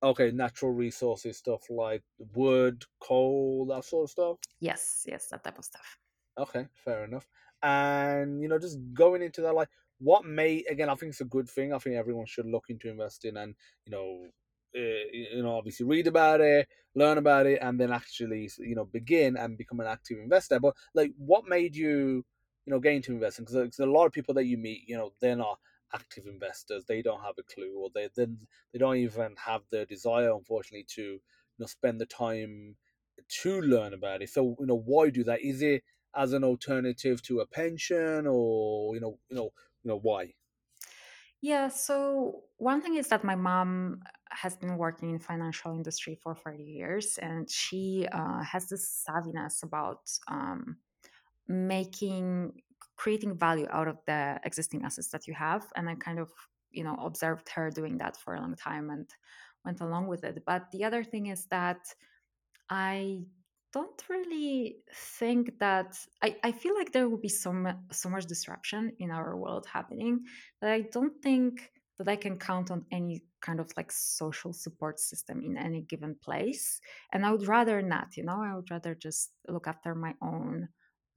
Speaker 1: Okay, natural resources stuff like wood, coal, that sort of stuff.
Speaker 2: Yes, yes, that type of stuff.
Speaker 1: Okay, fair enough. And you know, just going into that, like, what may again, I think it's a good thing. I think everyone should look into investing, and you know, Uh, you know obviously read about it learn about it and then actually you know begin and become an active investor. But like what made you you know get into investing? Because uh, a lot of people that you meet you know they're not active investors. They don't have a clue or they then they don't even have the desire unfortunately to you know spend the time to learn about it. So you know why do that? Is it as an alternative to a pension or you know you know you know why
Speaker 2: Yeah, so one thing is that my mom has been working in financial industry for 30 years and she uh, has this savviness about um, making creating value out of the existing assets that you have and i kind of you know observed her doing that for a long time and went along with it. But the other thing is that i don't really think that I, I feel like there will be so, so much disruption in our world happening that I don't think that I can count on any kind of like social support system in any given place. And I would rather not, you know, I would rather just look after my own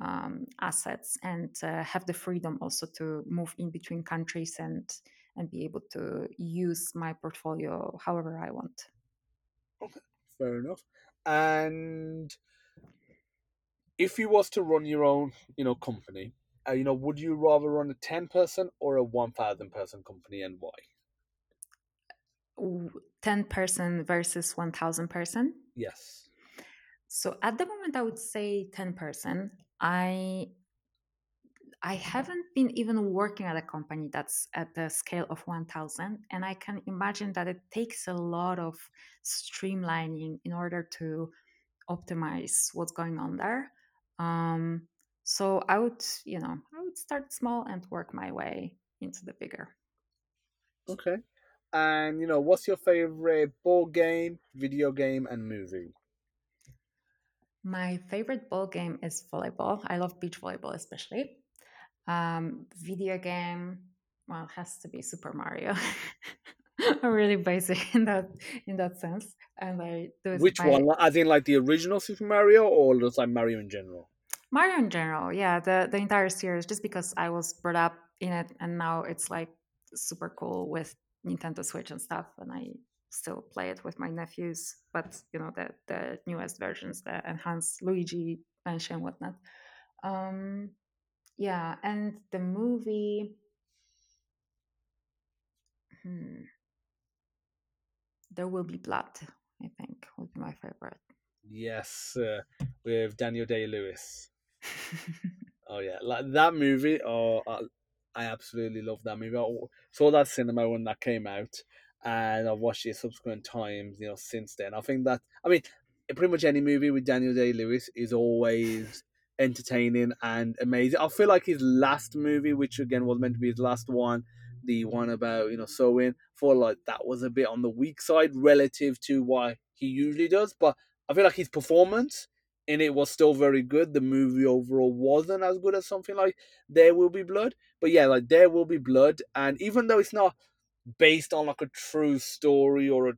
Speaker 2: um, assets and uh, have the freedom also to move in between countries and and be able to use my portfolio however I want.
Speaker 1: Okay, fair enough. And if you was to run your own, you know, company, uh, you know, would you rather run a ten person or a one thousand person company, and why?
Speaker 2: 10 person versus 1000 person.
Speaker 1: Yes.
Speaker 2: So at the moment I would say 10 person. I I haven't been even working at a company that's at the scale of 1000 and I can imagine that it takes a lot of streamlining in order to optimize what's going on there. Um, so I would, you know, I would start small and work my way into the bigger.
Speaker 1: Okay. And you know, what's your favorite board game, video game, and movie?
Speaker 2: My favorite ball game is volleyball. I love beach volleyball especially. Um, video game, well, it has to be Super Mario. (laughs) I'm really basic (laughs) in that in that sense, and I do
Speaker 1: Which
Speaker 2: by
Speaker 1: one? As in, like the original Super Mario, or just like Mario in general?
Speaker 2: Mario in general. Yeah, the the entire series, just because I was brought up in it, and now it's like super cool with Nintendo Switch and stuff, and I still play it with my nephews. But you know the the newest versions, the enhanced Luigi Mansion, whatnot. Um, yeah, and the movie. Hmm, There Will Be Blood, I think, would be my favorite.
Speaker 1: Yes, uh, with Daniel Day Lewis. (laughs) Oh yeah, like that movie. Oh, I, I absolutely love that movie. I saw that cinema when that came out, and I've watched it subsequent times. You know, since then. I think that. I mean, pretty much any movie with Daniel Day Lewis is always entertaining and amazing. I feel like his last movie, which again was meant to be his last one, the one about you know sewing, for like that was a bit on the weak side relative to what he usually does. But I feel like his performance in it was still very good. The movie overall wasn't as good as something like There Will Be Blood. But yeah, like There Will Be Blood, and even though it's not based on like a true story or a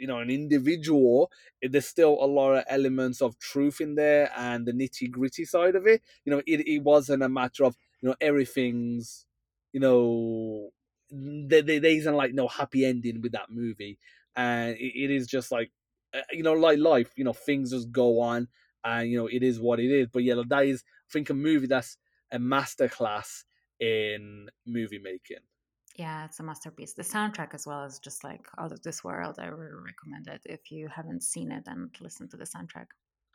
Speaker 1: you know an individual, there's still a lot of elements of truth in there and the nitty gritty side of it. You know, it, it wasn't a matter of you know everything's you know there, there isn't like no happy ending with that movie, and it, it is just like uh, you know like life. You know, things just go on and you know it is what it is. But yeah, that is I think a movie that's a masterclass in movie making.
Speaker 2: Yeah, it's a masterpiece. The soundtrack as well is just like out of this world. I really recommend it if you haven't seen it and listen to the soundtrack.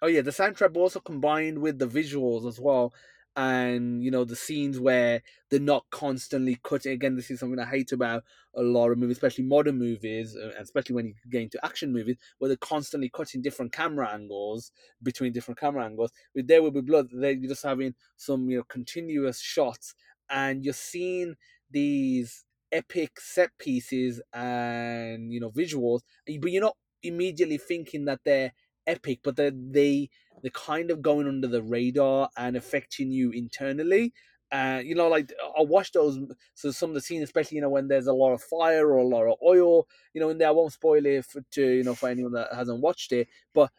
Speaker 1: Oh yeah, the soundtrack also combined with the visuals as well, and you know the scenes where they're not constantly cutting. Again, this is something I hate about a lot of movies, especially modern movies, uh, especially when you get into action movies, where they're constantly cutting different camera angles between different camera angles. With There Will Be Blood, they're just having some you know continuous shots, and you're seeing these epic set pieces and you know visuals, but you're not immediately thinking that they're epic, but they they they're kind of going under the radar and affecting you internally. Uh, you know, like I watch those. So some of the scenes, especially you know when there's a lot of fire or a lot of oil, you know, in there I won't spoil it for to you know for anyone that hasn't watched it. But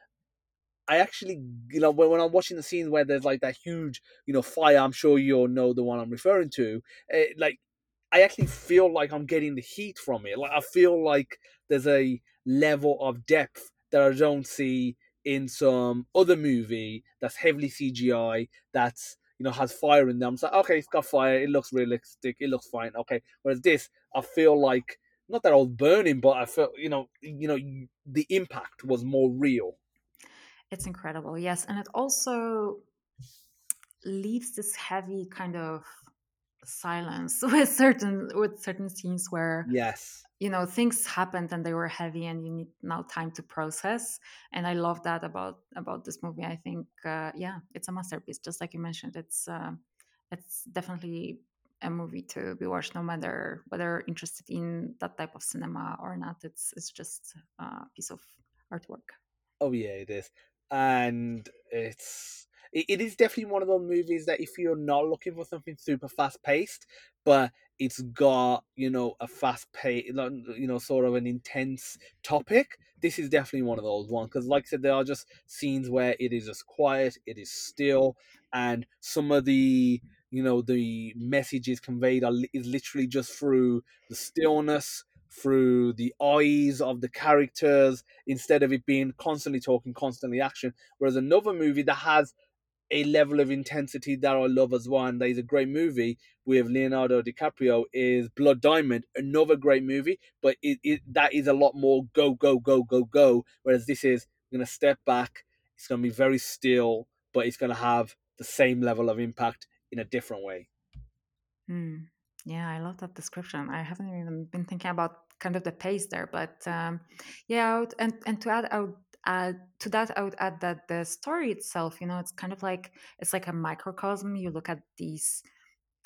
Speaker 1: I actually, you know, when, when I'm watching the scenes where there's like that huge, you know, fire, I'm sure you'll know the one I'm referring to. It, like, I actually feel like I'm getting the heat from it. Like, I feel like there's a level of depth that I don't see in some other movie that's heavily CGI, that's you know has fire in them. It's like okay, it's got fire, it looks realistic, it looks fine, okay. Whereas this, I feel like not that I was burning, but I felt you know you know the impact was more real.
Speaker 2: It's incredible, yes, and it also leaves this heavy kind of silence (laughs) with certain with certain scenes where
Speaker 1: Yes.
Speaker 2: you know things happened and they were heavy and you need now time to process and i love that about about this movie. I think uh, yeah it's a masterpiece. Just like you mentioned it's uh, it's definitely a movie to be watched no matter whether interested in that type of cinema or not. It's it's just a piece of artwork.
Speaker 1: Oh yeah, it is, and it's it, is definitely one of those movies that if you're not looking for something super fast paced, but it's got you know a fast pace, you know, sort of an intense topic. This is definitely one of those ones because, like I said, there are just scenes where it is just quiet, it is still, and some of the you know the messages conveyed are is literally just through the stillness through the eyes of the characters instead of it being constantly talking, constantly action. Whereas another movie that has a level of intensity that I love as well, and that is a great movie with Leonardo DiCaprio is Blood Diamond, another great movie, but it, it that is a lot more go go go go go. Whereas this is to step back, it's to be very still, but it's to have the same level of impact in a different way.
Speaker 2: Mm. Yeah, I love that description. I haven't even been thinking about kind of the pace there, but um, yeah, would, and and to add, I would add to that, I would add that the story itself, you know, it's kind of like it's like a microcosm. You look at these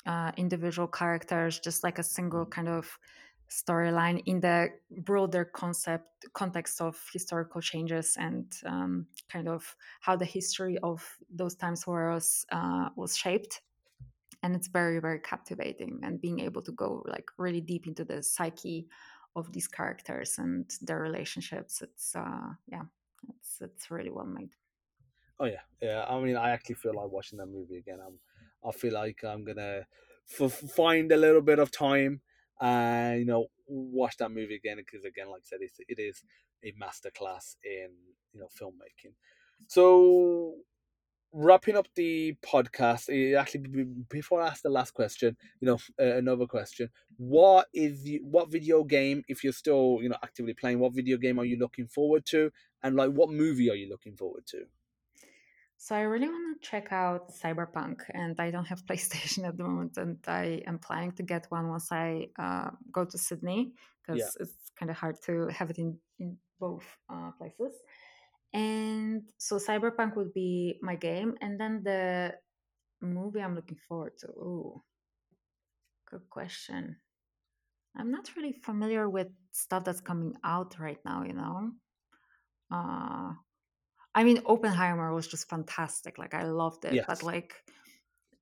Speaker 2: uh, individual characters, just like a single kind of storyline in the broader concept context of historical changes and um, kind of how the history of those times was uh, was shaped. And it's very very captivating and being able to go like really deep into the psyche of these characters and their relationships. It's uh yeah it's it's really well made.
Speaker 1: Oh yeah. Yeah i mean i actually feel like watching that movie again. I'm i feel like i'm gonna f- find a little bit of time and you know watch that movie again because again like i said it's, it is a masterclass in you know filmmaking. So wrapping up the podcast, eh, actually before I ask the last question, you know, uh, another question: What is the, what video game, if you're still you know actively playing, what video game are you looking forward to, and like what movie are you looking forward to?
Speaker 2: So I really want to check out Cyberpunk, and I don't have (laughs) PlayStation at the moment, and I am planning to get one once I uh, go to Sydney because yeah. it's kind of hard to have it in in both uh, places. And so Cyberpunk would be my game. And then the movie I'm looking forward to. Ooh, good question. I'm not really familiar with stuff that's coming out right now, you know? Uh, I mean, Oppenheimer was just fantastic. Like, I loved it. Yes. But, like,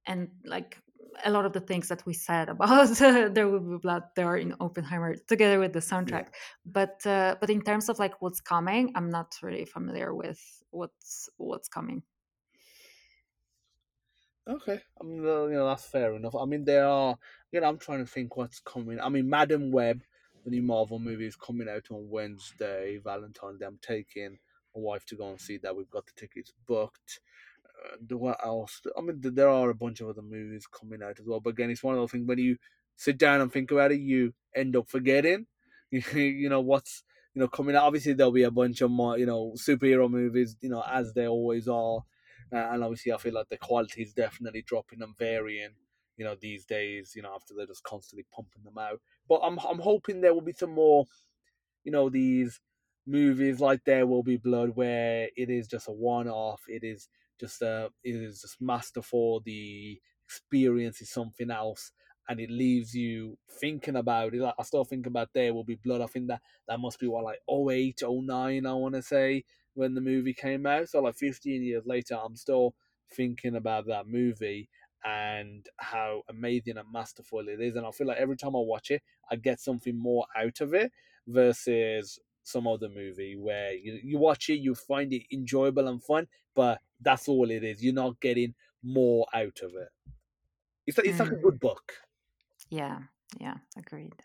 Speaker 2: and like a lot of the things that we said about (laughs) there will be blood there in Oppenheimer together with the soundtrack. Yeah. But uh, but in terms of like what's coming, I'm not really familiar with what's what's coming.
Speaker 1: Okay, I mean, you know that's fair enough. I mean, there are, you know, I'm trying to think what's coming. I mean, Madame Web, the new Marvel movie, is coming out on Wednesday, Valentine's Day. I'm taking my wife to go and see that. We've got the tickets booked what else? I mean, there are a bunch of other movies coming out as well. But again, it's one of those things when you sit down and think about it, you end up forgetting. (laughs) you know what's you know coming out. Obviously, there'll be a bunch of more you know superhero movies. You know as they always are, uh, and obviously I feel like the quality is definitely dropping and varying. You know these days, you know after they're just constantly pumping them out. But I'm I'm hoping there will be some more. You know these movies like There Will Be Blood, where it is just a one-off. It is just uh, it is just masterful. The experience is something else, and it leaves you thinking about it. Like, I still think about There Will Be Blood. I think that that must be what like 08, 09, I want to say when the movie came out. So like 15 years later, I'm still thinking about that movie and how amazing and masterful it is. And I feel like every time I watch it, I get something more out of it versus some other movie where you, you watch it, you find it enjoyable and fun, but that's all it is. You're not getting more out of it. It's like, it's mm. like a good book.
Speaker 2: Yeah, yeah, agreed.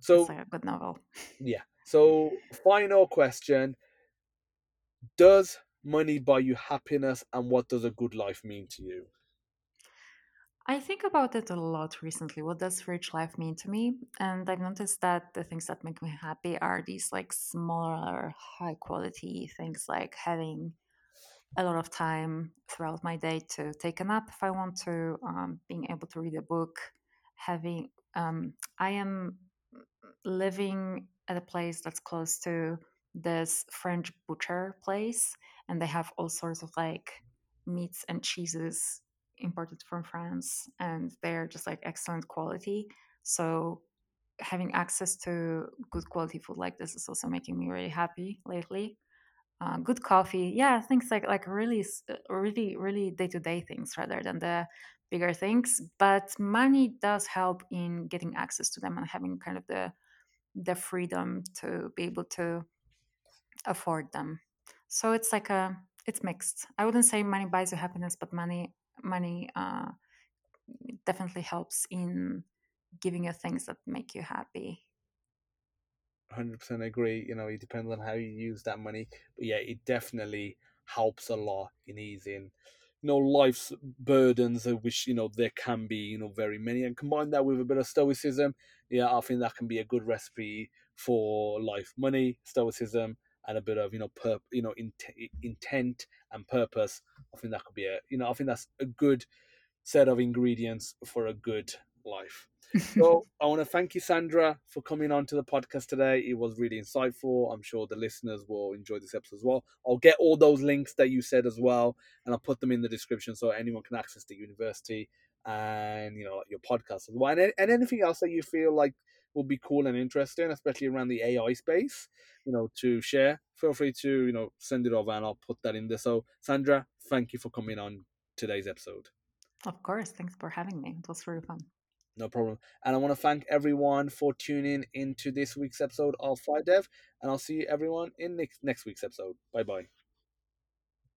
Speaker 1: So
Speaker 2: it's like a good novel. (laughs)
Speaker 1: Yeah. So, final question Does money buy you happiness, and what does a good life mean to you?
Speaker 2: I think about it a lot recently. What does rich life mean to me? And I've noticed that the things that make me happy are these like smaller, high quality things like having a lot of time throughout my day to take a nap if I want to, um, being able to read a book, having. Um, I am living at a place that's close to this French butcher place, and they have all sorts of like meats and cheeses imported from France, and they're just like excellent quality. So having access to good quality food like this is also making me really happy lately. Uh, good coffee, yeah, things like like really, uh, really, really day to day things rather than the bigger things. But money does help in getting access to them and having kind of the the freedom to be able to afford them. So it's like a it's mixed. I wouldn't say money buys you happiness, but money money uh, definitely helps in giving you things that make you happy.
Speaker 1: 100% agree. You know, it depends on how you use that money. But yeah, it definitely helps a lot in easing, you know, life's burdens, of which, you know, there can be, you know, very many. And combine that with a bit of stoicism, yeah, I think that can be a good recipe for life. Money, stoicism, and a bit of, you know, perp, you know, int- intent and purpose. I think that could be a, you know, I think that's a good set of ingredients for a good life. So (laughs) I want to thank you, Sandra, for coming on to the podcast today. It was really insightful. I'm sure the listeners will enjoy this episode as well. I'll get all those links that you said as well, and I'll put them in the description so anyone can access the university and you know your podcast as well, and, and anything else that you feel like will be cool and interesting, especially around the AI space. You know, to share. Feel free to you know send it over, and I'll put that in there. So, Sandra, thank you for coming on today's episode.
Speaker 2: of course, thanks for having me. It was really fun.
Speaker 1: No problem. And I want to thank everyone for tuning into this week's episode of FireDEV. And I'll see everyone in next, next week's episode. Bye bye.